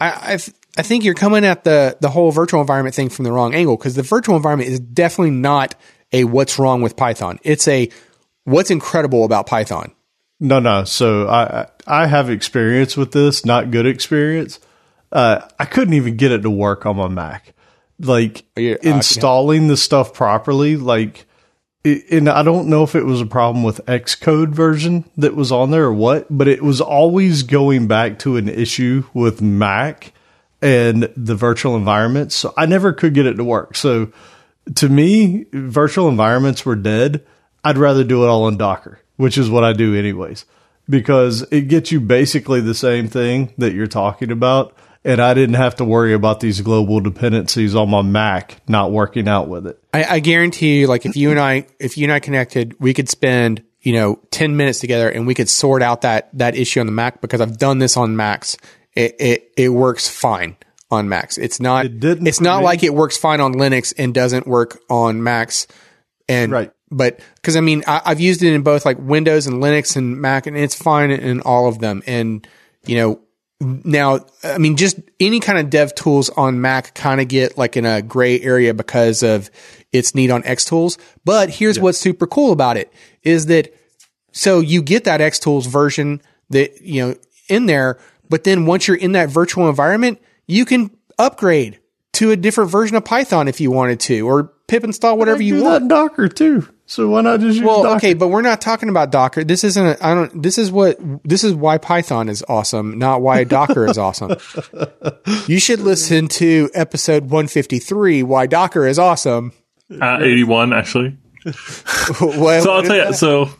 I I've, I think you're coming at the the whole virtual environment thing from the wrong angle because the virtual environment is definitely not a what's wrong with Python. It's a what's incredible about Python. No, no. So I I have experience with this, not good experience. uh, I couldn't even get it to work on my Mac. Like Yeah, uh, installing the stuff properly, like, and I don't know if it was a problem with Xcode version that was on there or what, but it was always going back to an issue with Mac and the virtual environments. So I never could get it to work. So to me, virtual environments were dead. I'd rather do it all in Docker, which is what I do anyways, because it gets you basically the same thing that you're talking about. And I didn't have to worry about these global dependencies on my Mac not working out with it. I, I guarantee you, like if you and I, if you and I connected, we could spend, you know, 10 minutes together and we could sort out that, that issue on the Mac because I've done this on Macs. It, it, it works fine on Macs. It's not, It didn't it's not me. like it works fine on Linux and doesn't work on Macs. And, Right. but cause I mean, I, I've used it in both like Windows and Linux and Mac and it's fine in all of them. And, you know, now, I mean, just any kind of dev tools on Mac kind of get like in a gray area because of its need on X tools. But here's what's super cool about it is that so you get that X tools version that, you know, in there, but then once you're in that virtual environment, you can upgrade to a different version of Python if you wanted to, or pip install whatever I you do want. that Docker too. So why not just use Well, Docker? okay, but we're not talking about Docker. This isn't. A, I don't. This is what. This is why Python is awesome, not why Docker is awesome. You should listen to episode one fifty three. Why Docker is awesome. Uh, 81 actually. Well, So I'll tell you. So,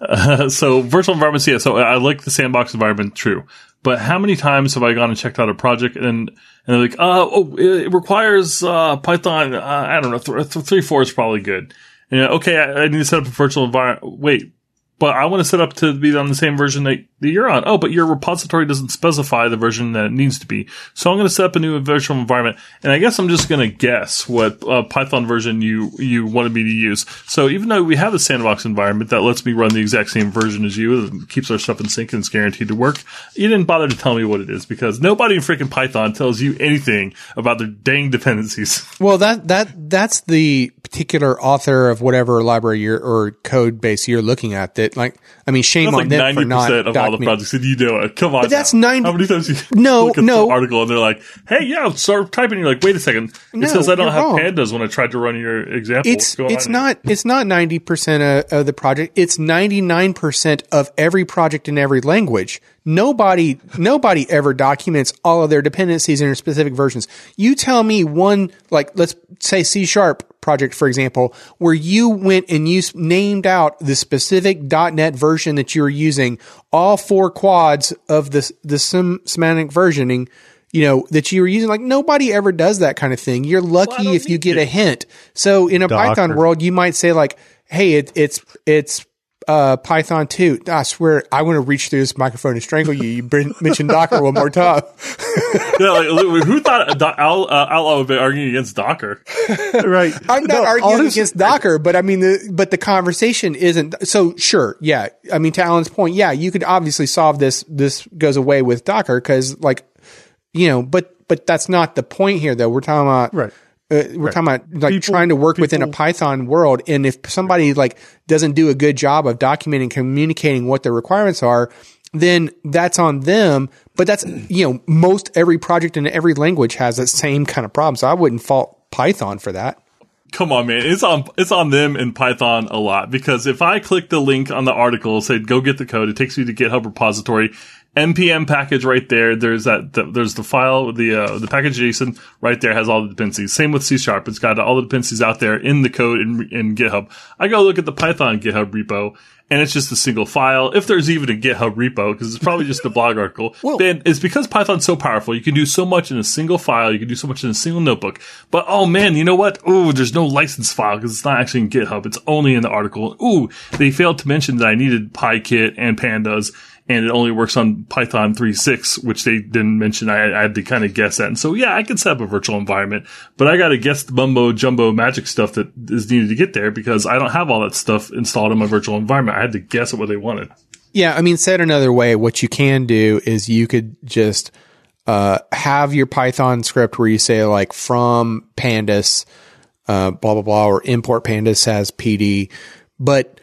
uh, so virtual environments. Yeah. So I like the sandbox environment. True. But how many times have I gone and checked out a project and and they're like, uh, oh, it requires uh, Python. Uh, I don't know, th- th- three four is probably good. And, uh, okay, I, I need to set up a virtual environment. Wait, but I want to set up to be on the same version that, that you're on. Oh, but your repository doesn't specify the version that it needs to be. So I'm going to set up a new virtual environment, and I guess I'm just going to guess what uh, Python version you you wanted me to use. So even though we have a sandbox environment that lets me run the exact same version as you and keeps our stuff in sync and it's guaranteed to work, you didn't bother to tell me what it is because nobody in freaking Python tells you anything about their dang dependencies. well, that that that's the particular author of whatever library you're, or code base you're looking at. That like, I mean, shame That's on like them for not of all the documenting. projects, and you know it. Come on, But that's now. 90 How many times you No, look at no. some article and they're like, "Hey, yeah, start typing." You're like, "Wait a second, it No, says I don't have wrong. pandas when I tried to run your example." it's it's not it's not 90% of, of the project it's 99% of every project in every language nobody nobody ever documents all of their dependencies in their specific versions. You tell me one like let's say c sharp project for example where you went and you named out the specific. net version that you're using all four quads of the the sem- semantic versioning you know that you were using. Like nobody ever does that kind of thing. You're lucky don't if you get to. a hint. So in a python world you might say like hey it, it's it's uh, python 2 i swear i want to reach through this microphone and strangle you you bring- mentioned docker one more time yeah, like, look, who thought Do- Al, uh, Outlaw would be arguing against Docker? right. i'm not No, arguing honestly- against docker but i mean the but the conversation isn't so sure yeah i mean to alan's point yeah you could obviously solve this this goes away with docker because like you know but but that's not the point here though we're talking about Right. Uh, we're talking about like People- trying to work within a Python world, and if somebody like doesn't do a good job of documenting, communicating what the requirements are, then that's on them. But that's you know most every project in every language has that same kind of problem. So I wouldn't fault Python for that. Come on, man. It's on it's on them in Python a lot because if I click the link on the article, say go get the code, it takes me to GitHub repository. Npm package right there. There's that. The, there's the file, the uh, the package JSON right there has all the dependencies. Same with C sharp. It's got all the dependencies out there in the code in, in GitHub. I go look at the Python GitHub repo, and it's just a single file. If there's even a GitHub repo, because it's probably just a blog article. Well- and it's because Python's so powerful. You can do so much in a single file. You can do so much in a single notebook. But oh man, you know what? Ooh, there's no license file because it's not actually in GitHub. It's only in the article. Ooh, they failed to mention that I needed PyKit and pandas. And it only works on Python 3.6, which they didn't mention. I, I had to kind of guess that. And so, yeah, I can set up a virtual environment, but I got to guess the mumbo jumbo magic stuff that is needed to get there because I don't have all that stuff installed in my virtual environment. I had to guess at what they wanted. Yeah, I mean, said another way, what you can do is you could just uh, have your Python script where you say like from pandas, uh, blah blah blah, or import pandas as PD, but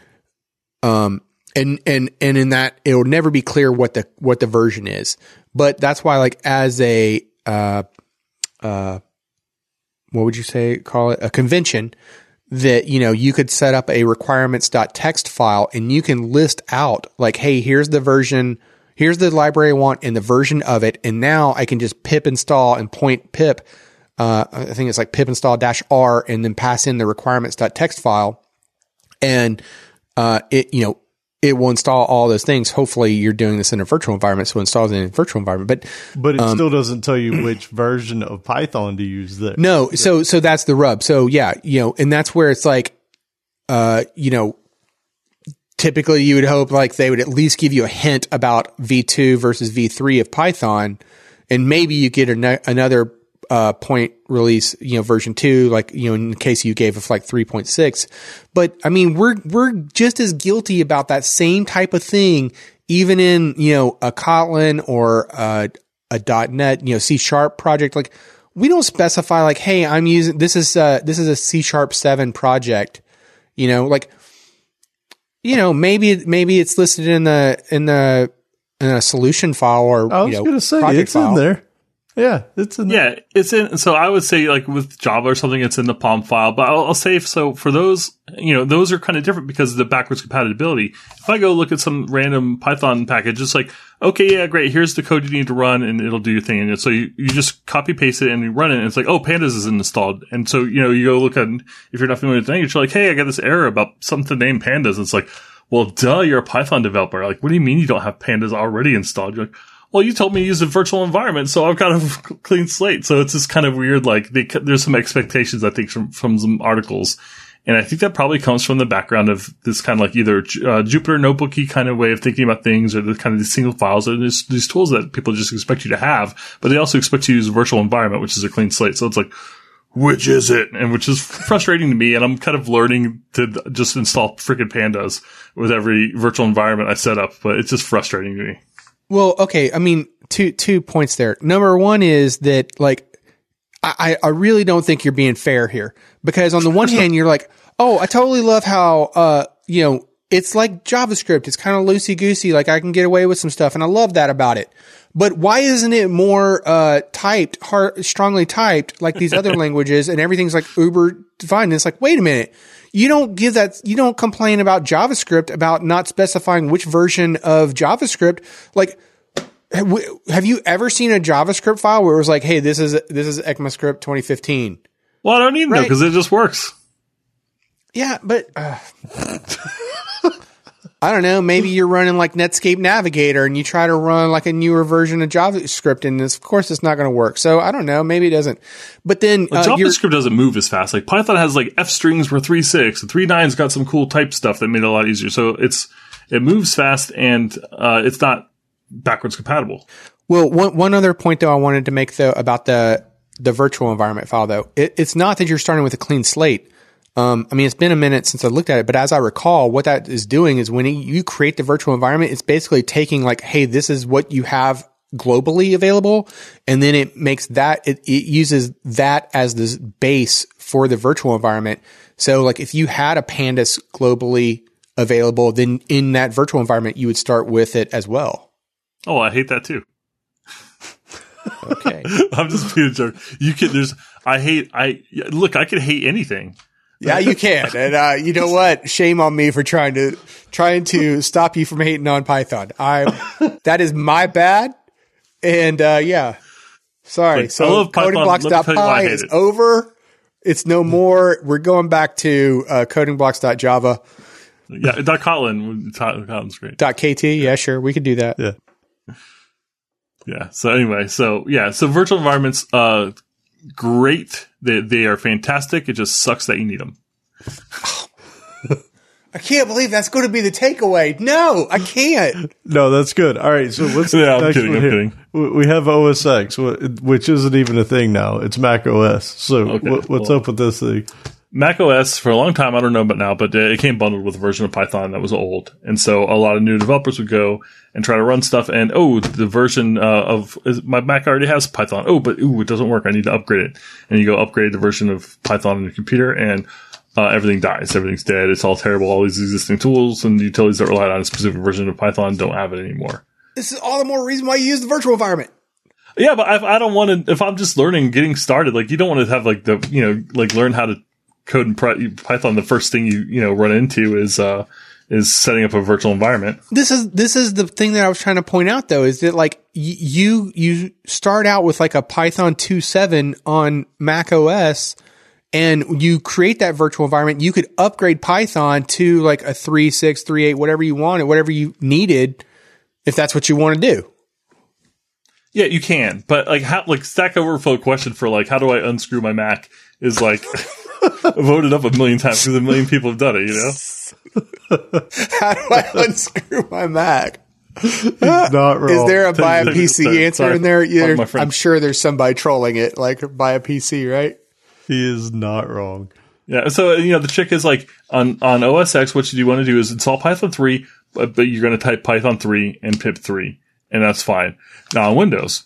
um, and and and in that it will never be clear what the what the version is. But that's why like as a uh, uh, what would you say? Call it a convention that you know you could set up a requirements.txt file and you can list out like, hey, here's the version, here's the library I want and the version of it, and now I can just pip install and point pip. Uh, I think it's like pip install dash r and then pass in the requirements.txt file, and uh, it you know it will install all those things. Hopefully, you're doing this in a virtual environment, so it installs it in a virtual environment. But But it still doesn't tell you which version of Python to use there. no, so so that's the rub. So yeah, you know, and that's where it's like, uh, you know, typically you would hope like they would at least give you a hint about V2 versus V3 of Python, and maybe you get an- another uh, point release, you know, version two, like you know, in case you gave us like three point six. But I mean, we're we're just as guilty about that same type of thing, even in you know a Kotlin or a, a .NET, you know, C sharp project. Like we don't specify like, hey, I'm using this is uh this is a C sharp seven project. You know, like you know, maybe maybe it's listed in the in the in a solution file or I was you know, going to say project it's file. in there. Yeah, it's in. Yeah, it's in. So I would say like with Java or something, it's in the POM file. But I'll, I'll say so for those, you know, those are kind of different because of the backwards compatibility. If I go look at some random Python package, it's like, okay, yeah, great. Here's the code you need to run, and it'll do your thing. And so you, you just copy paste it and you run it. And it's like, oh, Pandas is installed. And so you know, you go look at if you're not familiar with the language, you're like, hey, I got this error about something named Pandas. It's like, well, duh, you're a Python developer. Like, what do you mean you don't have Pandas already installed? You're like, well, you told me to use a virtual environment, so I've got a clean slate. So it's just kind of weird. Like they, there's some expectations, I think, from, from some articles. And I think that probably comes from the background of this kind of like either uh, Jupyter notebooky kind of way of thinking about things or the kind of these single files or these, these tools that people just expect you to have, but they also expect you to use a virtual environment, which is a clean slate. So it's like, which is it? And which is frustrating to me. And I'm kind of learning to just install freaking pandas with every virtual environment I set up, but it's just frustrating to me. Well, okay. I mean, two two points there. Number one is that like I, I really don't think you're being fair here because on the one hand you're like, oh, I totally love how uh you know it's like JavaScript. It's kind of loosey goosey. Like I can get away with some stuff, and I love that about it. But why isn't it more uh typed, hard, strongly typed like these other languages, and everything's like uber defined? And it's like, wait a minute. You don't give that, you don't complain about JavaScript about not specifying which version of JavaScript. Like, have you ever seen a JavaScript file where it was like, "Hey, this is this is ECMAScript 2015"? Well, I don't need to know because it just works. Yeah, but uh, I don't know. Maybe you're running like Netscape Navigator and you try to run like a newer version of JavaScript, and of course, it's not going to work. So I don't know. Maybe it doesn't. But then But uh, JavaScript doesn't move as fast. Like Python has like F strings were three six, and three nine's got some cool type stuff that made it a lot easier. So it's it moves fast and uh, it's not backwards compatible. Well, one one other point though I wanted to make though about the the virtual environment file though, it, it's not that you're starting with a clean slate. Um, I mean, it's been a minute since I looked at it, but as I recall, what that is doing is when you create the virtual environment, it's basically taking like, hey, this is what you have globally available, and then it makes that it, it uses that as the base for the virtual environment. So, like, if you had a Pandas globally available, then in that virtual environment, you would start with it as well. Oh, I hate that too. Okay. I'm just being a jerk. You can there's I hate I look I could hate anything. Yeah, you can. And uh, you know what? Shame on me for trying to trying to stop you from hating on Python. I that is my bad. And uh, yeah. Sorry. I so love Python. Let me tell you why I codingblocks.py is it. over. It's no more. We're going back to uh, codingblocks.java. Yeah, dot Kotlin. Kotlin's great. Dot .kt. Yeah, sure. We could do that. Yeah. Yeah. So anyway, so yeah, so virtual environments, uh, great. They they are fantastic. It just sucks that you need them. I can't believe that's going to be the takeaway. No, I can't. No, that's good. All right, so what's the Yeah, I'm next kidding, one I'm here? kidding. We we have OS X, which isn't even a thing now. It's Mac OS. So Okay, what, what's well- up with this thing? Mac OS for a long time, I don't know about now, but it came bundled with a version of Python that was old. And so a lot of new developers would go and try to run stuff and, oh, the version uh, of is, my Mac already has Python. Oh, but ooh, it doesn't work. I need to upgrade it. And you go upgrade the version of Python on your computer and uh, everything dies. Everything's dead. It's all terrible. All these existing tools and utilities that relied on a specific version of Python don't have it anymore. This is all the more reason why you use the virtual environment. Yeah, but I, I don't want to. If I'm just learning, getting started, like you don't want to have like the you know like learn how to code in Python. The first thing you you know run into is uh is setting up a virtual environment. this is this is the thing that I was trying to point out though is that like y- you you start out with like a Python 2.7 on Mac OS and you create that virtual environment you could upgrade Python to like a 3.6 3.8 whatever you wanted whatever you needed if that's what you want to do Yeah, you can, but like how like Stack Overflow question for like how do I unscrew my Mac is like voted up a million times because a million people have done it. You know. how do I unscrew my Mac Not wrong. is there a buy a PC sorry, answer sorry. in there Pardon my Yeah. I'm sure there's somebody trolling it like buy a PC right He is not wrong. Yeah, so you know the trick is like on on OS X, what you want to do is install Python three, but, but you're going to type Python three and pip three, and that's fine. Now on Windows,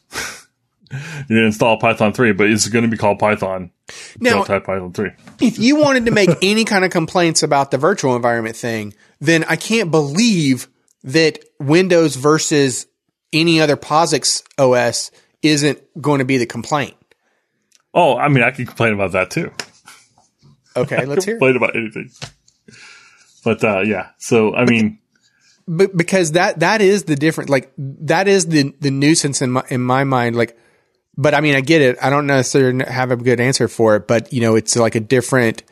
you're to install Python three, but it's going to be called Python. now type Python three. if you wanted to make any kind of complaints about the virtual environment thing, then I can't believe that Windows versus any other POSIX OS isn't going to be the complaint. Oh, I mean, I can complain about that too. Okay, let's hear. it. Complain about anything. But uh, yeah, so I mean, But because that that is the different like that is the the nuisance in my in my mind like but I mean I get it. I don't necessarily have a good answer for it, but you know it's like a different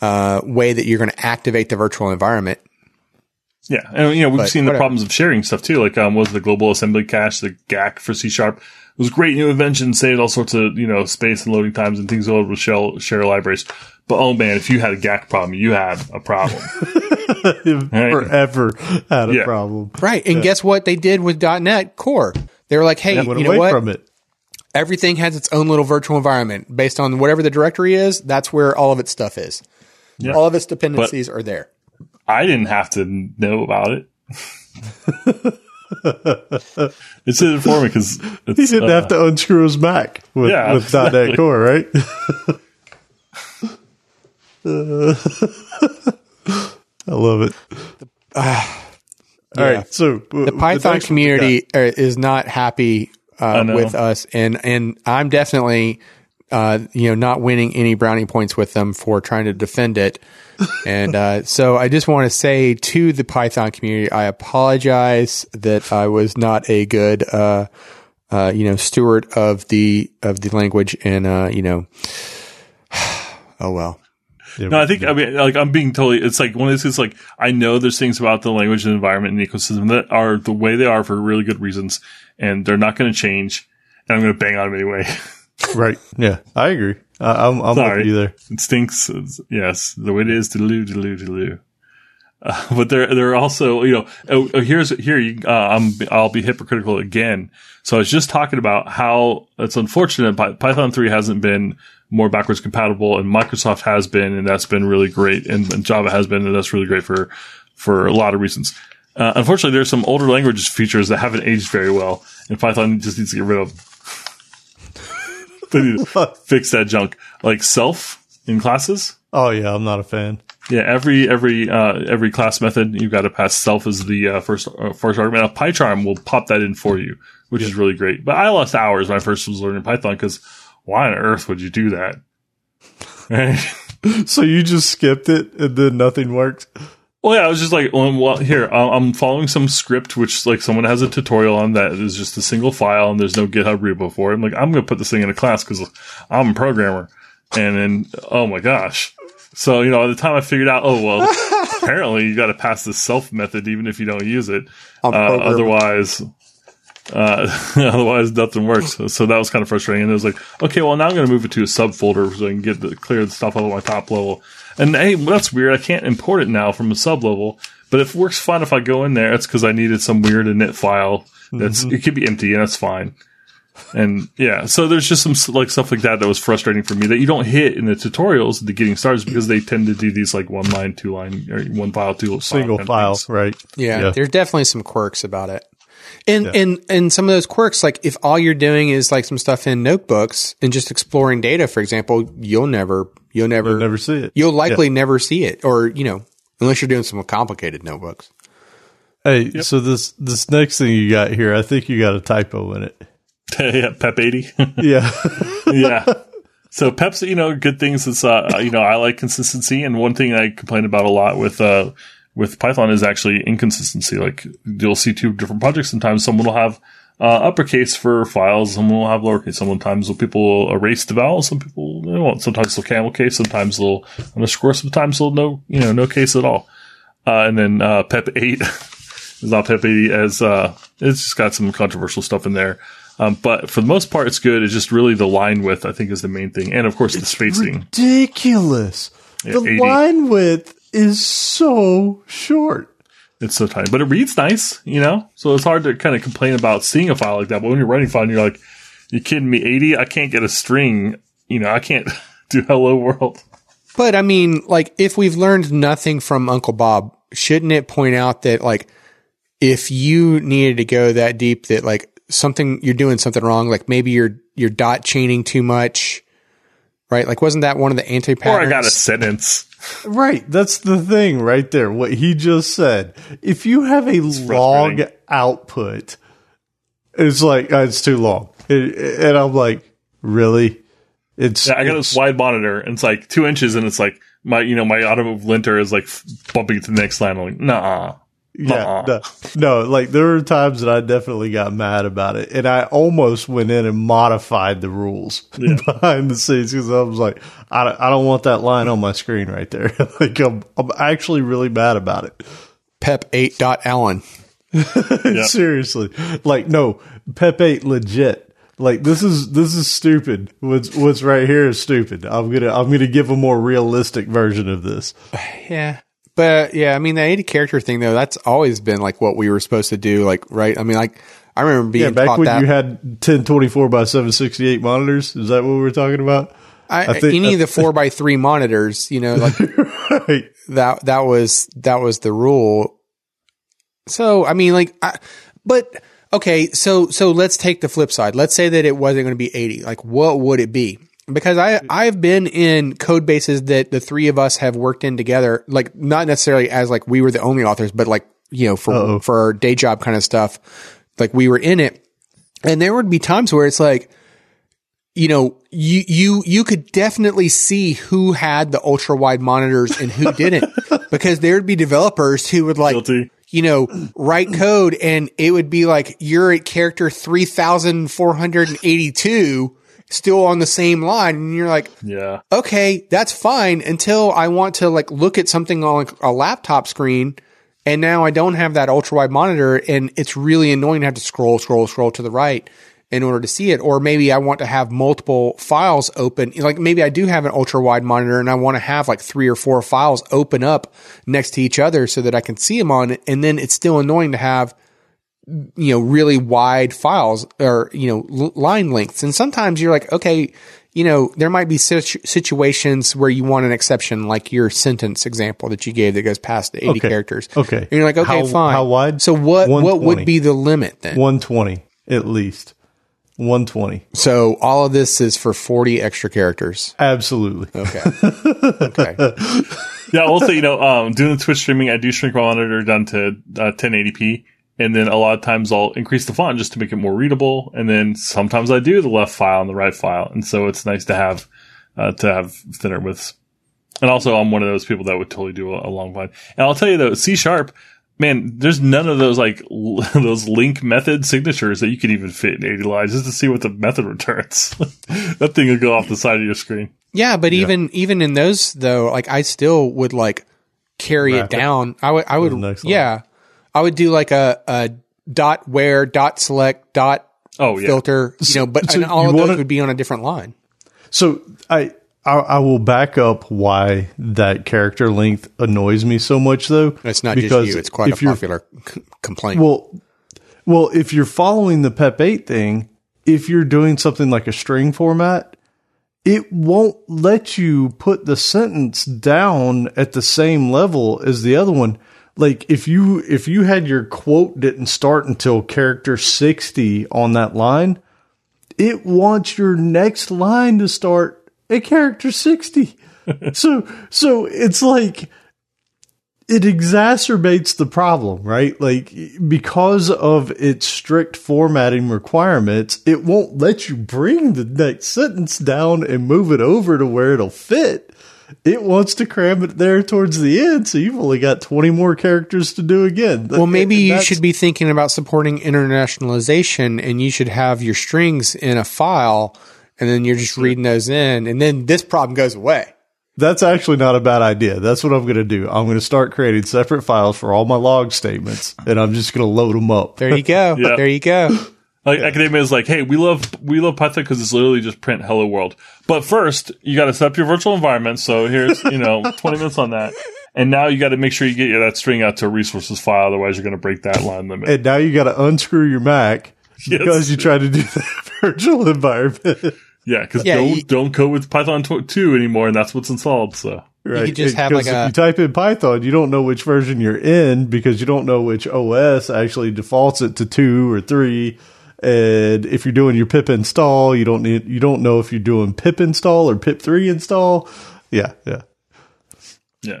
uh, way that you're going to activate the virtual environment. Yeah, and you know we've But seen the problems of sharing stuff too. Like um, was the global assembly cache, the GAC for C sharp, it was great new invention, saved all sorts of you know space and loading times and things over with shell share libraries. But oh man, if you had a GAC problem, you had a problem. Right. Forever had a Yeah. problem. Right. And guess what they did with .NET Core? They were like, hey, Went you know away what? from it. Everything has its own little virtual environment based on whatever the directory is. That's where all of its stuff is. Yeah. All of its dependencies are there. I didn't have to know about it. it's in it for me because He didn't have to unscrew his Mac with, yeah, with exactly. .NET Core, right? I love it. All right, yeah. so The Python community uh, is not happy uh, with us, and and I'm definitely uh, you know not winning any brownie points with them for trying to defend it. and uh, so I just want to say to the Python community, I apologize that I was not a good uh, uh, you know steward of the of the language, and uh, you know, oh well. No, I think I mean like I'm being totally. It's like one of these. It's like I know there's things about the language and environment and ecosystem that are the way they are for really good reasons, and they're not going to change. And I'm going to bang on them anyway. right. Yeah, I agree. I, I'm, I'm Sorry. with you there. it stinks. It's- yes, the way it is. Deloo, deloo, deloo. Uh, but they're they're also you know oh, oh, here's here you, uh, I'm I'll be hypocritical again. So I was just talking about how it's unfortunate Py- Python 3 hasn't been more backwards compatible and Microsoft has been and that's been really great and, and Java has been and that's really great for for a lot of reasons. Uh, unfortunately, there's some older language features that haven't aged very well and Python just needs to get rid of. they need to fix that junk like self in classes. Oh yeah, I'm not a fan. Yeah, every every uh, every class method you've got to pass self as the uh, first uh, first argument. Now, PyCharm will pop that in for you, which is really great. But I lost hours when I first was learning Python because why on earth would you do that? So you just skipped it and then nothing worked. Well, yeah, I was just like, well, well here uh, I'm following some script which like someone has a tutorial on that is just a single file and there's no GitHub repo for it. I'm like, I'm going to put this thing in a class because I'm a programmer, and then oh my gosh. So, you know, at the time I figured out, oh, well, apparently you got to pass the self method even if you don't use it. Uh, otherwise, uh, otherwise nothing works. So, so that was kind of frustrating. And it was like, okay, well, now I'm going to move it to a subfolder so I can get the, clear the stuff out of my top level. And hey, well, that's weird. I can't import it now from a sub level. But if it works fine if I go in there, it's because I needed some weird init file. That's it could be empty and that's fine. And yeah, so there's just some like stuff like that that was frustrating for me that you don't hit in the tutorials, the getting started, because they tend to do these like one line, two line, or one file, two Single kind of file, right? Yeah, Yeah. there's definitely some quirks about it. And and and some of those quirks, like if all you're doing is like some stuff in notebooks and just exploring data, for example, you'll never you'll never You'll never see it. you'll likely never see it, or you know, unless you're doing some complicated notebooks. Hey, so this this next thing you got here, I think you got a typo in it. yeah, Pep eighty. Yeah. yeah. So Pep's, you know, good things. It's, uh, you know, I like consistency. And one thing I complain about a lot with, uh, with Python is actually inconsistency. Like you'll see two different projects. Sometimes someone will have, uh, uppercase for files. Someone will have lowercase. Sometimes people will erase the vowel. Some people they won't. Sometimes they'll camel case. Sometimes they'll underscore. Sometimes they'll no, you know, no case at all. Uh, and then, uh, Pep 8 is not Pep 80 as, uh, it's just got some controversial stuff in there. Um, but for the most part, it's good. It's just really the line width, I think, is the main thing. And of course, the spacing. Ridiculous. Yeah, the 80. line width is so short. It's so tiny, but it reads nice, you know? So it's hard to kind of complain about seeing a file like that. But when you're writing file, you're like, you kidding me? 80? I can't get a string. You know, I can't do hello world. But I mean, like, if we've learned nothing from Uncle Bob, shouldn't it point out that, like, if you needed to go that deep, that like something you're doing something wrong, like maybe you're you're dot chaining too much, right? Like, wasn't that one of the anti patterns? Or? I got a sentence. Right. That's the thing right there. What he just said. If you have a log output, it's like, uh, it's too long. It- and I'm like, really? It's, Yeah, I got it's- this wide monitor and it's like two inches and it's like my, you know, my auto linter is like f- bumping to the next line. I'm like, nah. Yeah, no, no, like there were times that I definitely got mad about it, and I almost went in and modified the rules behind the scenes because I was like, I don't, I don't want that line on my screen right there. like I'm, I'm actually really mad about it. Pep eight dot Allen. Seriously, like no, Pep eight legit. Like this is this is stupid. What's what's right here is stupid. I'm gonna I'm gonna give a more realistic version of this. Yeah. But yeah, I mean, the 80 character thing though, that's always been like what we were supposed to do. Like, right. I mean, like, I remember being Yeah, back when that. you had 1024 by 768 monitors. Is that what we were talking about? I, I think- any of the four by three monitors, you know, like Right. that, that was, that was the rule. So, I mean, like, I, but okay. So, so let's take the flip side. Let's say that it wasn't going to be 80. Like, what would it be? Because I, I've been in code bases that the three of us have worked in together, like not necessarily as like we were the only authors, but like, you know, for, Uh-oh. for our day job kind of stuff. Like we were in it. And there would be times where it's like, you know, you, you, you could definitely see who had the ultra wide monitors and who didn't because there'd be developers who would like, Guilty. you know, write code and it would be like, you're at character 3,482 still on the same line. And you're like, Yeah. okay, that's fine until I want to like look at something on like, a laptop screen. And now I don't have that ultra wide monitor and it's really annoying to have to scroll, scroll, scroll to the right in order to see it. Or maybe I want to have multiple files open. Like maybe I do have an ultra wide monitor and I want to have like three or four files open up next to each other so that I can see them on it. And then it's still annoying to have you know, really wide files or, you know, l- line lengths. And sometimes you're like, okay, you know, there might be situ- situations where you want an exception, like your sentence example that you gave that goes past the 80 Okay. characters. Okay. And you're like, okay, How- fine. how wide? So what, what would be the limit then? 120 at least. 120. So all of this is for 40 extra characters. Absolutely. Okay. okay. Yeah, Also, you know, um, doing the Twitch streaming, I do shrink my monitor down to uh, 1080p. And then a lot of times I'll increase the font just to make it more readable. And then sometimes I do the left file and the right file. And so it's nice to have, uh, to have thinner widths. And also I'm one of those people that would totally do a, a long line. And I'll tell you though, C sharp, man, there's none of those like l- those LINQ method signatures that you can even fit in 80 lines just to see what the method returns. that thing will go off the side of your screen. Yeah, but even even in those though, like I still would like carry Wrap it it down. I would I would the line. yeah. I would do like a, a dot where dot select dot Oh yeah. filter, you know, but so and all of those wanna- would be on a different line. So I, I I will back up why that character length annoys me so much though. It's not because just you; it's quite a if you're- popular c- complaint. Well, well, if you're following the PEP 8 thing, if you're doing something like a string format, it won't let you put the sentence down at the same level as the other one. Like if you if you had your quote didn't start until character 60 on that line, it wants your next line to start at character 60. so so it's like it exacerbates the problem, right? Like because of its strict formatting requirements, it won't let you bring the next sentence down and move it over to where it'll fit. It wants to cram it there towards the end, so you've only got 20 more characters to do again. Well, maybe you should be thinking about supporting internationalization and you should have your strings in a file and then you're just reading those in and then this problem goes away. That's actually not a bad idea. That's what I'm going to do. I'm going to start creating separate files for all my log statements, and I'm just going to load them up. There you go. Yeah. There you go. Like academia is like, hey, we love we love Python because it's literally just print hello world. But first, you got to set up your virtual environment. So here's you know 20 minutes on that, and now you got to make sure you get your, that string out to a resources file. Otherwise, you're going to break that line limit. And now you got to unscrew your Mac Yes. because you tried to do that virtual environment. yeah, because Yeah, don't you- don't code with Python tw- two anymore, and that's what's installed. So Right. could just have Because like a- if you type in Python, you don't know which version you're in because you don't know which OS actually defaults it to two or three. And if you're doing your pip install, you don't need you don't know if you're doing pip install or pip three install. Yeah, yeah, yeah.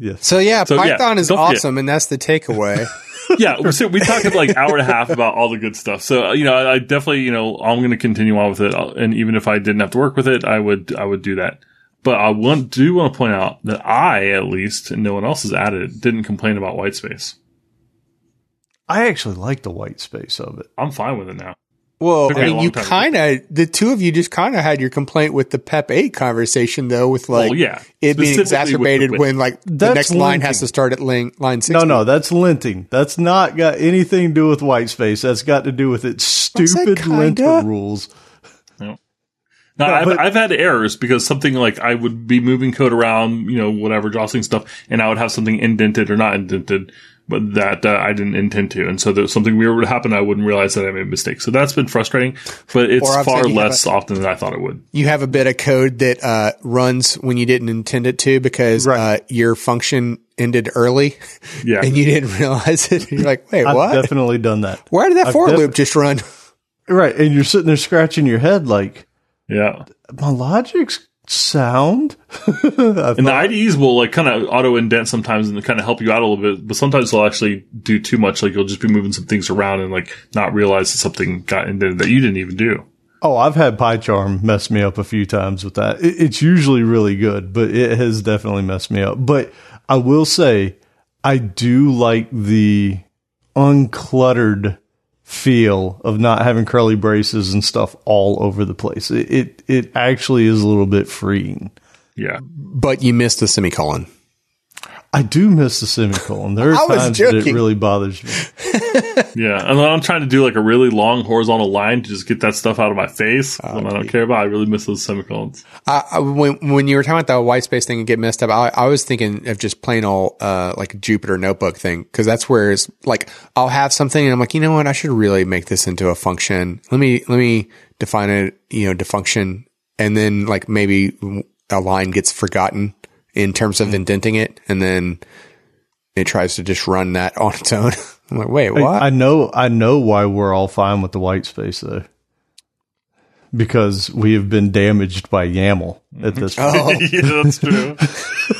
yes. So yeah, So, yeah, Python is don't forget. awesome and that's the takeaway. yeah, so we talked like hour and a half about all the good stuff. So uh, you know, I, I definitely you know I'm going to continue on with it, and even if I didn't have to work with it, I would I would do that. But I want do want to point out that I at least and no one else has added didn't complain about white space. I actually like the white space of it. I'm fine with it now. Well, I mean, you kind of, the two of you just kind of had your complaint with the PEP 8 conversation, though, with like Well, yeah. it being Specifically with the exacerbated when like the That's next line has to start at line, line 60. No, no, that's linting. That's not got anything to do with white space. That's got to do with its stupid kinda? linter rules. Now, I've, but- I've had errors because something like I would be moving code around, you know, whatever, jostling stuff, and I would have something indented or not indented, but that uh, I didn't intend to. And so there's something weird would happen. I wouldn't realize that I made a mistake. So that's been frustrating, but it's far saying you have less often than I thought it would. You have a bit of code that uh, runs when you didn't intend it to because Right. uh, your function ended early Yeah. and you didn't realize it. You're like, wait, I've what? definitely done that. Why did that I've for def- loop just run? Right. And you're sitting there scratching your head like, yeah. my logic's sound? And the IDEs will like kind of auto indent sometimes and kind of help you out a little bit, but sometimes they'll actually do too much. Like you'll just be moving some things around and like not realize that something got indented that you didn't even do. Oh, I've had PyCharm mess me up a few times with that. It, it's usually really good, but it has definitely messed me up. But I will say, I do like the uncluttered feel of not having curly braces and stuff all over the place. It it, it actually is a little bit freeing. Yeah. But you missed the semicolon. I do miss the semicolon. There are I was times that it really bothers me. Yeah, and then I'm trying to do like a really long horizontal line to just get that stuff out of my face when I don't care about. I really miss those semicolons. I, I, when when you were talking about the white space thing and get messed up, I, I was thinking of just plain old uh, like a Jupyter notebook thing because that's where it's like I'll have something and I'm like, you know what, I should really make this into a function. Let me let me define it, you know, to function, and then like maybe a line gets forgotten in terms of indenting it, and then it tries to just run that on its own. I'm like, wait, what? I know I know why we're all fine with the white space though. Because we have been damaged by YAML at this point. oh, yeah, that's true.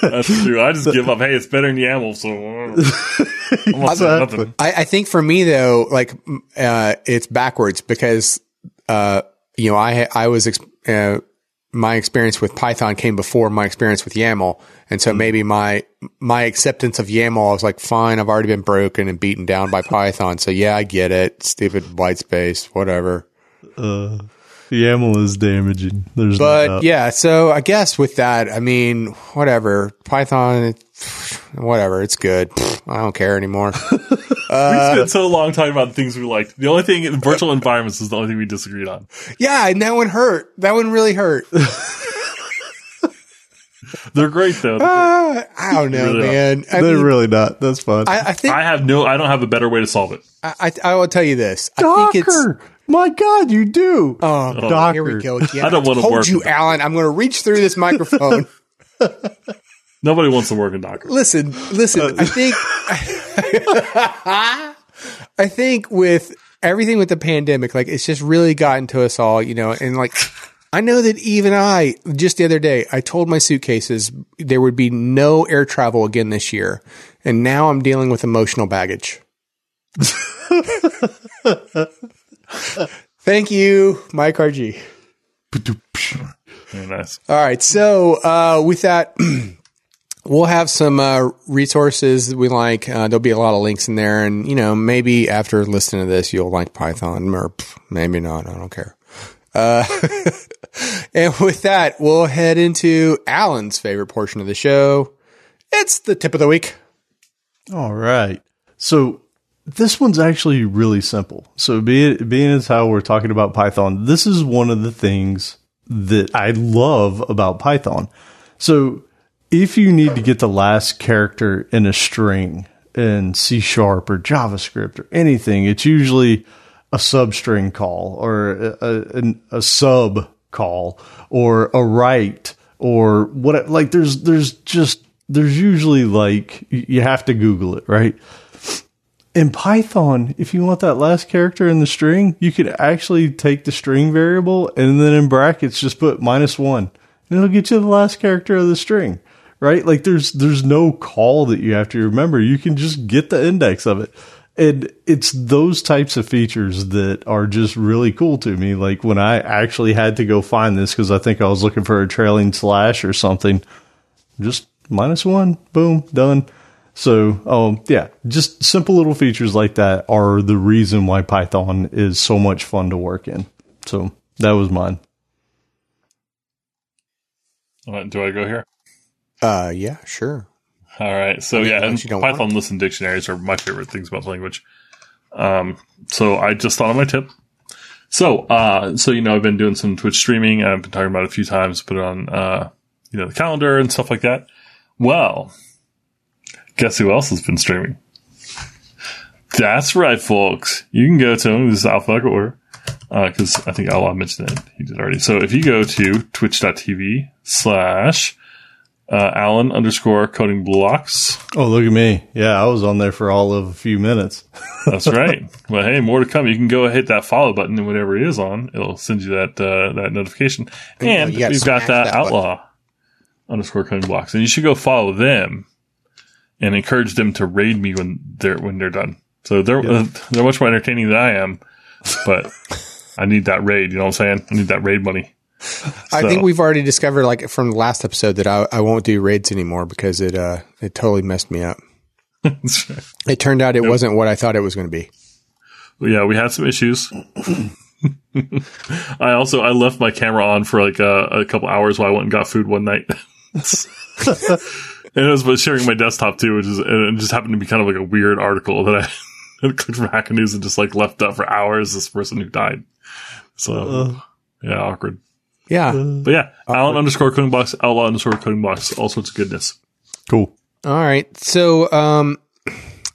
that's true. I just give up. Hey, it's better than YAML, so uh, I'm not saying Exactly. nothing. I, I think for me though, like uh, it's backwards because uh, you know I I was ex- uh, my experience with Python came before my experience with YAML, and so maybe my my acceptance of YAML I was like, fine, I've already been broken and beaten down by Python, so yeah, I get it, stupid white space, whatever. Uh, YAML is damaging. There's But doubt. yeah, so I guess with that, I mean, whatever Python, whatever, it's good. I don't care anymore. we spent so long talking about things we liked. The only thing in virtual environments is the only thing we disagreed on. yeah, and that one hurt. That one really hurt. They're great though. Uh, I don't know, Really man. I, They're mean, really not. That's fine. I, I think I have no. I don't have a better way to solve it. I, I, I will tell you this. I think it's. Docker. My God, you do. Oh, Docker. here we go again. I don't wanna told work you, Alan. I'm going to reach through this microphone. Nobody wants to work in Docker. listen, listen. I think. I think with everything with the pandemic, like it's just really gotten to us all, you know, and like I know that even I, just the other day, I told my suitcases there would be no air travel again this year. And now I'm dealing with emotional baggage. Thank you, Mike RG. Very nice. All right. So, uh, with that, we'll have some uh, resources we like. Uh, there'll be a lot of links in there. And, you know, maybe after listening to this, you'll like Python or maybe not. I don't care. Uh, and with that, we'll head into Alan's favorite portion of the show. It's the tip of the week. All right. So this one's actually really simple. So being being as how we're talking about Python, this is one of the things that I love about Python. So if you need to get the last character in a string in C sharp or JavaScript or anything, it's usually a substring call or a, a, a sub call or a write or what like there's there's just there's usually like you have to google it right? In python if you want that last character in the string you could actually take the string variable and then in brackets just put minus one and it'll get you the last character of the string right like there's there's no call that you have to remember you can just get the index of it and it's those types of features that are just really cool to me. Like when I actually had to go find this because I think I was looking for a trailing slash or something, just minus one, boom, done. So, um, yeah, just simple little features like that are the reason why Python is so much fun to work in. So that was mine. Do I go here? Uh, yeah, sure. All right. So yeah, and Python listen dictionaries are my favorite things about the language. Um, so I just thought of my tip. So, uh, so you know, I've been doing some Twitch streaming. I've been talking about it a few times. Put it on, uh, you know, the calendar and stuff like that. Well, guess who else has been streaming? That's right, folks. You can go to them. This is alphabetical order because I think Alan mentioned it. He did already. So if you go to twitch.tv slash uh, Alan underscore coding blocks. Oh, look at me. Yeah, I was on there for all of a few minutes. That's right. well, hey, more to come. You can go hit that follow button and whatever it is on, it'll send you that uh, that notification. And oh, we've got that, that outlaw underscore coding blocks, and you should go follow them and encourage them to raid me when they're when they're done. So they're uh, they're much more entertaining than I am, but I need that raid. You know what I'm saying? I need that raid money. I So- think we've already discovered, like from the last episode, that I, I won't do raids anymore because it uh it totally messed me up. It turned out it wasn't what I thought it was going to be. yeah, we had some issues. I also I left my camera on for like uh, a couple hours while I went and got food one night. and it was about sharing my desktop too, which is and it just happened to be kind of like a weird article that I clicked from Hacker News and just like left up for hours. This person who died. So yeah, awkward. Yeah. But yeah, Alan underscore coding blocks, outlaw underscore coding blocks, all sorts of goodness. Cool. All right. So, um,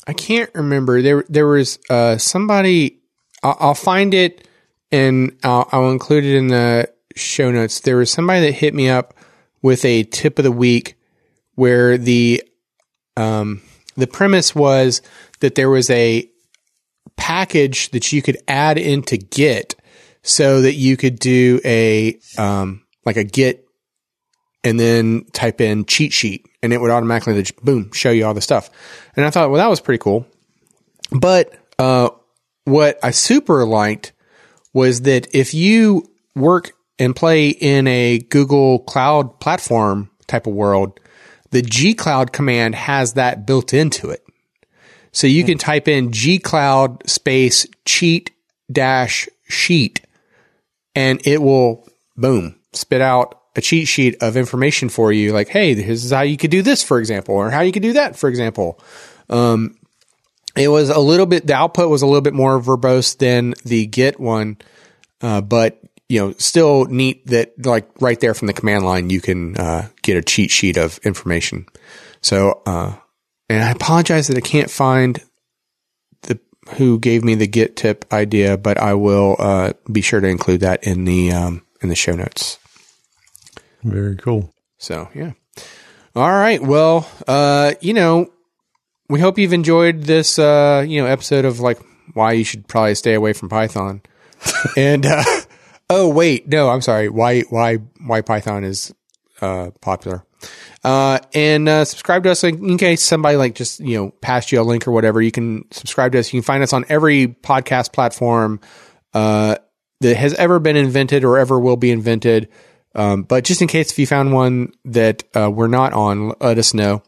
I can't remember. There, there was uh, somebody. I'll, I'll find it and I'll, I'll include it in the show notes. There was somebody that hit me up with a tip of the week where the um, the premise was that there was a package that you could add into Git so that you could do a um, like a Git and then type in cheat sheet and it would automatically just boom show you all the stuff. And I thought, well, that was pretty cool. But uh, what I super liked was that if you work and play in a Google Cloud platform type of world, the gcloud command has that built into it. So you can type in gcloud space cheat dash sheet and it will boom spit out a cheat sheet of information for you like hey this is how you could do this for example or how you could do that for example. Um, it was a little bit the output was a little bit more verbose than the git one uh, but you know still neat that like right there from the command line you can uh, get a cheat sheet of information. So uh, and i apologize that i can't find who gave me the git tip idea but i will uh, be sure to include that in the um, in the show notes Very cool. so yeah. All right. Well, uh, you know, we hope you've enjoyed this uh, you know, episode of like why you should probably stay away from Python. and uh Oh wait, no, I'm sorry. Why why why Python is uh, popular. Uh, and uh, subscribe to us in, case somebody like just you know passed you a link or whatever. You can subscribe to us. You can find us on every podcast platform uh, that has ever been invented or ever will be invented. Um, but just in case if you found one that uh, we're not on, let us know.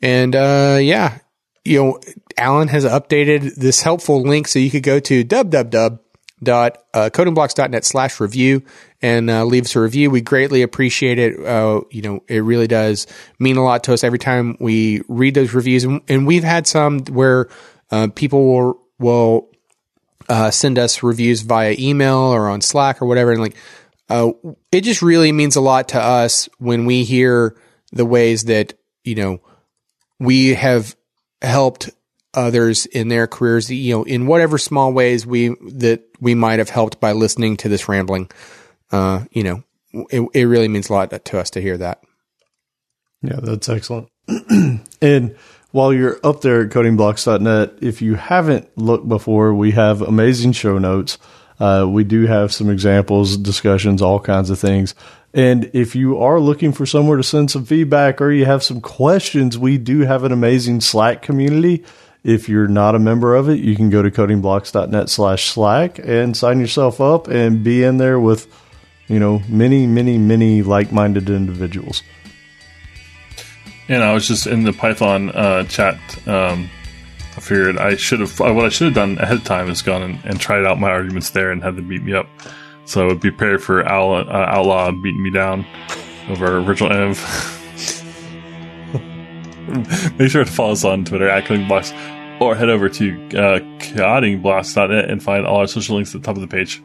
And uh, yeah, you know, Alan has updated this helpful link so you could go to www codingblocks.net slash review and uh, leave us a review. We greatly appreciate it. Uh, you know, it really does mean a lot to us every time we read those reviews. And, and we've had some where uh, people will will uh, send us reviews via email or on Slack or whatever, and like uh, it just really means a lot to us when we hear the ways that you know we have helped others in their careers, you know, in whatever small ways we that we might have helped by listening to this rambling. Uh, you know, it, it really means a lot to us to hear that. Yeah, that's excellent. and while you're up there at codingblocks.net, if you haven't looked before, we have amazing show notes. Uh, we do have some examples, discussions, all kinds of things. And if you are looking for somewhere to send some feedback or you have some questions, we do have an amazing Slack community. If you're not a member of it, you can go to codingblocks.net slash Slack and sign yourself up and be in there with, you know, many, many, many like minded individuals. And I was just in the Python uh, chat. Um, I figured I should have, what I should have done ahead of time is gone and, and tried out my arguments there and had them beat me up. So I would be prepared for Owl, uh, Outlaw beating me down over virtual env. Make sure to follow us on Twitter at Blocks or head over to uh, codingblocks.net and find all our social links at the top of the page.